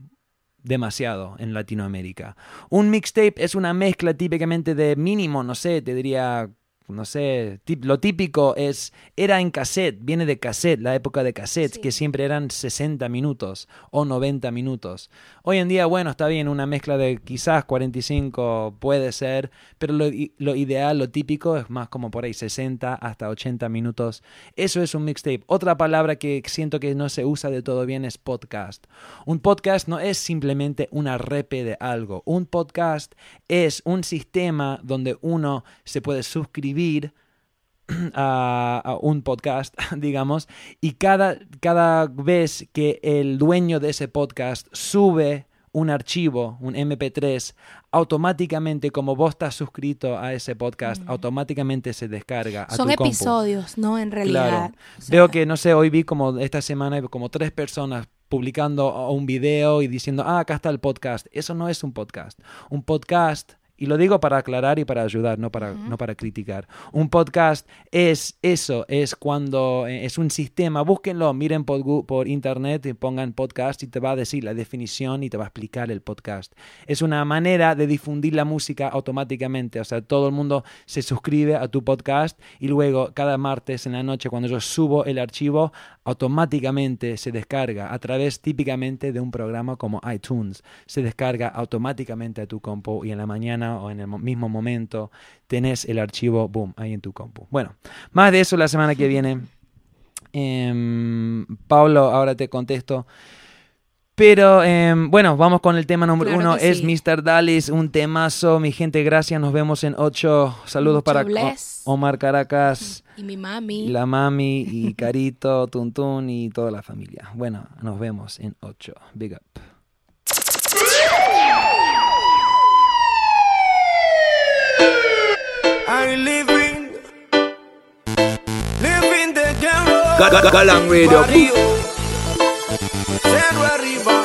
Speaker 7: demasiado en Latinoamérica. Un mixtape es una mezcla típicamente de mínimo, no sé, te diría no sé, lo típico es, era en cassette, viene de cassette, la época de cassettes, sí. que siempre eran 60 minutos o 90 minutos. Hoy en día, bueno, está bien, una mezcla de quizás 45 puede ser, pero lo, lo ideal, lo típico es más como por ahí 60 hasta 80 minutos. Eso es un mixtape. Otra palabra que siento que no se usa de todo bien es podcast. Un podcast no es simplemente una repe de algo. Un podcast es un sistema donde uno se puede suscribir a, a, un podcast, digamos, y cada, cada vez que el dueño de ese podcast sube un archivo, un MP3, automáticamente, como vos estás suscrito a ese podcast, automáticamente se descarga a
Speaker 18: Son
Speaker 7: tu compu.
Speaker 18: episodios, ¿no? En realidad.
Speaker 7: Claro. Veo que, no sé, hoy vi como esta semana como tres personas publicando un video y diciendo, ah, acá está el podcast. Eso no es un podcast. Un podcast, y lo digo para aclarar y para ayudar, no para, no para criticar. Un podcast es eso, es cuando eh, es un sistema. Búsquenlo, miren por, por internet y pongan podcast y te va a decir la definición y te va a explicar el podcast. Es una manera de difundir la música automáticamente. O sea, todo el mundo se suscribe a tu podcast y luego cada martes en la noche cuando yo subo el archivo, automáticamente se descarga a través típicamente de un programa como iTunes. Se descarga automáticamente a tu compu y en la mañana o en el mo- mismo momento tenés el archivo, boom, ahí en tu compu. Bueno, más de eso la semana que viene. Em, Pablo, ahora te contesto. Pero em, bueno, vamos con el tema número
Speaker 18: Claro
Speaker 7: uno. Es
Speaker 18: sí.
Speaker 7: Mr. Dalis, un temazo. Mi gente, gracias. Nos vemos en ocho. Saludos
Speaker 18: Mucho
Speaker 7: para
Speaker 18: bless.
Speaker 7: Omar Caracas,
Speaker 18: Y mi mami.
Speaker 7: la mami, y Carito, Tuntún y toda la familia. Bueno, nos vemos en ocho. Big up.
Speaker 14: are living, living the
Speaker 4: game. Galang Radio.
Speaker 14: Barrio, Cerro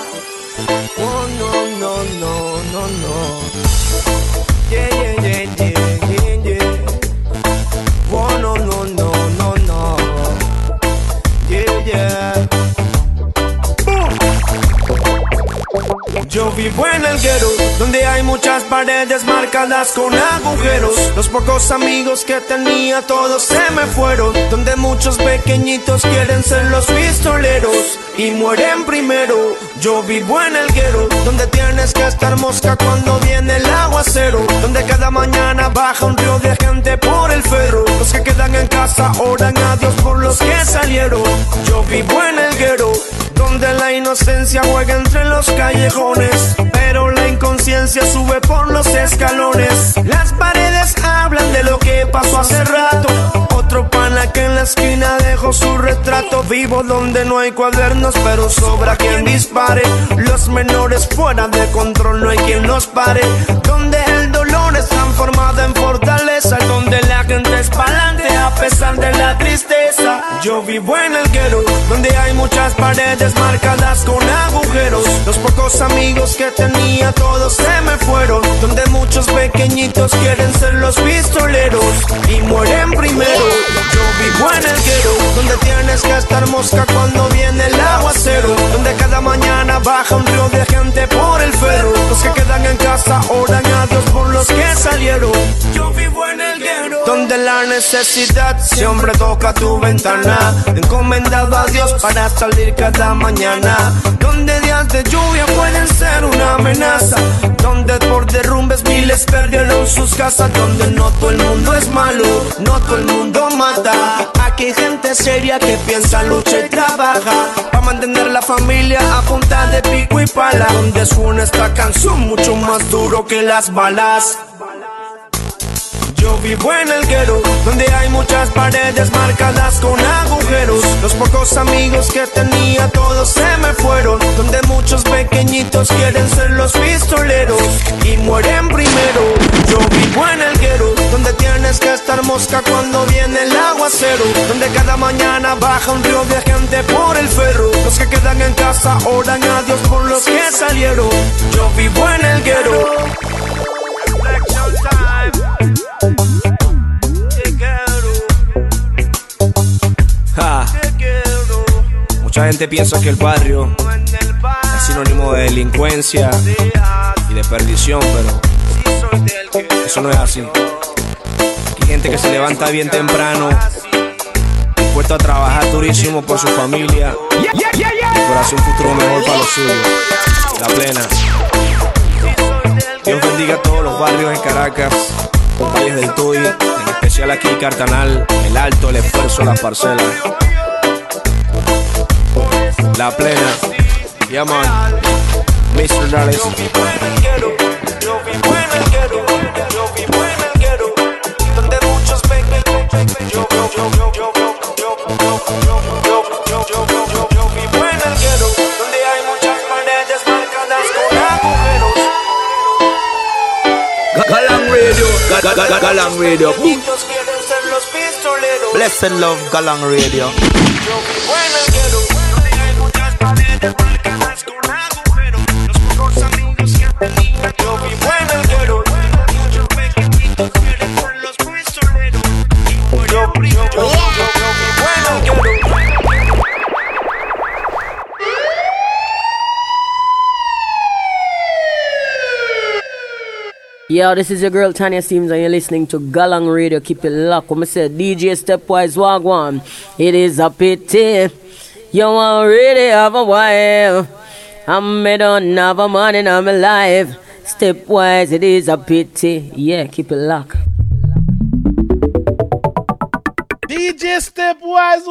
Speaker 14: Yo vivo en el guero, donde hay muchas paredes marcadas con agujeros. Los pocos amigos que tenía, todos se me fueron. Donde muchos pequeñitos quieren ser los pistoleros y mueren primero. Yo vivo en el guero, donde tienes que estar mosca cuando viene el aguacero. Donde cada mañana baja un río de gente por el ferro. Los que quedan en casa oran a Dios por los que salieron. Yo vivo en el guero, donde la inocencia juega entre los callejones, pero la inconsciencia sube por los escalones. Las paredes hablan de lo que pasó hace rato. Otro pana que en la esquina dejó su retrato. Vivo donde no hay cuadernos, pero sobra quien dispare. Los menores fuera de control, no hay quien los pare. Donde el dolor es transformado en fortaleza, donde la gente es pa'lante a pesar de la tristeza. Yo vivo en el guero, donde hay muchas paredes marcadas con agujeros. Los pocos amigos que tenía, todos se me fueron. Donde muchos pequeñitos quieren ser los pistoleros y mueren primero. Yo vivo en el guero, donde tienes que estar mosca cuando viene el aguacero. Donde cada mañana baja un río de gente por el ferro. Los que quedan en casa oran a Dios por los que salieron. Yo vivo en el donde la necesidad siempre toca tu ventana. Encomendado a Dios para salir cada mañana. Donde días de lluvia pueden ser una amenaza. Donde por derrumbes miles perdieron sus casas. Donde no todo el mundo es malo, no todo el mundo mata. Aquí hay gente seria que piensa, lucha y trabaja. Para mantener la familia a punta de pico y pala. Donde suena esta canción mucho más duro que las balas. Yo vivo en el guero, donde hay muchas paredes marcadas con agujeros. Los pocos amigos que tenía, todos se me fueron. Donde muchos pequeñitos quieren ser los pistoleros y mueren primero. Yo vivo en el guero, donde tienes que estar mosca cuando viene el aguacero. Donde cada mañana baja un río de gente por el ferro. Los que quedan en casa oran a Dios por los que salieron. Yo vivo en el guero.
Speaker 35: Mucha gente piensa que el barrio es sinónimo de delincuencia y de perdición, pero eso no es así. Hay gente que se levanta bien temprano, dispuesto a trabajar durísimo por su familia y por hacer un futuro mejor para los suyos. La plena. Dios bendiga a todos los barrios en Caracas, valles del Tuy, especial aquí Cartanal, el Alto, el Esfuerzo, las parcelas. La plena. Yeah, man. Mr. Dallas.
Speaker 14: yo, yo, yo, yo, Galang Radio. Blessed love, Galang Radio.
Speaker 20: Yo, this is your girl Tanya Sims, and you're listening to Galang Radio. Keep it locked. When I say DJ Stepwise Wagwan, it is a pity. You really have a wife. I'm don't have a man in my life. Stepwise, it is a pity. Yeah, keep it locked.
Speaker 23: DJ Stepwise